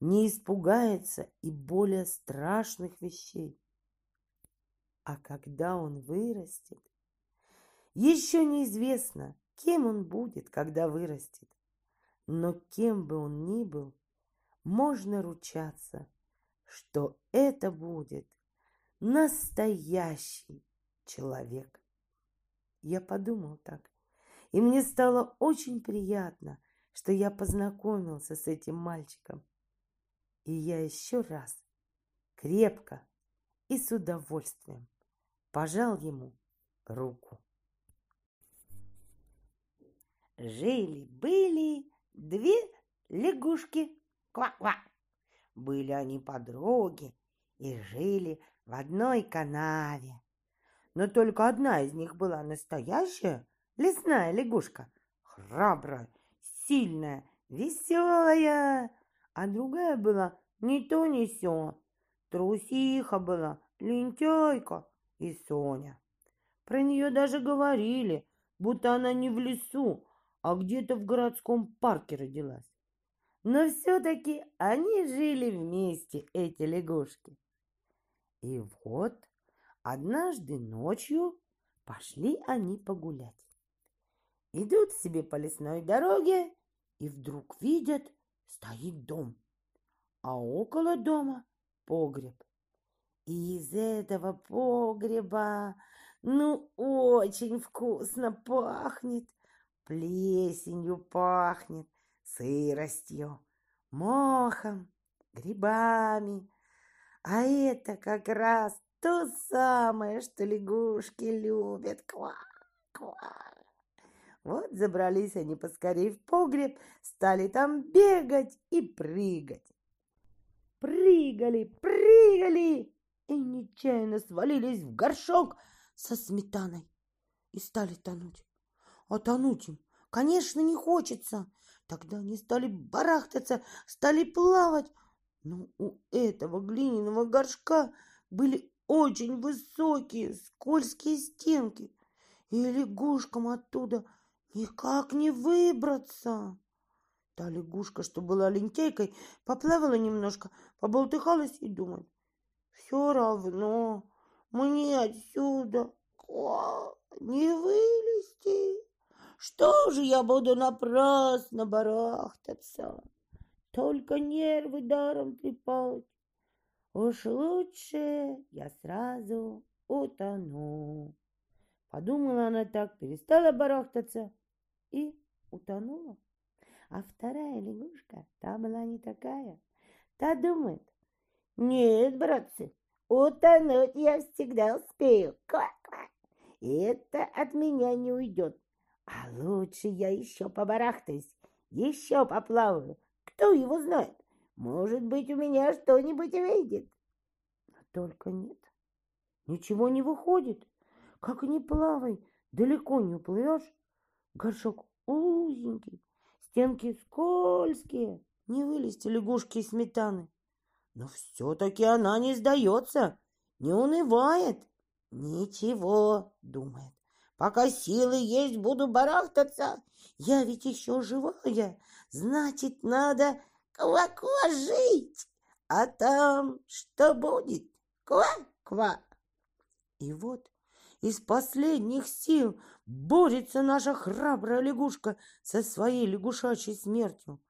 не испугается и более страшных вещей. А когда он вырастет, еще неизвестно, кем он будет, когда вырастет. Но кем бы он ни был, можно ручаться, что это будет настоящий человек. Я подумал так, и мне стало очень приятно, что я познакомился с этим мальчиком. И я еще раз крепко и с удовольствием пожал ему руку. Жили-были две лягушки. Ква-ква. Были они подруги и жили в одной канаве. Но только одна из них была настоящая лесная лягушка, храбрая, сильная, веселая, а другая была не то не сё, трусиха была, лентяйка и Соня. Про нее даже говорили, будто она не в лесу, а где-то в городском парке родилась. Но все-таки они жили вместе, эти лягушки. И вот однажды ночью пошли они погулять. Идут себе по лесной дороге и вдруг видят, стоит дом, а около дома погреб. И из этого погреба, ну, очень вкусно пахнет, плесенью пахнет, сыростью, мохом, грибами. А это как раз то самое, что лягушки любят. Ква, ква. Вот забрались они поскорее в погреб, стали там бегать и прыгать. Прыгали, прыгали и нечаянно свалились в горшок со сметаной и стали тонуть. А тонуть им, конечно, не хочется. Тогда они стали барахтаться, стали плавать. Но у этого глиняного горшка были очень высокие скользкие стенки, и лягушкам оттуда никак не выбраться. Та лягушка, что была лентяйкой, поплавала немножко, поболтыхалась и думает, все равно мне отсюда не вылезти. Что же я буду напрасно барахтаться? Только нервы даром трепать. Уж лучше я сразу утону. Подумала она так, перестала барахтаться и утонула. А вторая лягушка, та была не такая. Та думает, нет, братцы, утонуть я всегда успею. Ква-ква. Это от меня не уйдет. А лучше я еще побарахтаюсь, еще поплаваю. Кто его знает? Может быть, у меня что-нибудь выйдет. Но только нет. Ничего не выходит. Как ни плавай, далеко не уплывешь. Горшок узенький, стенки скользкие. Не вылезти лягушки из сметаны. Но все-таки она не сдается, не унывает. Ничего, думает. Пока силы есть, буду барахтаться. Я ведь еще живая, значит, надо ква-ква жить. А там что будет? Ква-ква. И вот из последних сил борется наша храбрая лягушка со своей лягушачьей смертью.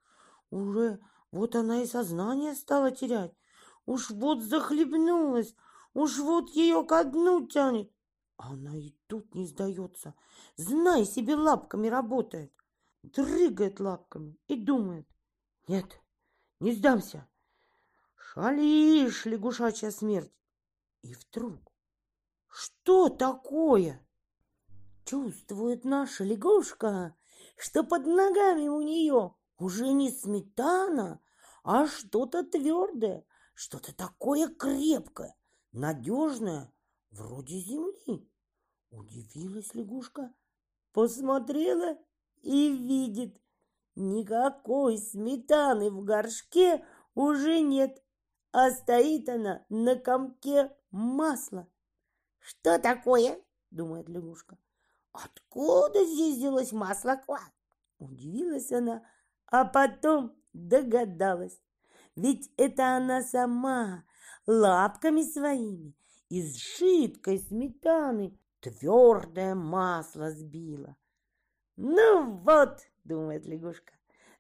Уже вот она и сознание стала терять. Уж вот захлебнулась, уж вот ее ко дну тянет. Она и тут не сдается. Знай себе, лапками работает. Дрыгает лапками и думает. Нет, не сдамся. Шалишь, лягушачья смерть. И вдруг, что такое? Чувствует наша лягушка, что под ногами у нее уже не сметана, а что-то твердое, что-то такое крепкое, надежное, вроде земли. Удивилась лягушка, посмотрела и видит, никакой сметаны в горшке уже нет, а стоит она на комке масла. Что такое? думает лягушка. Откуда здесь взялось масло квак? Удивилась она, а потом догадалась. Ведь это она сама лапками своими из жидкой сметаны твердое масло сбила. Ну вот, думает лягушка,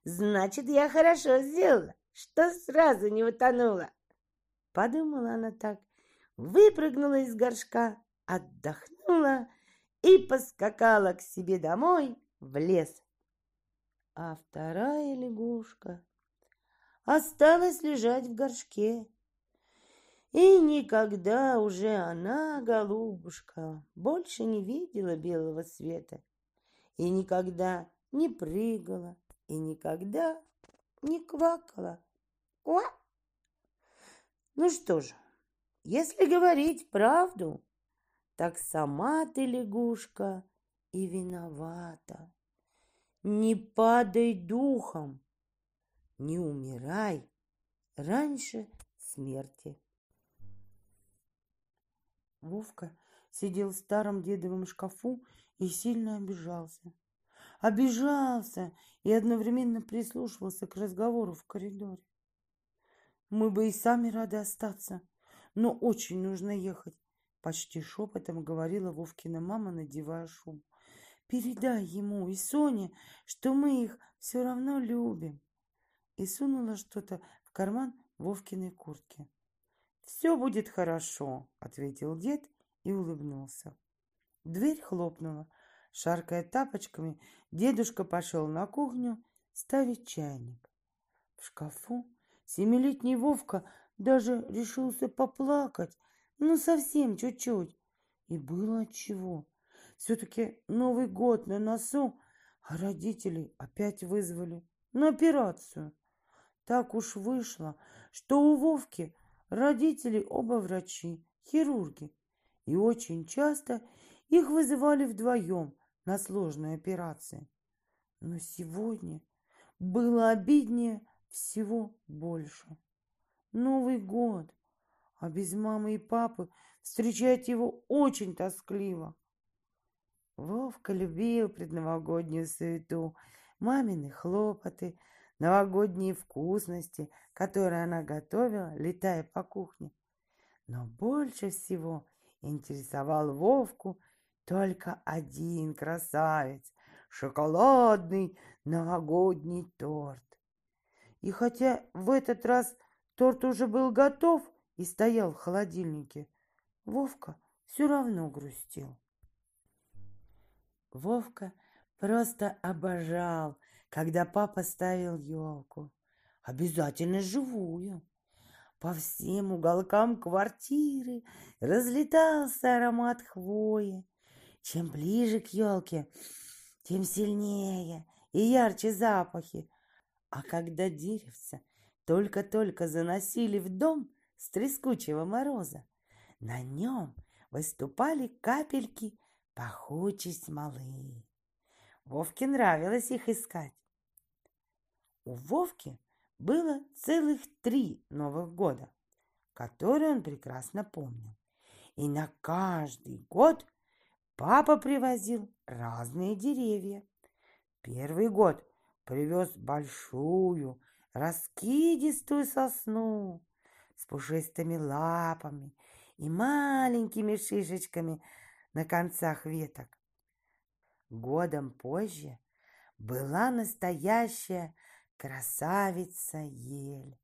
значит, я хорошо сделала, что сразу не утонула. Подумала она так, выпрыгнула из горшка, отдохнула и поскакала к себе домой в лес. А вторая лягушка осталась лежать в горшке. И никогда уже она, голубушка, больше не видела белого света. И никогда не прыгала, и никогда не квакала. Ква! Ну что же, если говорить правду, так сама ты, лягушка, и виновата. Не падай духом, не умирай раньше смерти. Вовка сидел в старом дедовом шкафу и сильно обижался. Обижался и одновременно прислушивался к разговору в коридоре. Мы бы и сами рады остаться, но очень нужно ехать. Почти шепотом говорила Вовкина мама, надевая шубу. Передай ему и Соне, что мы их все равно любим. И сунула что-то в карман Вовкиной куртки. «Все будет хорошо», — ответил дед и улыбнулся. Дверь хлопнула. Шаркая тапочками, дедушка пошел на кухню ставить чайник. В шкафу семилетний Вовка даже решился поплакать, ну совсем чуть-чуть. И было чего. Все-таки Новый год на носу, а родителей опять вызвали на операцию. Так уж вышло, что у Вовки Родители оба врачи, хирурги, и очень часто их вызывали вдвоем на сложные операции. Но сегодня было обиднее всего больше. Новый год, а без мамы и папы встречать его очень тоскливо. Вовка любил предновогоднюю суету, мамины хлопоты – новогодние вкусности, которые она готовила, летая по кухне. Но больше всего интересовал Вовку только один красавец — шоколадный новогодний торт. И хотя в этот раз торт уже был готов и стоял в холодильнике, Вовка все равно грустил. Вовка просто обожал когда папа ставил елку. Обязательно живую. По всем уголкам квартиры разлетался аромат хвои. Чем ближе к елке, тем сильнее и ярче запахи. А когда деревца только-только заносили в дом с трескучего мороза, на нем выступали капельки пахучей смолы. Вовке нравилось их искать. У Вовки было целых три Новых года, которые он прекрасно помнил. И на каждый год папа привозил разные деревья. Первый год привез большую, раскидистую сосну с пушистыми лапами и маленькими шишечками на концах веток. Годом позже была настоящая Красавица ель.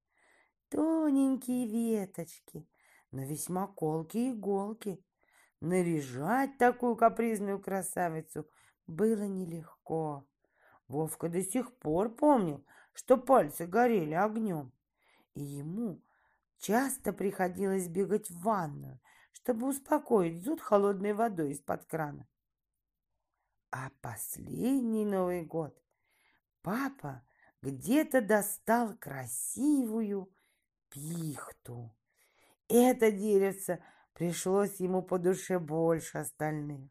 Тоненькие веточки, но весьма колкие иголки. Наряжать такую капризную красавицу было нелегко. Вовка до сих пор помнил, что пальцы горели огнем. И ему часто приходилось бегать в ванную, чтобы успокоить зуд холодной водой из-под крана. А последний Новый год папа где-то достал красивую пихту. Это деревце пришлось ему по душе больше остальных.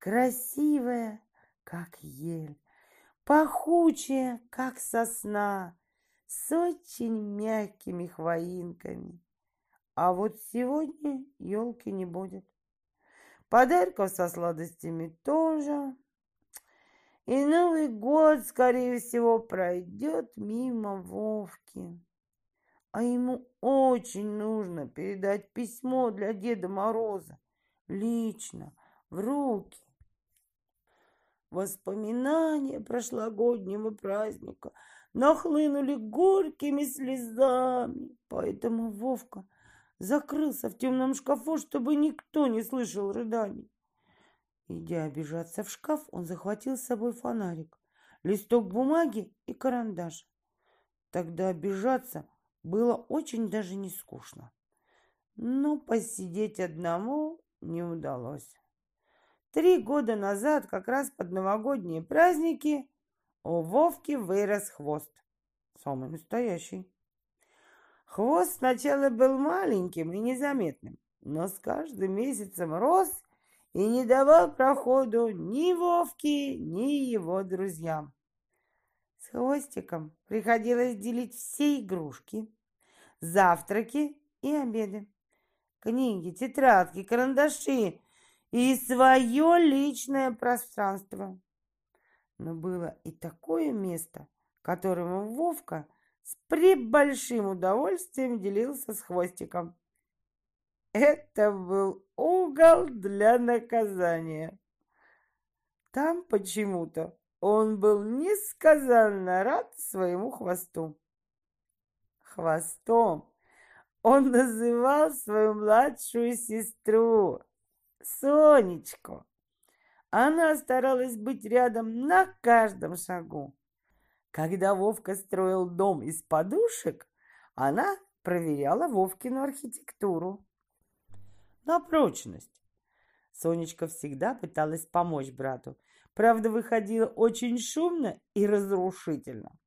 Красивая, как ель, пахучая, как сосна, с очень мягкими хвоинками. А вот сегодня елки не будет. Подарков со сладостями тоже. И Новый год, скорее всего, пройдет мимо Вовки. А ему очень нужно передать письмо для Деда Мороза лично, в руки. Воспоминания прошлогоднего праздника нахлынули горькими слезами, поэтому Вовка закрылся в темном шкафу, чтобы никто не слышал рыданий. Идя обижаться в шкаф, он захватил с собой фонарик, листок бумаги и карандаш. Тогда обижаться было очень даже не скучно. Но посидеть одному не удалось. Три года назад, как раз под новогодние праздники, у Вовки вырос хвост. Самый настоящий. Хвост сначала был маленьким и незаметным, но с каждым месяцем рос и не давал проходу ни Вовке, ни его друзьям. С хвостиком приходилось делить все игрушки, завтраки и обеды, книги, тетрадки, карандаши и свое личное пространство. Но было и такое место, которому Вовка с прибольшим удовольствием делился с хвостиком. Это был угол для наказания. Там почему-то он был несказанно рад своему хвосту. Хвостом он называл свою младшую сестру, Сонечку. Она старалась быть рядом на каждом шагу. Когда Вовка строил дом из подушек, она проверяла Вовкину архитектуру на прочность. Сонечка всегда пыталась помочь брату, правда, выходила очень шумно и разрушительно.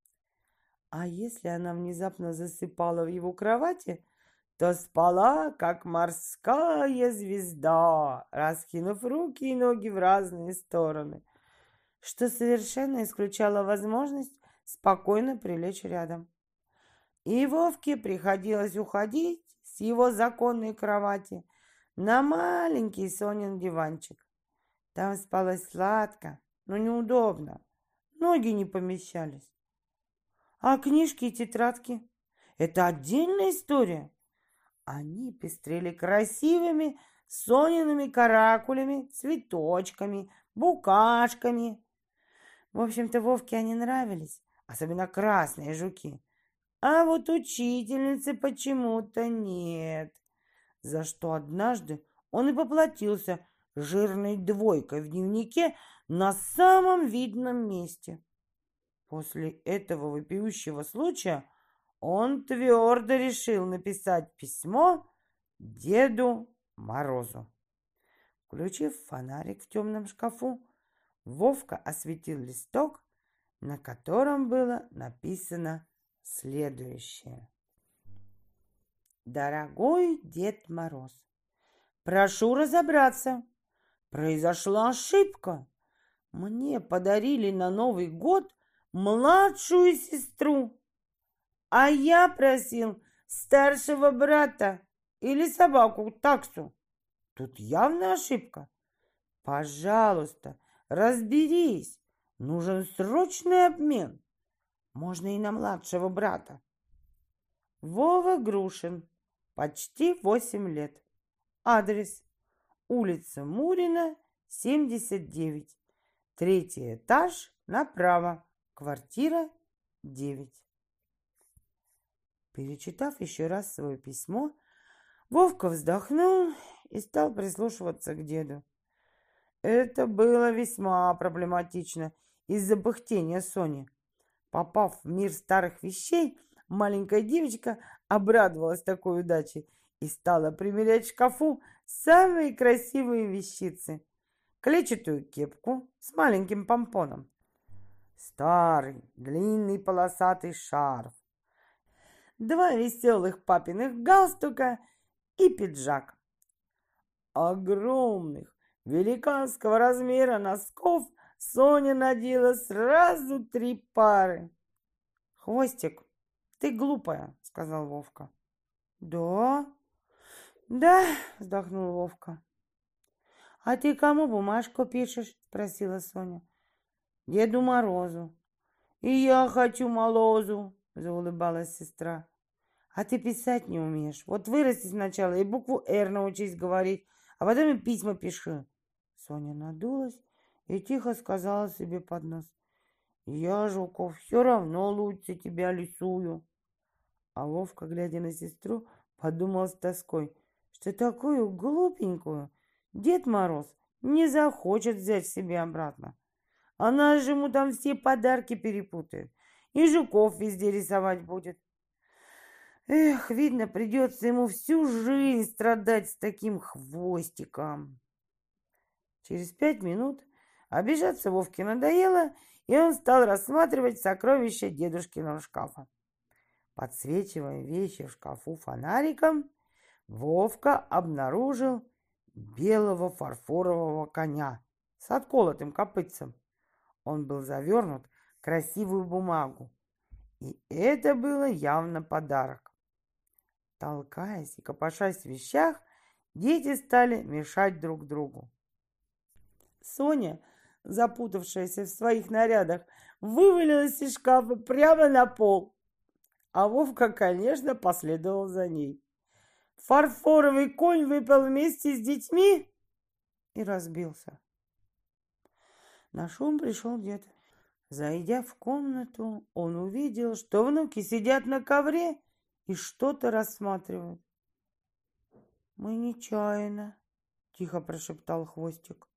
А если она внезапно засыпала в его кровати, то спала, как морская звезда, раскинув руки и ноги в разные стороны, что совершенно исключало возможность спокойно прилечь рядом. И Вовке приходилось уходить с его законной кровати на маленький Сонин диванчик. Там спалось сладко, но неудобно. Ноги не помещались. А книжки и тетрадки – это отдельная история. Они пестрели красивыми Сониными каракулями, цветочками, букашками. В общем-то, Вовке они нравились, особенно красные жуки. А вот учительницы почему-то нет за что однажды он и поплатился жирной двойкой в дневнике на самом видном месте. После этого вопиющего случая он твердо решил написать письмо Деду Морозу. Включив фонарик в темном шкафу, Вовка осветил листок, на котором было написано следующее. Дорогой Дед Мороз, прошу разобраться. Произошла ошибка. Мне подарили на Новый год младшую сестру, а я просил старшего брата или собаку таксу. Тут явная ошибка. Пожалуйста, разберись. Нужен срочный обмен. Можно и на младшего брата. Вова Грушин, Почти восемь лет. Адрес. Улица Мурина, 79. Третий этаж направо. Квартира 9. Перечитав еще раз свое письмо, Вовка вздохнул и стал прислушиваться к деду. Это было весьма проблематично из-за пыхтения Сони. Попав в мир старых вещей, Маленькая девочка обрадовалась такой удаче и стала примерять в шкафу самые красивые вещицы. Клетчатую кепку с маленьким помпоном, старый длинный полосатый шарф, два веселых папиных галстука и пиджак. Огромных, великанского размера носков Соня надела сразу три пары. Хвостик ты глупая, сказал Вовка. Да? Да, вздохнул Вовка. А ты кому бумажку пишешь? спросила Соня. Деду Морозу. И я хочу Молозу, заулыбалась сестра. А ты писать не умеешь. Вот вырасти сначала и букву «Р» научись говорить, а потом и письма пиши. Соня надулась и тихо сказала себе под нос. Я, Жуков, все равно лучше тебя рисую. А Вовка, глядя на сестру, подумал с тоской, что такую глупенькую Дед Мороз не захочет взять себе обратно. Она же ему там все подарки перепутает и жуков везде рисовать будет. Эх, видно, придется ему всю жизнь страдать с таким хвостиком. Через пять минут обижаться Вовке надоело, и он стал рассматривать сокровища дедушкиного шкафа. Подсвечивая вещи в шкафу фонариком, Вовка обнаружил белого фарфорового коня с отколотым копытцем. Он был завернут в красивую бумагу, и это было явно подарок. Толкаясь и копошась в вещах, дети стали мешать друг другу. Соня, запутавшаяся в своих нарядах, вывалилась из шкафа прямо на пол, а Вовка, конечно, последовал за ней. Фарфоровый конь выпал вместе с детьми и разбился. На шум пришел дед. Зайдя в комнату, он увидел, что внуки сидят на ковре и что-то рассматривают. «Мы нечаянно», — тихо прошептал Хвостик.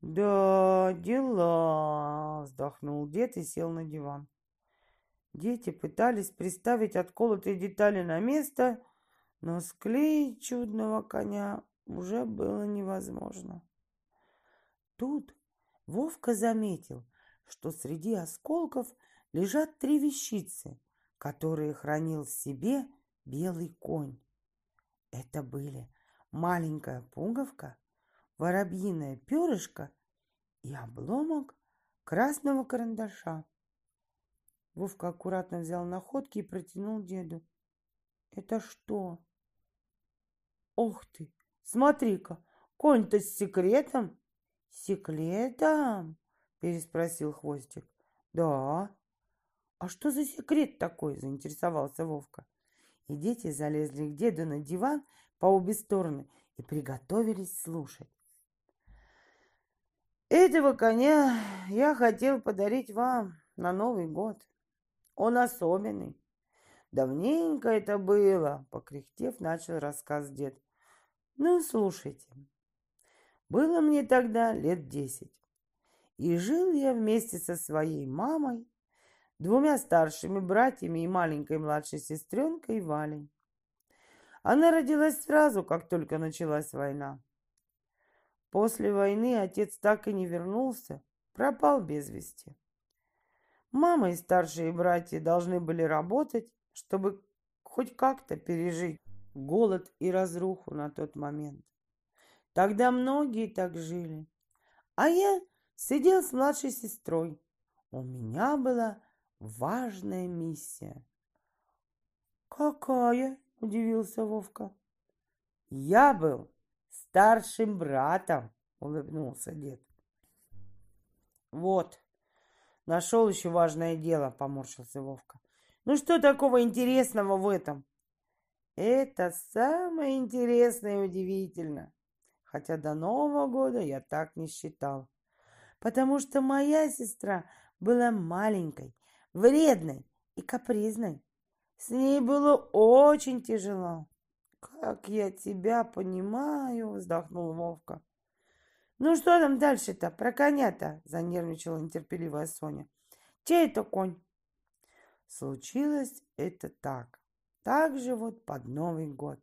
«Да, дела», — вздохнул дед и сел на диван. Дети пытались приставить отколотые детали на место, но склеить чудного коня уже было невозможно. Тут Вовка заметил, что среди осколков лежат три вещицы, которые хранил в себе белый конь. Это были маленькая пуговка, воробьиное перышко и обломок красного карандаша. Вовка аккуратно взял находки и протянул деду. «Это что?» «Ох ты! Смотри-ка, конь-то с секретом!» «Секретом?» — переспросил Хвостик. «Да». «А что за секрет такой?» — заинтересовался Вовка. И дети залезли к деду на диван по обе стороны и приготовились слушать. «Этого коня я хотел подарить вам на Новый год. Он особенный. Давненько это было, покряхтев, начал рассказ дед. Ну, слушайте. Было мне тогда лет десять. И жил я вместе со своей мамой, двумя старшими братьями и маленькой младшей сестренкой Валей. Она родилась сразу, как только началась война. После войны отец так и не вернулся, пропал без вести. Мама и старшие братья должны были работать, чтобы хоть как-то пережить голод и разруху на тот момент. Тогда многие так жили. А я сидел с младшей сестрой. У меня была важная миссия. «Какая?» – удивился Вовка. «Я был старшим братом», – улыбнулся дед. «Вот, нашел еще важное дело», – поморщился Вовка. «Ну что такого интересного в этом?» Это самое интересное и удивительно. Хотя до Нового года я так не считал. Потому что моя сестра была маленькой, вредной и капризной. С ней было очень тяжело. «Как я тебя понимаю!» — вздохнул Вовка. «Ну что там дальше-то, про коня-то?» — занервничала нетерпеливая Соня. «Чей это конь?» Случилось это так. Так же вот под Новый год.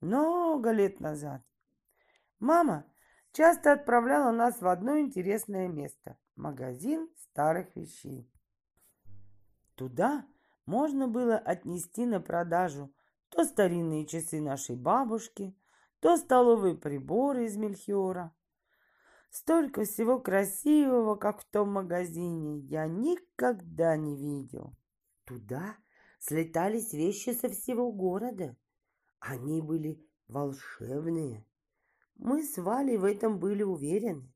Много лет назад. Мама часто отправляла нас в одно интересное место – магазин старых вещей. Туда можно было отнести на продажу то старинные часы нашей бабушки, то столовые приборы из мельхиора. Столько всего красивого, как в том магазине, я никогда не видел. Туда слетались вещи со всего города. Они были волшебные. Мы с Валей в этом были уверены.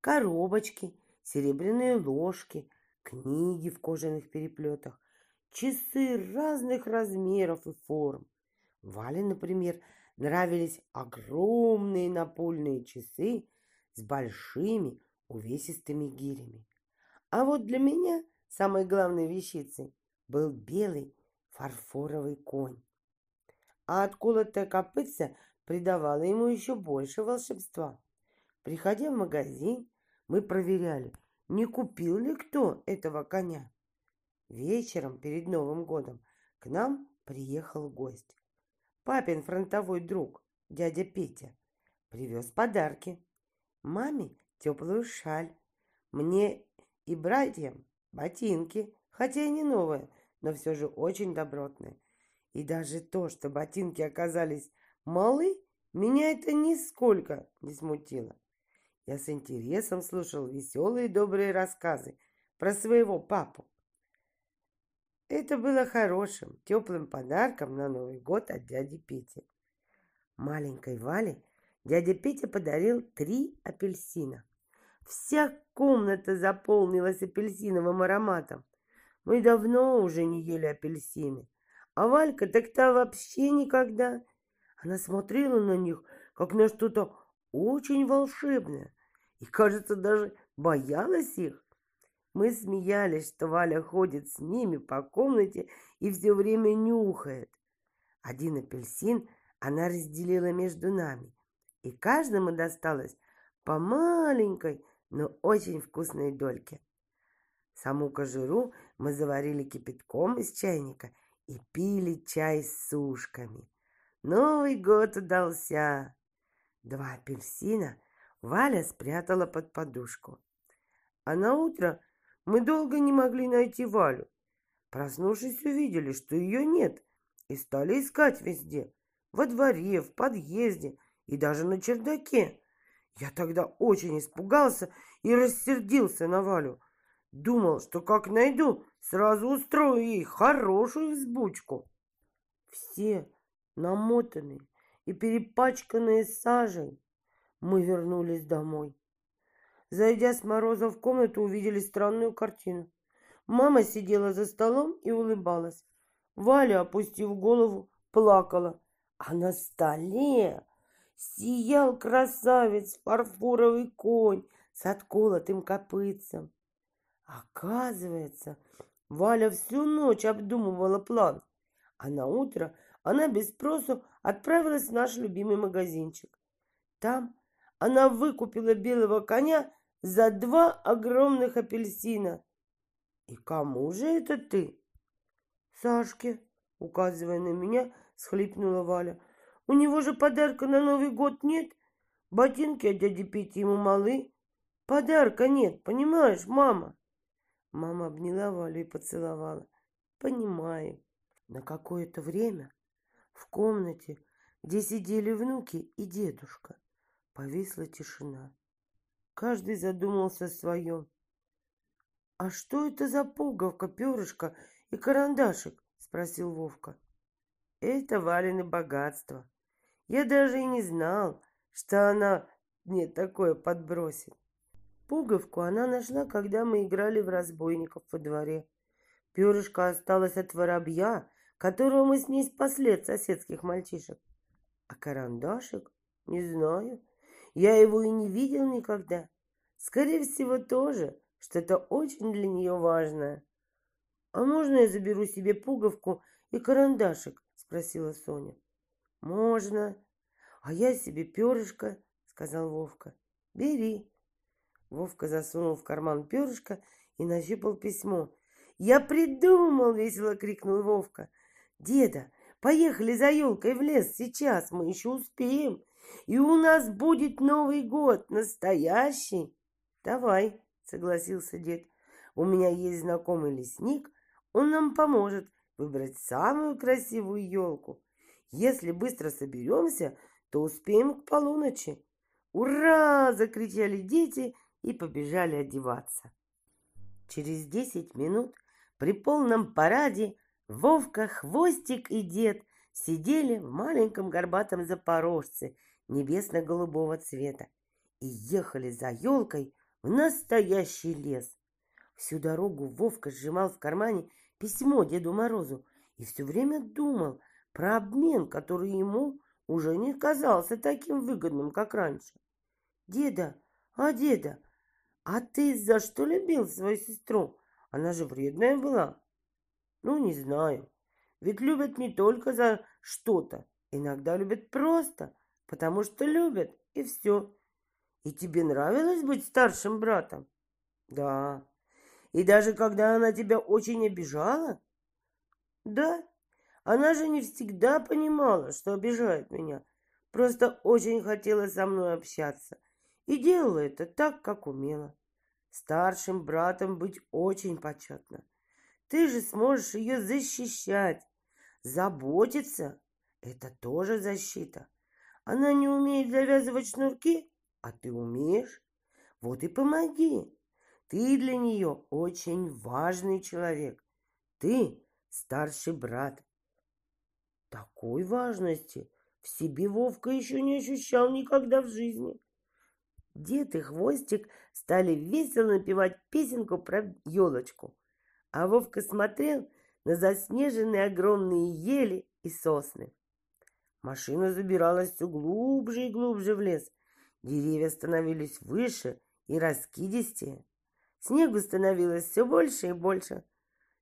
Коробочки, серебряные ложки, книги в кожаных переплетах, часы разных размеров и форм. Вале, например, нравились огромные напольные часы с большими увесистыми гирями. А вот для меня самой главной вещицей был белый фарфоровый конь. А отколотая копытца придавала ему еще больше волшебства. Приходя в магазин, мы проверяли, не купил ли кто этого коня. Вечером перед Новым годом к нам приехал гость. Папин фронтовой друг, дядя Петя, привез подарки. Маме теплую шаль, мне и братьям ботинки, хотя и не новые, но все же очень добротные. И даже то, что ботинки оказались малы, меня это нисколько не смутило. Я с интересом слушал веселые добрые рассказы про своего папу. Это было хорошим, теплым подарком на Новый год от дяди Пети. Маленькой Вале дядя Петя подарил три апельсина. Вся комната заполнилась апельсиновым ароматом. Мы давно уже не ели апельсины. А Валька так-то вообще никогда. Она смотрела на них, как на что-то очень волшебное. И, кажется, даже боялась их. Мы смеялись, что Валя ходит с ними по комнате и все время нюхает. Один апельсин она разделила между нами, и каждому досталось по маленькой, но очень вкусной дольке. Саму кожуру мы заварили кипятком из чайника и пили чай с сушками. Новый год удался. Два апельсина Валя спрятала под подушку. А на утро мы долго не могли найти Валю. Проснувшись, увидели, что ее нет, и стали искать везде. Во дворе, в подъезде и даже на чердаке. Я тогда очень испугался и рассердился на Валю. Думал, что как найду, сразу устрою ей хорошую взбучку. Все намотанные и перепачканные сажей, мы вернулись домой. Зайдя с Мороза в комнату, увидели странную картину. Мама сидела за столом и улыбалась. Валя, опустив голову, плакала. А на столе сиял красавец, фарфоровый конь с отколотым копытцем. Оказывается, Валя всю ночь обдумывала план, а на утро она без спросу отправилась в наш любимый магазинчик. Там она выкупила белого коня за два огромных апельсина. И кому же это ты? Сашке, указывая на меня, схлипнула Валя. У него же подарка на Новый год нет. Ботинки от дяди Пети ему малы. Подарка нет, понимаешь, мама? Мама обняла Валю и поцеловала. Понимаю. На какое-то время в комнате, где сидели внуки и дедушка, повисла тишина. Каждый задумался о своем. «А что это за пуговка, перышко и карандашик?» — спросил Вовка. «Это Валины богатство. Я даже и не знал, что она мне такое подбросит. Пуговку она нашла, когда мы играли в разбойников во дворе. Перышко осталось от воробья, которого мы с ней спасли от соседских мальчишек. А карандашик? Не знаю. Я его и не видел никогда. Скорее всего, тоже что-то очень для нее важное. «А можно я заберу себе пуговку и карандашик?» — спросила Соня. «Можно. А я себе перышко», — сказал Вовка. «Бери». Вовка засунул в карман перышко и нащупал письмо. «Я придумал!» — весело крикнул Вовка. «Деда, поехали за елкой в лес сейчас, мы еще успеем. И у нас будет Новый год, настоящий. Давай, согласился дед. У меня есть знакомый лесник, он нам поможет выбрать самую красивую елку. Если быстро соберемся, то успеем к полуночи. «Ура!» – закричали дети и побежали одеваться. Через десять минут при полном параде Вовка, Хвостик и дед сидели в маленьком горбатом запорожце небесно-голубого цвета и ехали за елкой в настоящий лес. Всю дорогу Вовка сжимал в кармане письмо Деду Морозу и все время думал про обмен, который ему уже не казался таким выгодным, как раньше. «Деда, а деда, а ты за что любил свою сестру? Она же вредная была». «Ну, не знаю. Ведь любят не только за что-то, иногда любят просто, потому что любят, и все. И тебе нравилось быть старшим братом? Да. И даже когда она тебя очень обижала? Да, она же не всегда понимала, что обижает меня. Просто очень хотела со мной общаться. И делала это так, как умела. Старшим братом быть очень почетно. Ты же сможешь ее защищать, заботиться. Это тоже защита. Она не умеет завязывать шнурки, а ты умеешь. Вот и помоги. Ты для нее очень важный человек. Ты старший брат. Такой важности в себе Вовка еще не ощущал никогда в жизни. Дед и Хвостик стали весело напевать песенку про елочку, а Вовка смотрел на заснеженные огромные ели и сосны. Машина забиралась все глубже и глубже в лес. Деревья становились выше и раскидистее. Снегу становилось все больше и больше.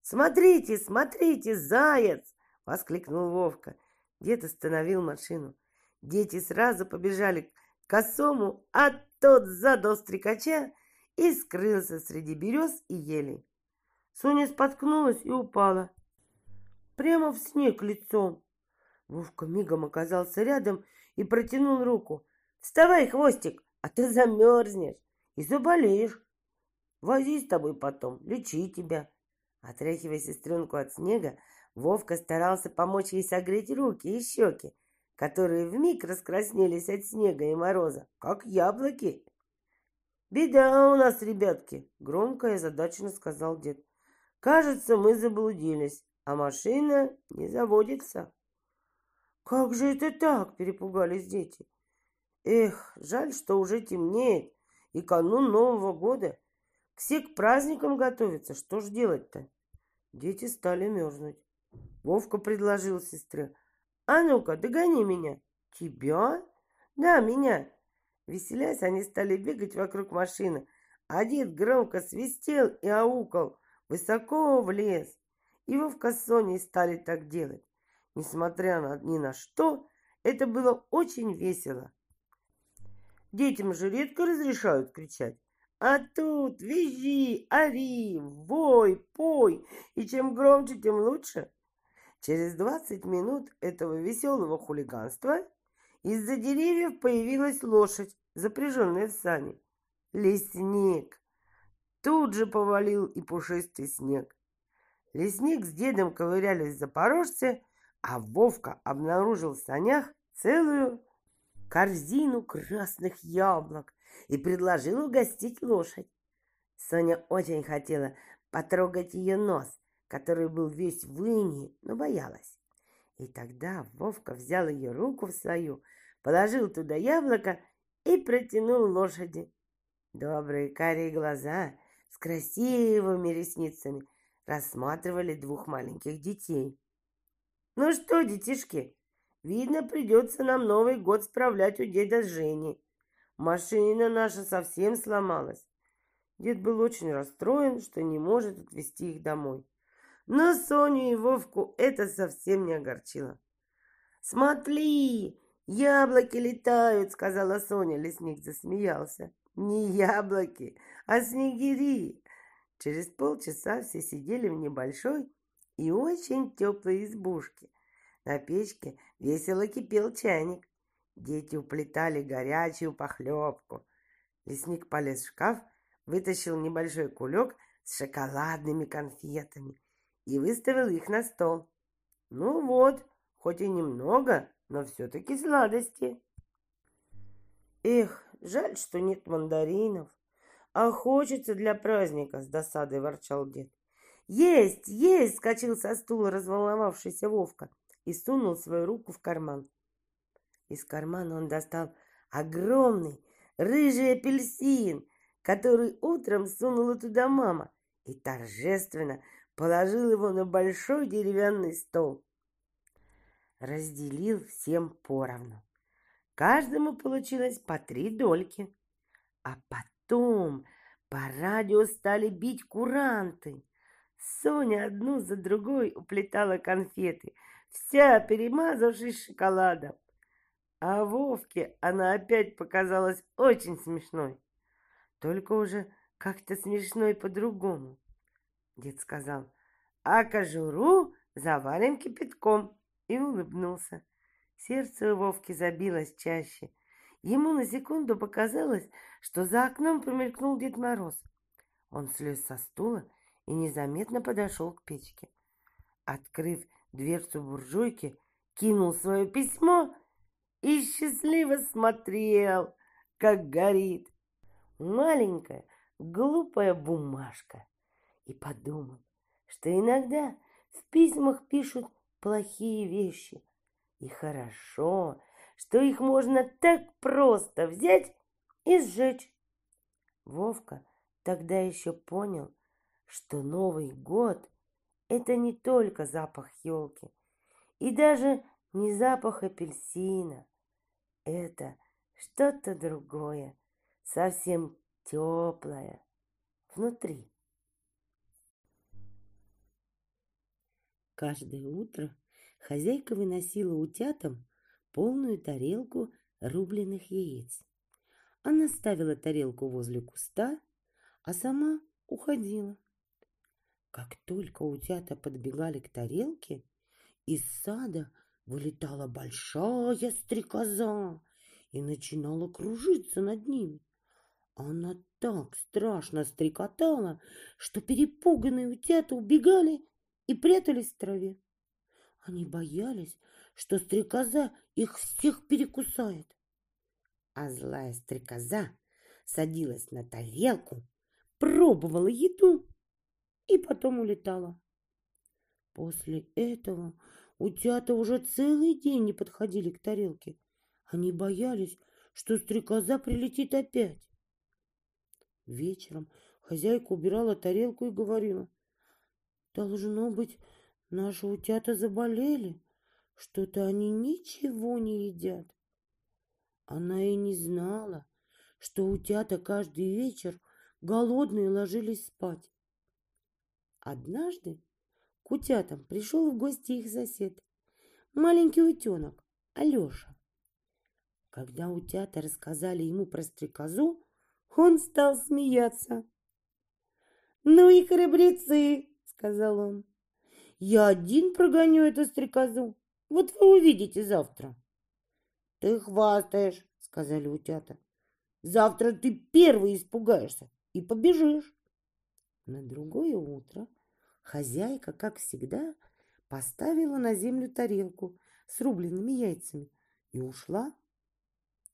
«Смотрите, смотрите, заяц!» — воскликнул Вовка. Дед остановил машину. Дети сразу побежали к косому, а тот задал стрекача и скрылся среди берез и елей. Соня споткнулась и упала. Прямо в снег лицом. Вовка мигом оказался рядом и протянул руку. «Вставай, хвостик, а ты замерзнешь и заболеешь. Вози с тобой потом, лечи тебя. Отряхивая сестренку от снега, Вовка старался помочь ей согреть руки и щеки, которые вмиг раскраснелись от снега и мороза, как яблоки. «Беда у нас, ребятки!» — громко и задачно сказал дед. «Кажется, мы заблудились, а машина не заводится». «Как же это так?» — перепугались дети. «Эх, жаль, что уже темнеет, и канун Нового года. Все к праздникам готовятся. Что ж делать-то? Дети стали мерзнуть. Вовка предложил сестре. А ну-ка, догони меня. Тебя? Да, меня. Веселясь, они стали бегать вокруг машины. А дед громко свистел и аукал высоко в лес. И Вовка с Соней стали так делать. Несмотря на, ни на что, это было очень весело. Детям же редко разрешают кричать. А тут визжи, ори, вой, пой, и чем громче, тем лучше. Через двадцать минут этого веселого хулиганства из-за деревьев появилась лошадь, запряженная в сани. Лесник. Тут же повалил и пушистый снег. Лесник с дедом ковырялись в запорожце, а Вовка обнаружил в санях целую корзину красных яблок и предложил угостить лошадь. Соня очень хотела потрогать ее нос, который был весь в инии, но боялась. И тогда Вовка взял ее руку в свою, положил туда яблоко и протянул лошади. Добрые карие глаза с красивыми ресницами рассматривали двух маленьких детей. «Ну что, детишки, видно, придется нам Новый год справлять у деда Жени. Машина наша совсем сломалась. Дед был очень расстроен, что не может отвезти их домой. Но Соню и Вовку это совсем не огорчило. «Смотри, яблоки летают!» — сказала Соня. Лесник засмеялся. «Не яблоки, а снегири!» Через полчаса все сидели в небольшой и очень теплой избушке. На печке весело кипел чайник. Дети уплетали горячую похлебку. Лесник полез в шкаф, вытащил небольшой кулек с шоколадными конфетами и выставил их на стол. Ну вот, хоть и немного, но все-таки сладости. Эх, жаль, что нет мандаринов. А хочется для праздника, с досадой ворчал дед. Есть, есть, скочил со стула разволновавшийся Вовка и сунул свою руку в карман. Из кармана он достал огромный рыжий апельсин, который утром сунула туда мама, и торжественно положил его на большой деревянный стол. Разделил всем поровну. Каждому получилось по три дольки. А потом по радио стали бить куранты. Соня одну за другой уплетала конфеты, вся перемазавшись шоколадом. А Вовке она опять показалась очень смешной. Только уже как-то смешной по-другому. Дед сказал, а кожуру завалим кипятком. И улыбнулся. Сердце у Вовки забилось чаще. Ему на секунду показалось, что за окном промелькнул Дед Мороз. Он слез со стула и незаметно подошел к печке. Открыв дверцу буржуйки, кинул свое письмо и счастливо смотрел, как горит маленькая глупая бумажка. И подумал, что иногда в письмах пишут плохие вещи. И хорошо, что их можно так просто взять и сжечь. Вовка тогда еще понял, что Новый год — это не только запах елки и даже не запах апельсина. Это что-то другое, совсем теплое внутри. Каждое утро хозяйка выносила утятам полную тарелку рубленых яиц. Она ставила тарелку возле куста, а сама уходила. Как только утята подбегали к тарелке, из сада вылетала большая стрекоза и начинала кружиться над ними. Она так страшно стрекотала, что перепуганные утята убегали и прятались в траве. Они боялись, что стрекоза их всех перекусает. А злая стрекоза садилась на тарелку, пробовала еду и потом улетала. После этого утята уже целый день не подходили к тарелке. Они боялись, что стрекоза прилетит опять. Вечером хозяйка убирала тарелку и говорила, «Должно быть, наши утята заболели, что-то они ничего не едят». Она и не знала, что утята каждый вечер голодные ложились спать. Однажды к утятам пришел в гости их сосед, маленький утенок Алеша. Когда утята рассказали ему про стрекозу, он стал смеяться. «Ну и храбрецы!» — сказал он. «Я один прогоню эту стрекозу. Вот вы увидите завтра». «Ты хвастаешь!» — сказали утята. «Завтра ты первый испугаешься и побежишь». На другое утро хозяйка, как всегда, поставила на землю тарелку с рубленными яйцами и ушла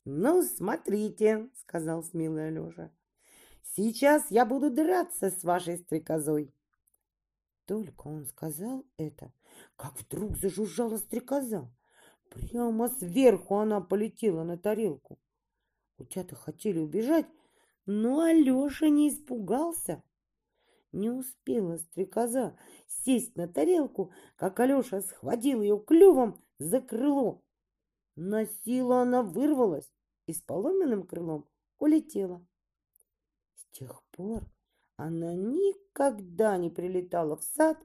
«Ну, смотрите», — сказал смелый Алеша, — «сейчас я буду драться с вашей стрекозой». Только он сказал это, как вдруг зажужжала стрекоза. Прямо сверху она полетела на тарелку. Утята хотели убежать, но Алеша не испугался. Не успела стрекоза сесть на тарелку, как Алеша схватил ее клювом за крыло. На силу она вырвалась и с поломенным крылом улетела. С тех пор она никогда не прилетала в сад,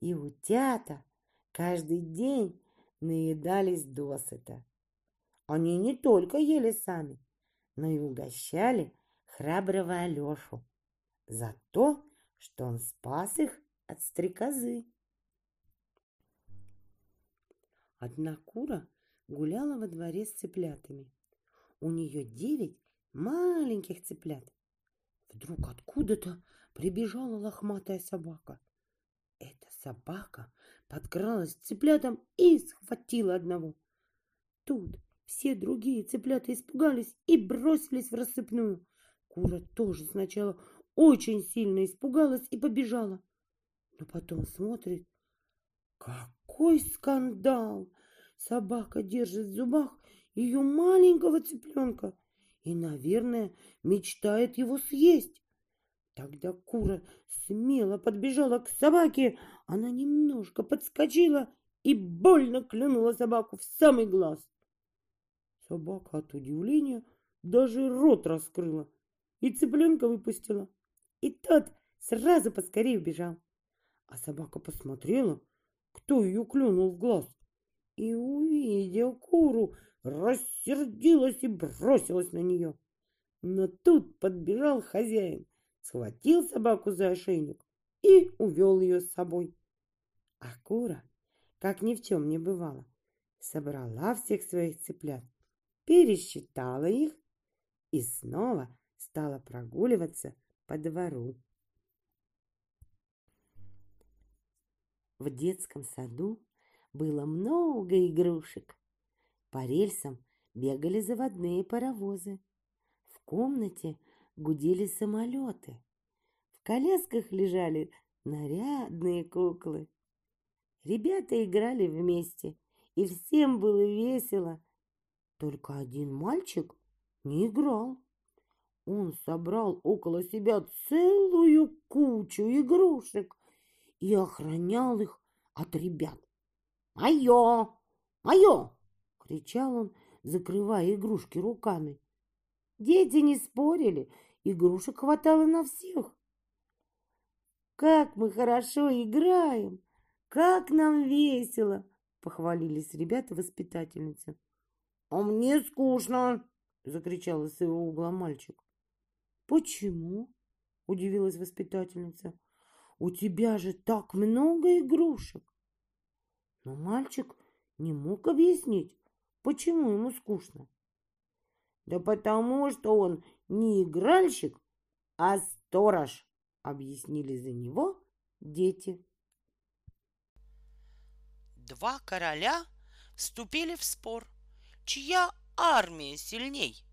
и утята каждый день наедались досыта. Они не только ели сами, но и угощали храброго Алешу за то, что он спас их от стрекозы. Одна кура гуляла во дворе с цыплятами. У нее девять маленьких цыплят. Вдруг откуда-то прибежала лохматая собака. Собака подкралась к цыплятам и схватила одного. Тут все другие цыплята испугались и бросились в рассыпную. Кура тоже сначала очень сильно испугалась и побежала. Но потом смотрит, какой скандал! Собака держит в зубах ее маленького цыпленка и, наверное, мечтает его съесть. Тогда кура смело подбежала к собаке, она немножко подскочила и больно клюнула собаку в самый глаз. Собака от удивления даже рот раскрыла и цыпленка выпустила. И тот сразу поскорее убежал. А собака посмотрела, кто ее клюнул в глаз, и, увидел куру, рассердилась и бросилась на нее. Но тут подбежал хозяин, схватил собаку за ошейник и увел ее с собой. А кура, как ни в чем не бывало, собрала всех своих цыплят, пересчитала их и снова стала прогуливаться по двору. В детском саду было много игрушек. По рельсам бегали заводные паровозы. В комнате гудели самолеты. Колясках лежали нарядные куклы. Ребята играли вместе, и всем было весело. Только один мальчик не играл. Он собрал около себя целую кучу игрушек и охранял их от ребят. «Мое! Мое!» — кричал он, закрывая игрушки руками. Дети не спорили, игрушек хватало на всех. «Как мы хорошо играем! Как нам весело!» — похвалились ребята-воспитательницы. «А мне скучно!» — закричал из своего угла мальчик. «Почему?» — удивилась воспитательница. «У тебя же так много игрушек!» Но мальчик не мог объяснить, почему ему скучно. «Да потому что он не игральщик, а сторож», — объяснили за него дети. Два короля вступили в спор, чья армия сильней.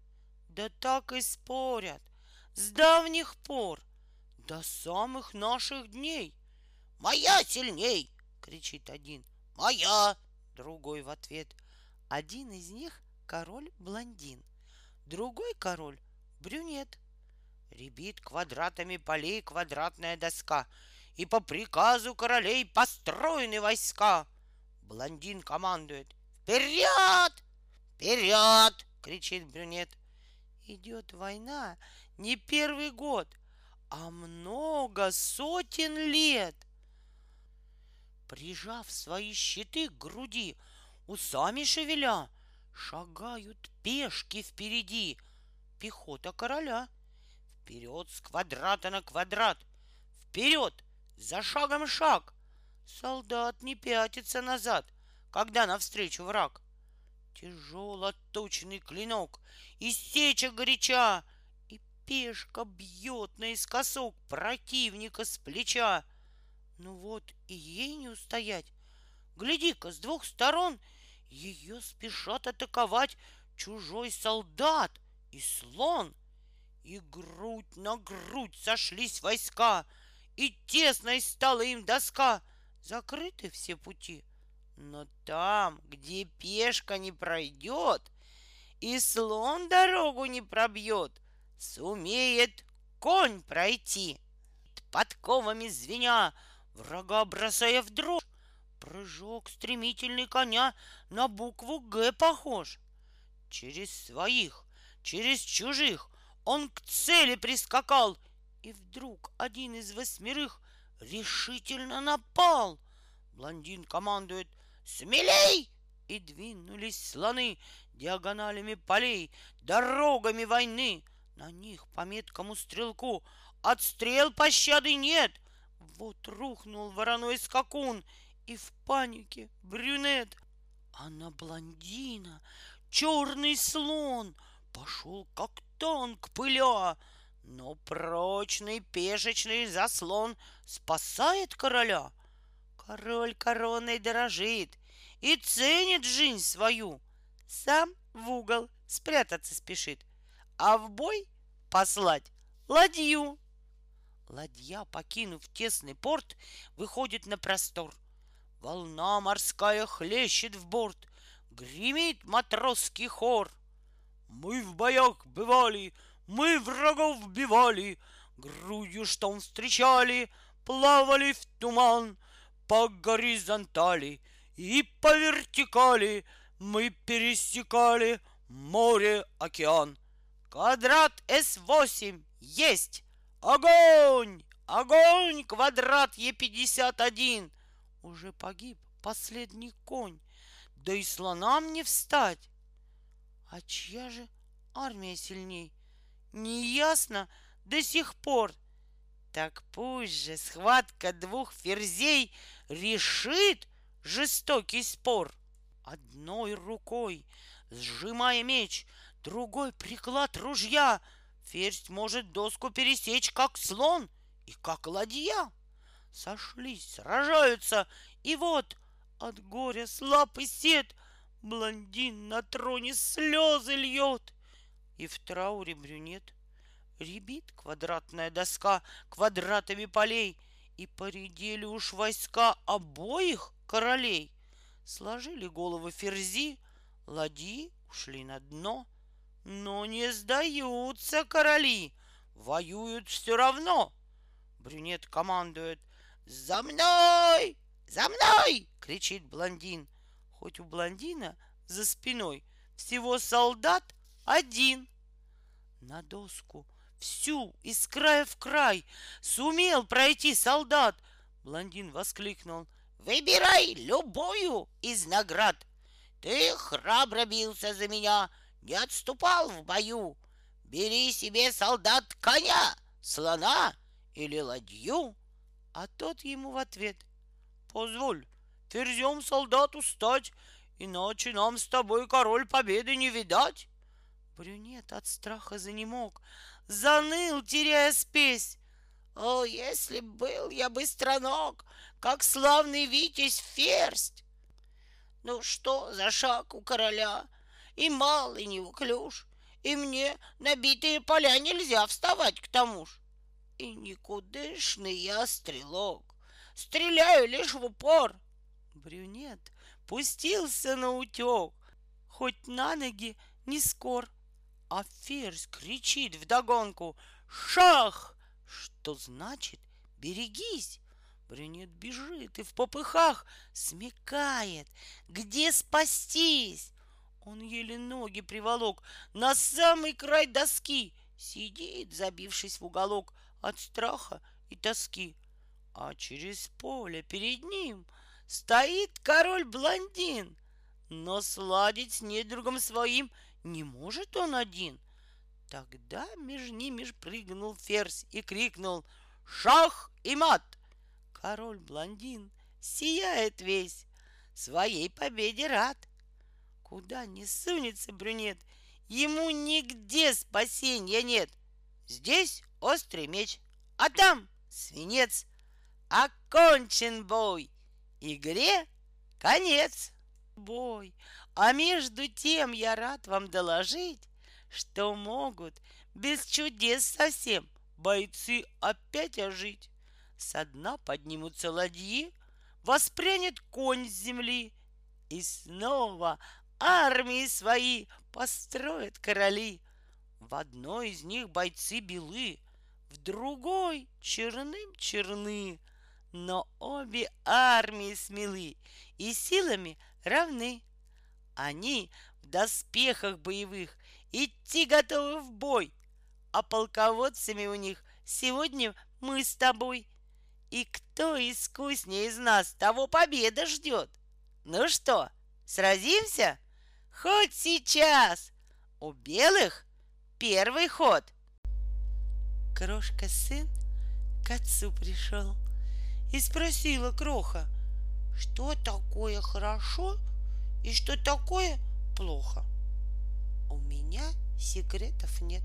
Да так и спорят, с давних пор до самых наших дней. «Моя сильней!» — кричит один. «Моя!» — другой в ответ. Один из них — король-блондин, другой король — брюнет. Ребит квадратами полей квадратная доска, и по приказу королей построены войска. Блондин командует «Вперед! Вперед!» — кричит брюнет. Идет война не первый год, а много сотен лет. Прижав свои щиты к груди, усами шевеля, шагают пешки впереди, пехота короля. Вперед с квадрата на квадрат, вперед, за шагом шаг. Солдат не пятится назад, когда навстречу враг. Тяжело точный клинок, и сеча горяча, И пешка бьет наискосок противника с плеча. Ну вот и ей не устоять. Гляди-ка, с двух сторон ее спешат атаковать чужой солдат и слон. И грудь на грудь сошлись войска, и тесной стала им доска. Закрыты все пути — но там, где пешка не пройдет, и слон дорогу не пробьет, сумеет конь пройти. Подковами звеня, врага бросая в дрожь, прыжок стремительный коня на букву «Г» похож. Через своих, через чужих он к цели прискакал, и вдруг один из восьмерых решительно напал. Блондин командует — Смелей! И двинулись слоны диагоналями полей, дорогами войны. На них по меткому стрелку отстрел пощады нет. Вот рухнул вороной скакун, и в панике брюнет. А на блондина черный слон пошел как танк пыля. Но прочный пешечный заслон спасает короля — Король короной дорожит и ценит жизнь свою. Сам в угол спрятаться спешит, а в бой послать ладью. Ладья, покинув тесный порт, выходит на простор. Волна морская хлещет в борт, гремит матросский хор. Мы в боях бывали, мы врагов бивали, грудью что встречали, плавали в туман — по горизонтали и по вертикали мы пересекали море, океан. Квадрат С8 есть! Огонь! Огонь! Квадрат Е51! Уже погиб последний конь, да и слонам не встать. А чья же армия сильней? Неясно до сих пор. Так пусть же схватка двух ферзей решит жестокий спор. Одной рукой, сжимая меч, другой приклад ружья, ферзь может доску пересечь, как слон и как ладья. Сошлись, сражаются, и вот от горя слаб и сед блондин на троне слезы льет, и в трауре брюнет Ребит квадратная доска квадратами полей, И поредели уж войска обоих королей. Сложили головы ферзи, ладьи ушли на дно. Но не сдаются короли, воюют все равно. Брюнет командует «За мной! За мной!» — кричит блондин. Хоть у блондина за спиной всего солдат один. На доску всю из края в край сумел пройти солдат. Блондин воскликнул. Выбирай любую из наград. Ты храбро бился за меня, не отступал в бою. Бери себе, солдат, коня, слона или ладью. А тот ему в ответ. Позволь, ферзем солдату стать, Иначе нам с тобой, король, победы не видать. Брюнет от страха занемог, заныл, теряя спесь. О, если б был я быстроног, как славный витязь ферзь! Ну что за шаг у короля? И малый неуклюж, и мне на битые поля нельзя вставать к тому ж. И никудышный я стрелок, стреляю лишь в упор. Брюнет пустился на утек, хоть на ноги не скор. А ферзь кричит вдогонку «Шах!» Что значит «берегись!» Брюнет бежит и в попыхах смекает, где спастись. Он еле ноги приволок на самый край доски, сидит, забившись в уголок от страха и тоски. А через поле перед ним стоит король-блондин, но сладить с недругом своим не может он один. Тогда между ними прыгнул ферзь и крикнул «Шах и мат!» Король-блондин сияет весь, своей победе рад. Куда не сунется брюнет, ему нигде спасения нет. Здесь острый меч, а там свинец. Окончен бой, игре конец. Бой, а между тем я рад вам доложить, что могут без чудес совсем бойцы опять ожить. Со дна поднимутся ладьи, воспрянет конь с земли, и снова армии свои построят короли. В одной из них бойцы белы, в другой черным черны, но обе армии смелы и силами равны. Они в доспехах боевых идти готовы в бой, а полководцами у них сегодня мы с тобой. И кто искуснее из нас, того победа ждет. Ну что, сразимся? Хоть сейчас. У белых первый ход. Крошка-сын к отцу пришел и спросила Кроха, что такое хорошо и что такое плохо. У меня секретов нет.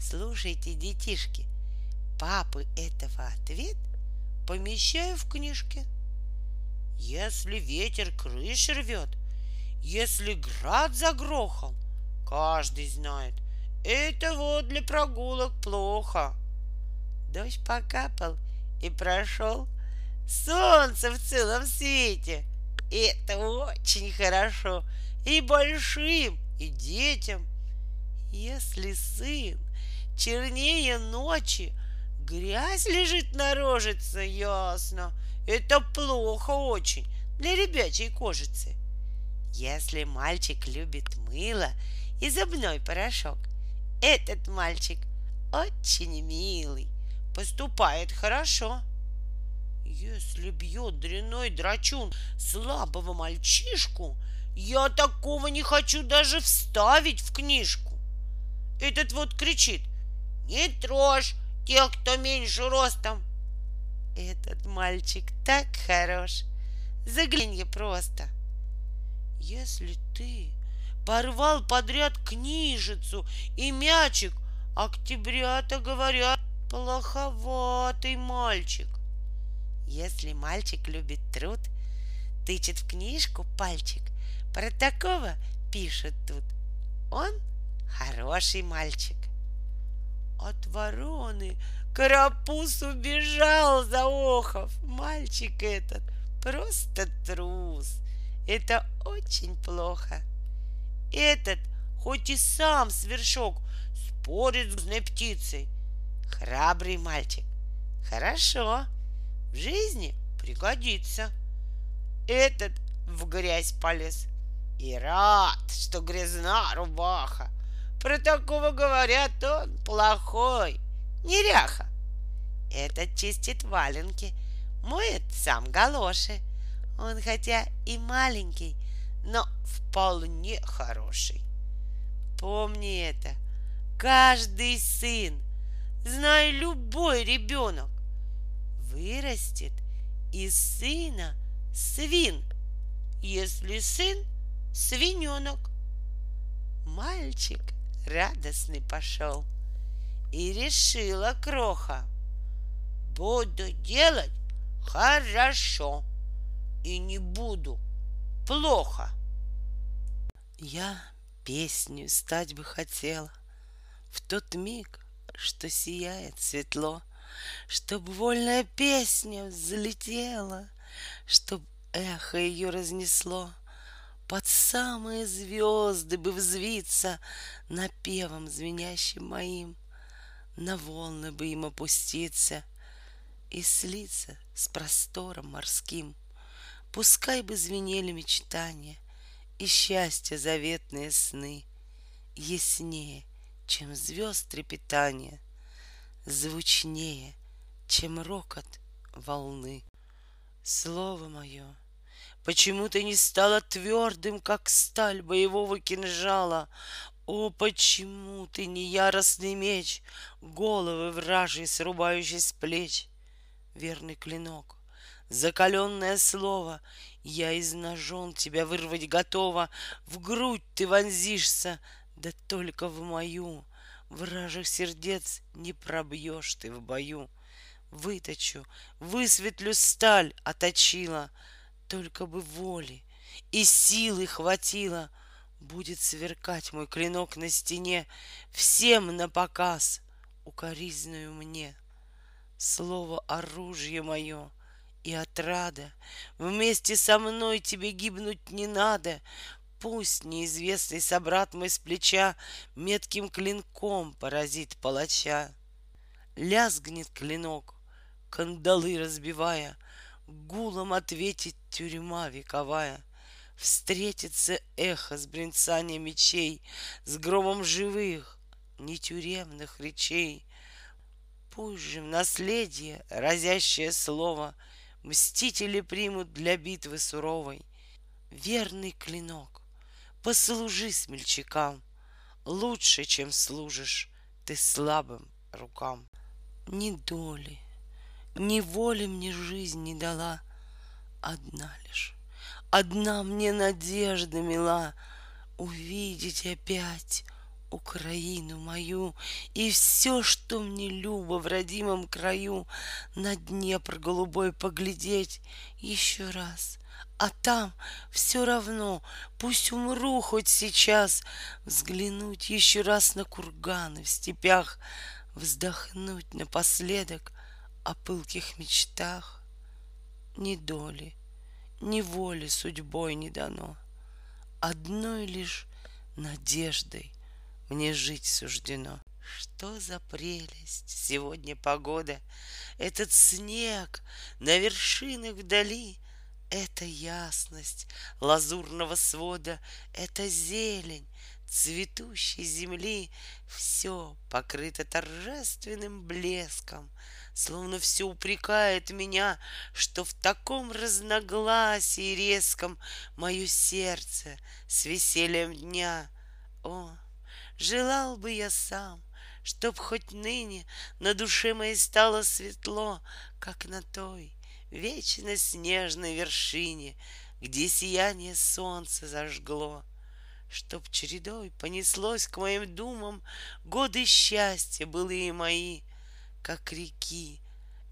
Слушайте, детишки, папы этого ответ помещаю в книжке. Если ветер крыши рвет, если град загрохал, каждый знает, это вот для прогулок плохо. Дождь покапал и прошел, солнце в целом свете — это очень хорошо и большим, и детям. Если сын чернее ночи, грязь лежит на рожице, ясно. Это плохо очень для ребячей кожицы. Если мальчик любит мыло и зубной порошок, этот мальчик очень милый, поступает хорошо. Если бьет дряной драчун слабого мальчишку, я такого не хочу даже вставить в книжку. Этот вот кричит, не трожь, тех, кто меньше ростом. Этот мальчик так хорош. Загляни просто. Если ты порвал подряд книжицу и мячик, октябрята говорят, плоховатый мальчик. Если мальчик любит труд, тычет в книжку пальчик, про такого пишут тут. Он хороший мальчик. От вороны карапуз убежал, заохов. Мальчик этот просто трус. Это очень плохо. Этот, хоть и сам свершок, спорит с птицей. Храбрый мальчик. Хорошо. В жизни пригодится. Этот в грязь полез. И рад, что грязна рубаха. Про такого говорят, он плохой, неряха. Этот чистит валенки, моет сам галоши. Он хотя и маленький, но вполне хороший. Помни это, каждый сын, знай любой ребенок, вырастет из сына свин, если сын свиненок. Мальчик радостный пошел и решила кроха. Буду делать хорошо и не буду плохо. Я песню стать бы хотела в тот миг, что сияет светло, Чтоб вольная песня взлетела, Чтоб эхо ее разнесло — под самые звезды бы взвиться Напевом звенящим моим, На волны бы им опуститься И слиться с простором морским. Пускай бы звенели мечтания И счастья заветные сны. Яснее, чем звезд трепетания, Звучнее, чем рокот волны. Слово мое — Почему ты не стала твердым, как сталь боевого кинжала? О, почему ты не яростный меч, Головы вражьи срубающий с плеч? Верный клинок, закаленное слово, Я из ножон тебя вырвать готова, В грудь ты вонзишься, да только в мою, Вражих сердец не пробьешь ты в бою. Выточу, высветлю сталь, оточила — только бы воли и силы хватило, Будет сверкать мой клинок на стене. Всем на показ, укоризную мне. Слово оружие мое и отрада, Вместе со мной тебе гибнуть не надо, Пусть неизвестный собрат мой с плеча Метким клинком поразит палача. Лязгнет клинок, кандалы разбивая — Гулом ответит тюрьма вековая. Встретится эхо с бренцанием мечей, С громом живых, не тюремных речей. Пусть же в наследие разящее слово Мстители примут для битвы суровой. Верный клинок, послужи смельчакам Лучше, чем служишь ты слабым рукам. Ни доли, ни воли мне жизнь не дала, Одна лишь, одна мне надежда мила Увидеть опять Украину мою И все, что мне любо в родимом краю, На Днепр голубой поглядеть еще раз. А там все равно, пусть умру хоть сейчас, Взглянуть еще раз на курганы в степях, Вздохнуть напоследок о пылких мечтах Ни доли, ни воли судьбой не дано. Одной лишь надеждой мне жить суждено. Что за прелесть сегодня погода, Этот снег на вершинах вдали, Это ясность лазурного свода, Это зелень цветущей земли, Все покрыто торжественным блеском, Словно все упрекает меня, Что в таком разногласии резком Мое сердце с весельем дня. О, желал бы я сам, Чтоб хоть ныне на душе моей стало светло, Как на той вечно снежной вершине, Где сияние солнца зажгло. Чтоб чередой понеслось к моим думам Годы счастья былые мои, Как реки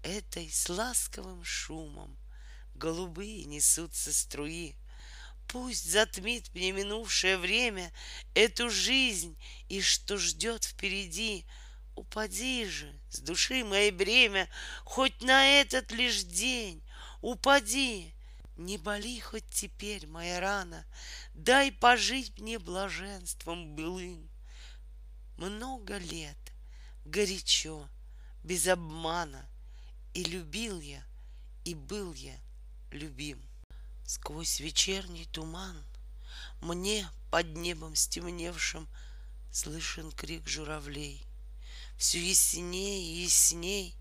этой с ласковым шумом Голубые несутся струи. Пусть затмит мне минувшее время Эту жизнь и что ждет впереди. Упади же с души моей бремя Хоть на этот лишь день, упади. Не боли хоть теперь моя рана, Дай пожить мне блаженством былым. Много лет, горячо, без обмана, И любил я, и был я любим. Сквозь вечерний туман Мне под небом стемневшим Слышен крик журавлей. Все ясней и ясней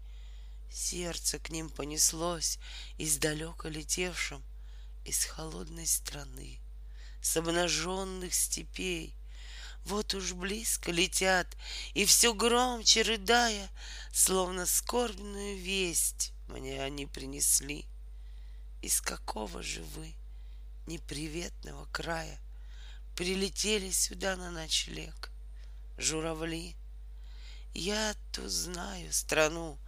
Сердце к ним понеслось Издалека летевшим Из холодной страны, С обнаженных степей. Вот уж близко летят, И все громче рыдая, Словно скорбную весть Мне они принесли — из какого же вы неприветного края Прилетели сюда на ночлег, журавли? Я ту знаю страну,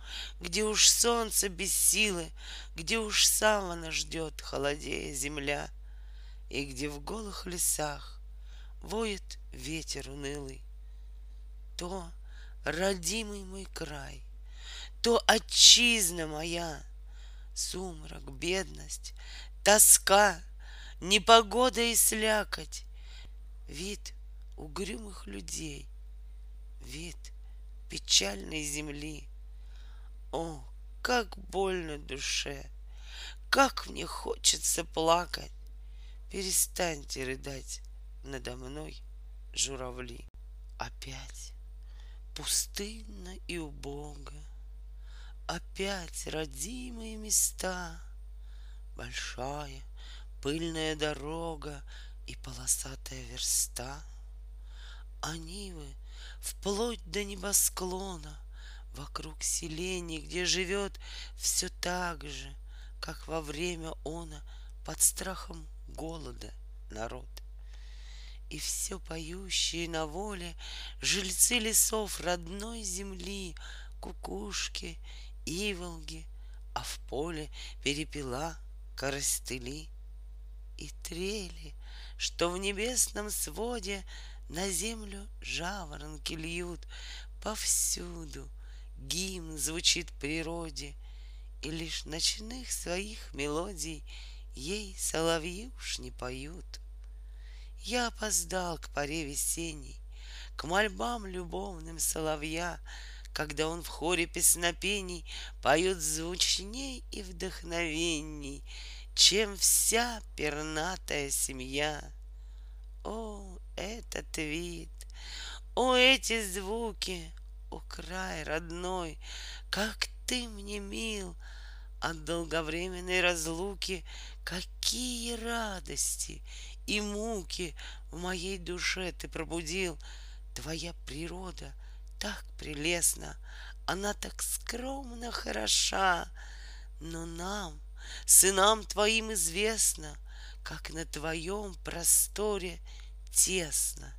где уж солнце без силы, Где уж савана ждет, холодея земля, И где в голых лесах воет ветер унылый. То родимый мой край, то отчизна моя — Сумрак, бедность, тоска, непогода и слякоть, Вид угрюмых людей, вид печальной земли. О, как больно душе, как мне хочется плакать. Перестаньте рыдать надо мной, журавли. Опять пустынно и убого Опять родимые места, Большая пыльная дорога И полосатая верста. А нивы вплоть до небосклона Вокруг селений, где живет Все так же, как во время она Под страхом голода народ. И все поющие на воле Жильцы лесов родной земли, Кукушки иволги, а в поле перепела коростыли и трели, что в небесном своде на землю жаворонки льют повсюду. Гимн звучит природе, и лишь ночных своих мелодий ей соловьи уж не поют. Я опоздал к поре весенней, к мольбам любовным соловья, когда он в хоре песнопений Поет звучней и вдохновенней, Чем вся пернатая семья. О, этот вид, о, эти звуки, о, край родной, Как ты мне мил! От долговременной разлуки, Какие радости и муки В моей душе ты пробудил, Твоя природа — так прелестна, она так скромно хороша, но нам, сынам твоим известно, как на твоем просторе тесно,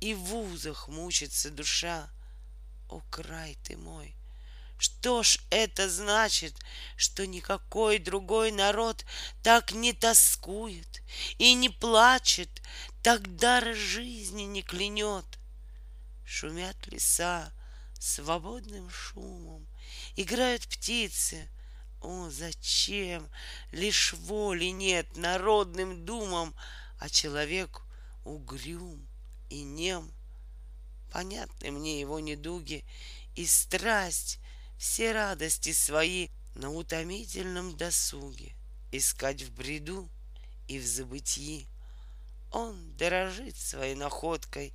и в узах мучится душа. О, край ты мой! Что ж это значит, что никакой другой народ так не тоскует и не плачет, так дара жизни не клянет — Шумят леса свободным шумом, Играют птицы. О, зачем? Лишь воли нет народным думам, А человек угрюм и нем. Понятны мне его недуги И страсть, все радости свои На утомительном досуге Искать в бреду и в забытии. Он дорожит своей находкой,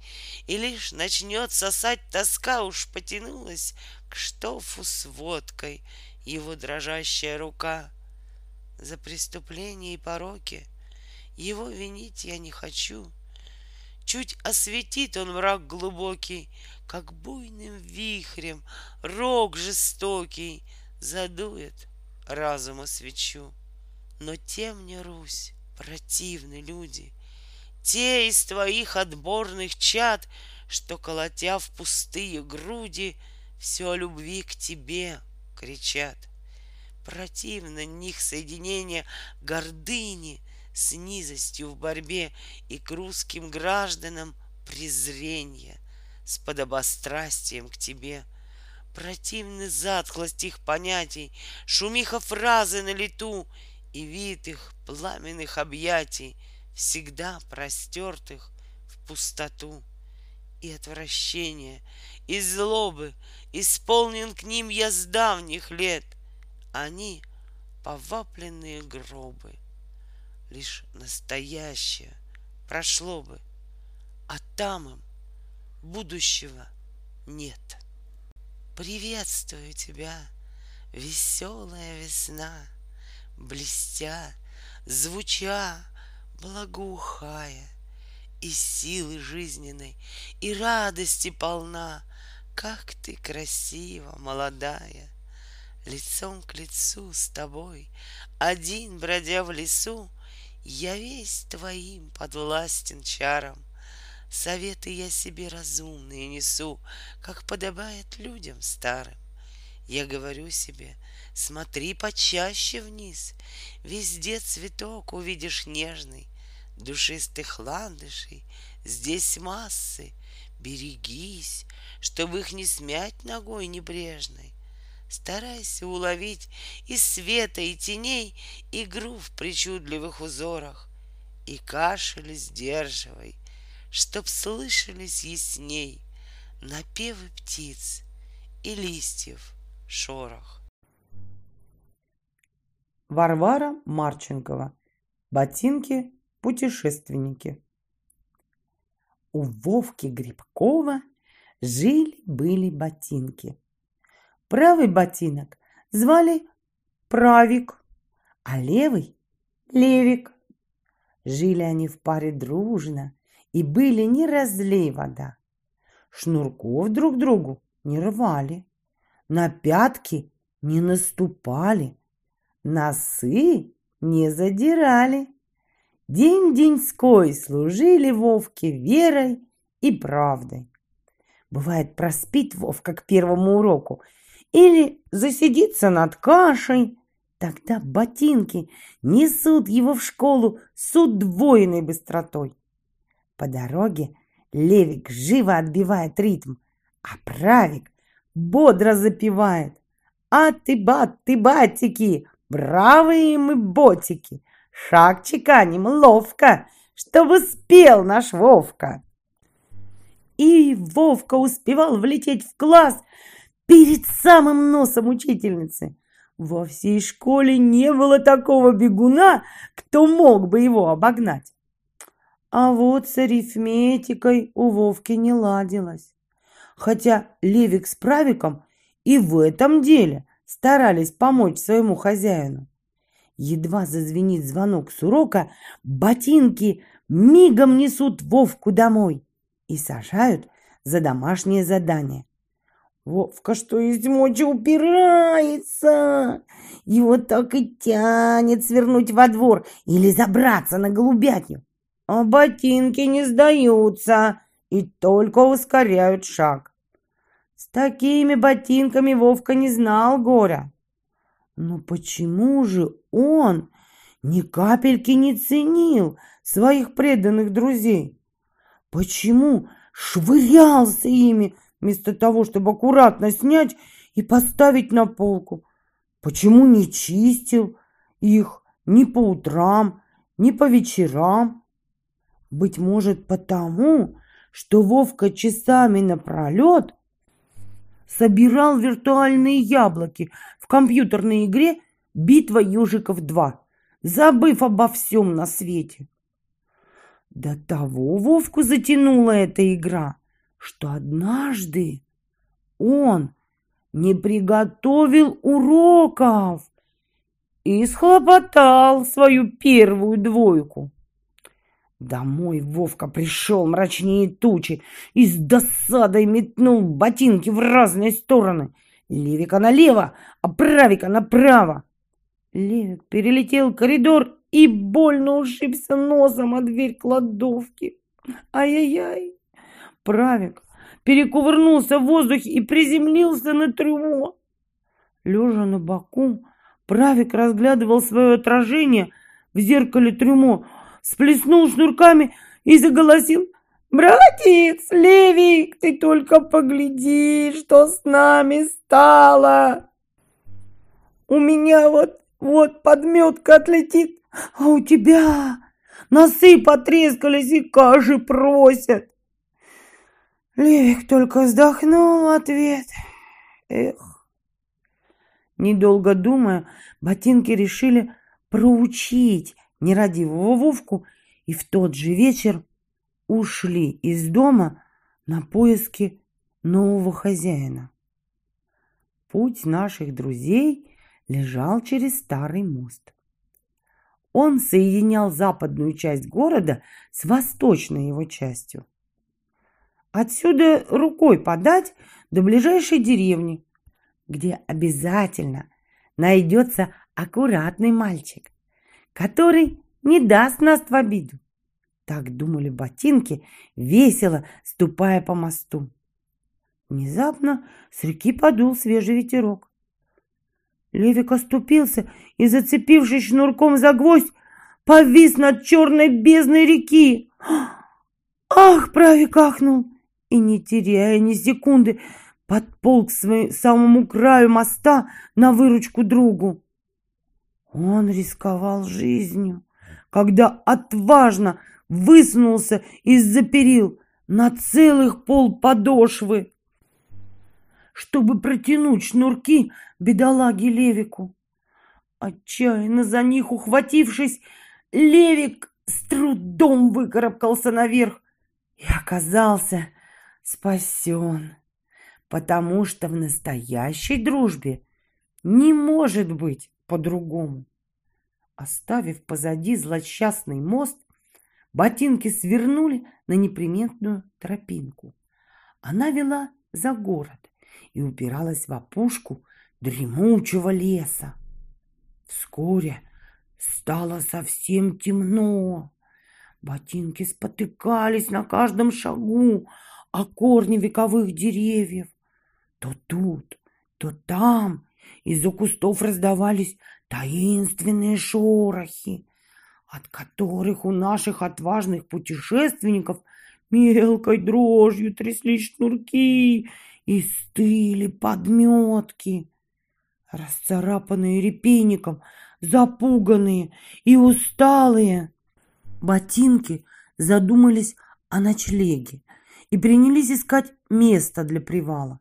И лишь начнет сосать тоска Уж потянулась к штофу с водкой Его дрожащая рука. За преступления и пороки Его винить я не хочу. Чуть осветит он враг глубокий, Как буйным вихрем рог жестокий Задует разума свечу. Но тем не Русь, противны люди, Те из твоих отборных чад, Что, колотя в пустые груди, Все о любви к тебе кричат. Противно них соединение гордыни С низостью в борьбе И к русским гражданам презрение С подобострастием к тебе — Противны затхлость их понятий, Шумиха фразы на лету И вид их пламенных объятий, Всегда простертых в пустоту. И отвращение, и злобы Исполнен к ним я с давних лет. Они — повапленные гробы. Лишь настоящее прошло бы, А там им будущего нет. Приветствую тебя, веселая весна, Блестя, звуча, благоухая, И силы жизненной, и радости полна, Как ты красива, молодая, Лицом к лицу с тобой, Один бродя в лесу, Я весь твоим подвластен чарам, Советы я себе разумные несу, Как подобает людям старым. Я говорю себе, смотри почаще вниз, Везде цветок увидишь нежный, Душистых ландышей здесь массы, Берегись, чтобы их не смять ногой небрежной. Старайся уловить из света и теней Игру в причудливых узорах, И кашель сдерживай — Чтоб слышались ясней Напевы птиц и листьев шорох. Варвара Марченкова. Ботинки-путешественники. У Вовки Грибкова жили-были ботинки. Правый ботинок звали Правик, а левый — Левик. Жили они в паре дружно, и были не разлей вода. Шнурков друг другу не рвали, на пятки не наступали, носы не задирали. День-деньской служили Вовке верой и правдой. Бывает, проспит Вовка к первому уроку или засидится над кашей. Тогда ботинки несут его в школу с удвоенной быстротой. По дороге Левик живо отбивает ритм, а Правик бодро запевает. А ты, бат, ты, батики, бравые мы ботики, шаг чеканим ловко, чтобы спел наш Вовка. И Вовка успевал влететь в класс перед самым носом учительницы. Во всей школе не было такого бегуна, кто мог бы его обогнать. А вот с арифметикой у Вовки не ладилось. Хотя Левик с Правиком и в этом деле старались помочь своему хозяину. Едва зазвенит звонок с урока, ботинки мигом несут Вовку домой и сажают за домашнее задание. Вовка, что есть мочи, упирается. Его так и тянет свернуть во двор или забраться на голубятню а ботинки не сдаются и только ускоряют шаг. С такими ботинками Вовка не знал горя. Но почему же он ни капельки не ценил своих преданных друзей? Почему швырялся ими вместо того, чтобы аккуратно снять и поставить на полку? Почему не чистил их ни по утрам, ни по вечерам? Быть может, потому, что Вовка часами напролет собирал виртуальные яблоки в компьютерной игре «Битва ежиков 2», забыв обо всем на свете. До того Вовку затянула эта игра, что однажды он не приготовил уроков и схлопотал свою первую двойку. Домой Вовка пришел мрачнее тучи и с досадой метнул ботинки в разные стороны. Левика налево, а правика направо. Левик перелетел коридор и больно ушибся носом о дверь кладовки. Ай-яй-яй! Правик перекувырнулся в воздухе и приземлился на трюмо. Лежа на боку, Правик разглядывал свое отражение в зеркале трюмо, сплеснул шнурками и заголосил. «Братец, Левик, ты только погляди, что с нами стало! У меня вот, вот подметка отлетит, а у тебя носы потрескались и каши просят!» Левик только вздохнул в ответ. Эх. Недолго думая, ботинки решили проучить нерадивого Вовку и в тот же вечер ушли из дома на поиски нового хозяина. Путь наших друзей лежал через старый мост. Он соединял западную часть города с восточной его частью. Отсюда рукой подать до ближайшей деревни, где обязательно найдется аккуратный мальчик, который не даст нас в обиду. Так думали ботинки, весело ступая по мосту. Внезапно с реки подул свежий ветерок. Левик оступился и, зацепившись шнурком за гвоздь, повис над черной бездной реки. «Ах!» — Правик ахнул и, не теряя ни секунды, подполз к своему самому краю моста на выручку другу. Он рисковал жизнью, когда отважно высунулся из-за перил на целых пол подошвы, чтобы протянуть шнурки бедолаге Левику. Отчаянно за них ухватившись, Левик с трудом выкарабкался наверх и оказался спасен, потому что в настоящей дружбе не может быть по-другому. Оставив позади злосчастный мост, ботинки свернули на неприметную тропинку. Она вела за город и упиралась в опушку дремучего леса. Вскоре стало совсем темно. Ботинки спотыкались на каждом шагу, о корни вековых деревьев. То тут, то там из-за кустов раздавались таинственные шорохи, от которых у наших отважных путешественников мелкой дрожью тряслись шнурки и стыли подметки. Расцарапанные репейником, запуганные и усталые, ботинки задумались о ночлеге и принялись искать место для привала.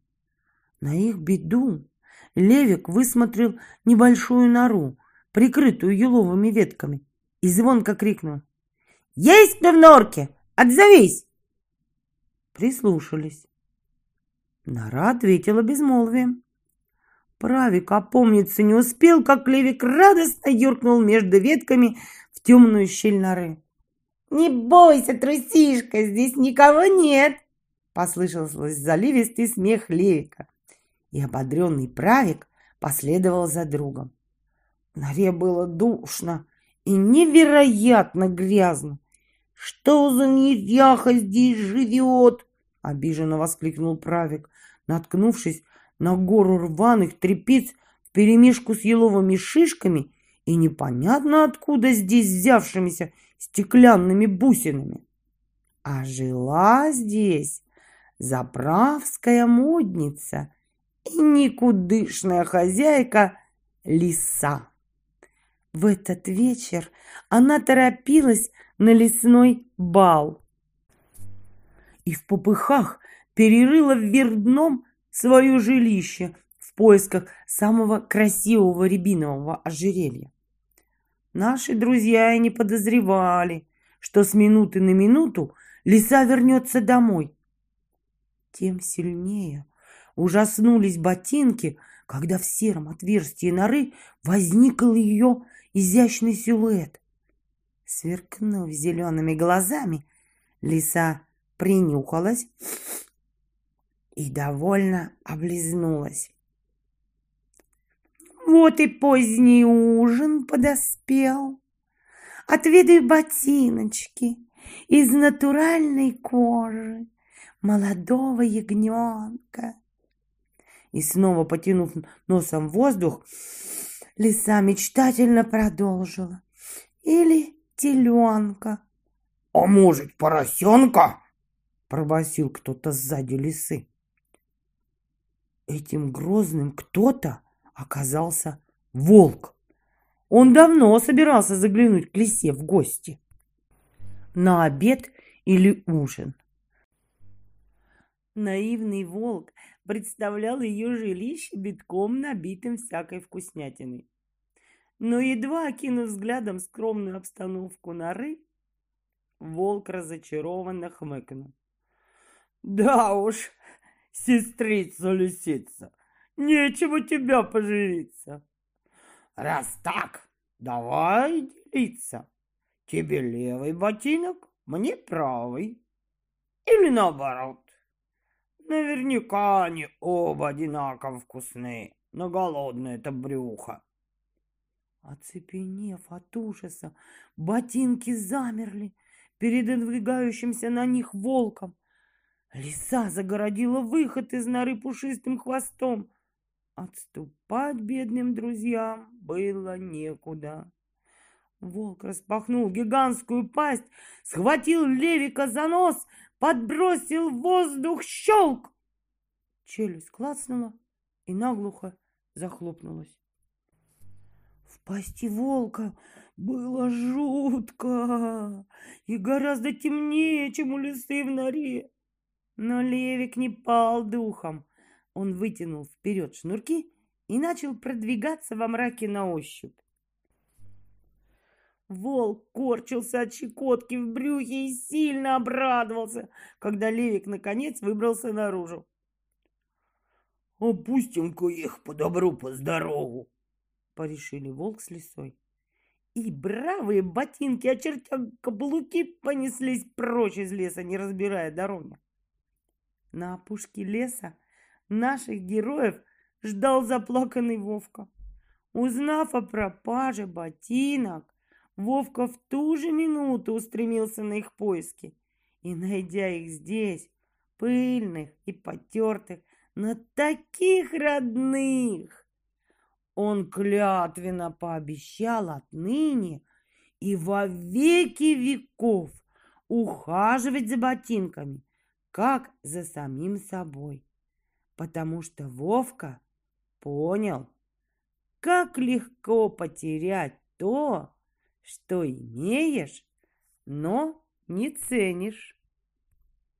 На их беду Левик высмотрел небольшую нору, прикрытую еловыми ветками, и звонко крикнул. «Есть кто в норке? Отзовись!» Прислушались. Нора ответила безмолвием. Правик опомниться не успел, как Левик радостно юркнул между ветками в темную щель норы. «Не бойся, трусишка, здесь никого нет!» Послышался заливистый смех Левика и ободренный правик последовал за другом. В норе было душно и невероятно грязно. «Что за неряха здесь живет?» — обиженно воскликнул правик, наткнувшись на гору рваных трепиц вперемешку с еловыми шишками и непонятно откуда здесь взявшимися стеклянными бусинами. А жила здесь заправская модница и никудышная хозяйка лиса. В этот вечер она торопилась на лесной бал и в попыхах перерыла в вердном свое жилище в поисках самого красивого рябинового ожерелья. Наши друзья и не подозревали, что с минуты на минуту лиса вернется домой. Тем сильнее Ужаснулись ботинки, когда в сером отверстии норы возникл ее изящный силуэт. Сверкнув зелеными глазами, лиса принюхалась и довольно облизнулась. Вот и поздний ужин подоспел. Отведай ботиночки из натуральной кожи молодого ягненка. И снова потянув носом воздух, лиса мечтательно продолжила. Или теленка. А может, поросенка? Пробасил кто-то сзади лисы. Этим грозным кто-то оказался волк. Он давно собирался заглянуть к лисе в гости. На обед или ужин. Наивный волк представлял ее жилище битком набитым всякой вкуснятиной. Но едва окинув взглядом скромную обстановку норы, волк разочарованно хмыкнул. «Да уж, сестрица-лисица, нечего тебя поживиться. Раз так, давай делиться. Тебе левый ботинок, мне правый. Или наоборот. Наверняка они оба одинаково вкусные, но голодное это брюхо. Оцепенев от ужаса, ботинки замерли перед надвигающимся на них волком. Лиса загородила выход из норы пушистым хвостом. Отступать бедным друзьям было некуда. Волк распахнул гигантскую пасть, схватил Левика за нос, подбросил в воздух щелк. Челюсть клацнула и наглухо захлопнулась пасти волка было жутко и гораздо темнее, чем у лисы в норе. Но Левик не пал духом. Он вытянул вперед шнурки и начал продвигаться во мраке на ощупь. Волк корчился от щекотки в брюхе и сильно обрадовался, когда Левик наконец выбрался наружу. «Опустим-ка их по добру, по здорову!» порешили волк с лисой. И бравые ботинки, очертя каблуки, понеслись прочь из леса, не разбирая дороги. На опушке леса наших героев ждал заплаканный Вовка. Узнав о пропаже ботинок, Вовка в ту же минуту устремился на их поиски. И, найдя их здесь, пыльных и потертых, но таких родных, он клятвенно пообещал отныне и во веки веков ухаживать за ботинками, как за самим собой. Потому что Вовка понял, как легко потерять то, что имеешь, но не ценишь.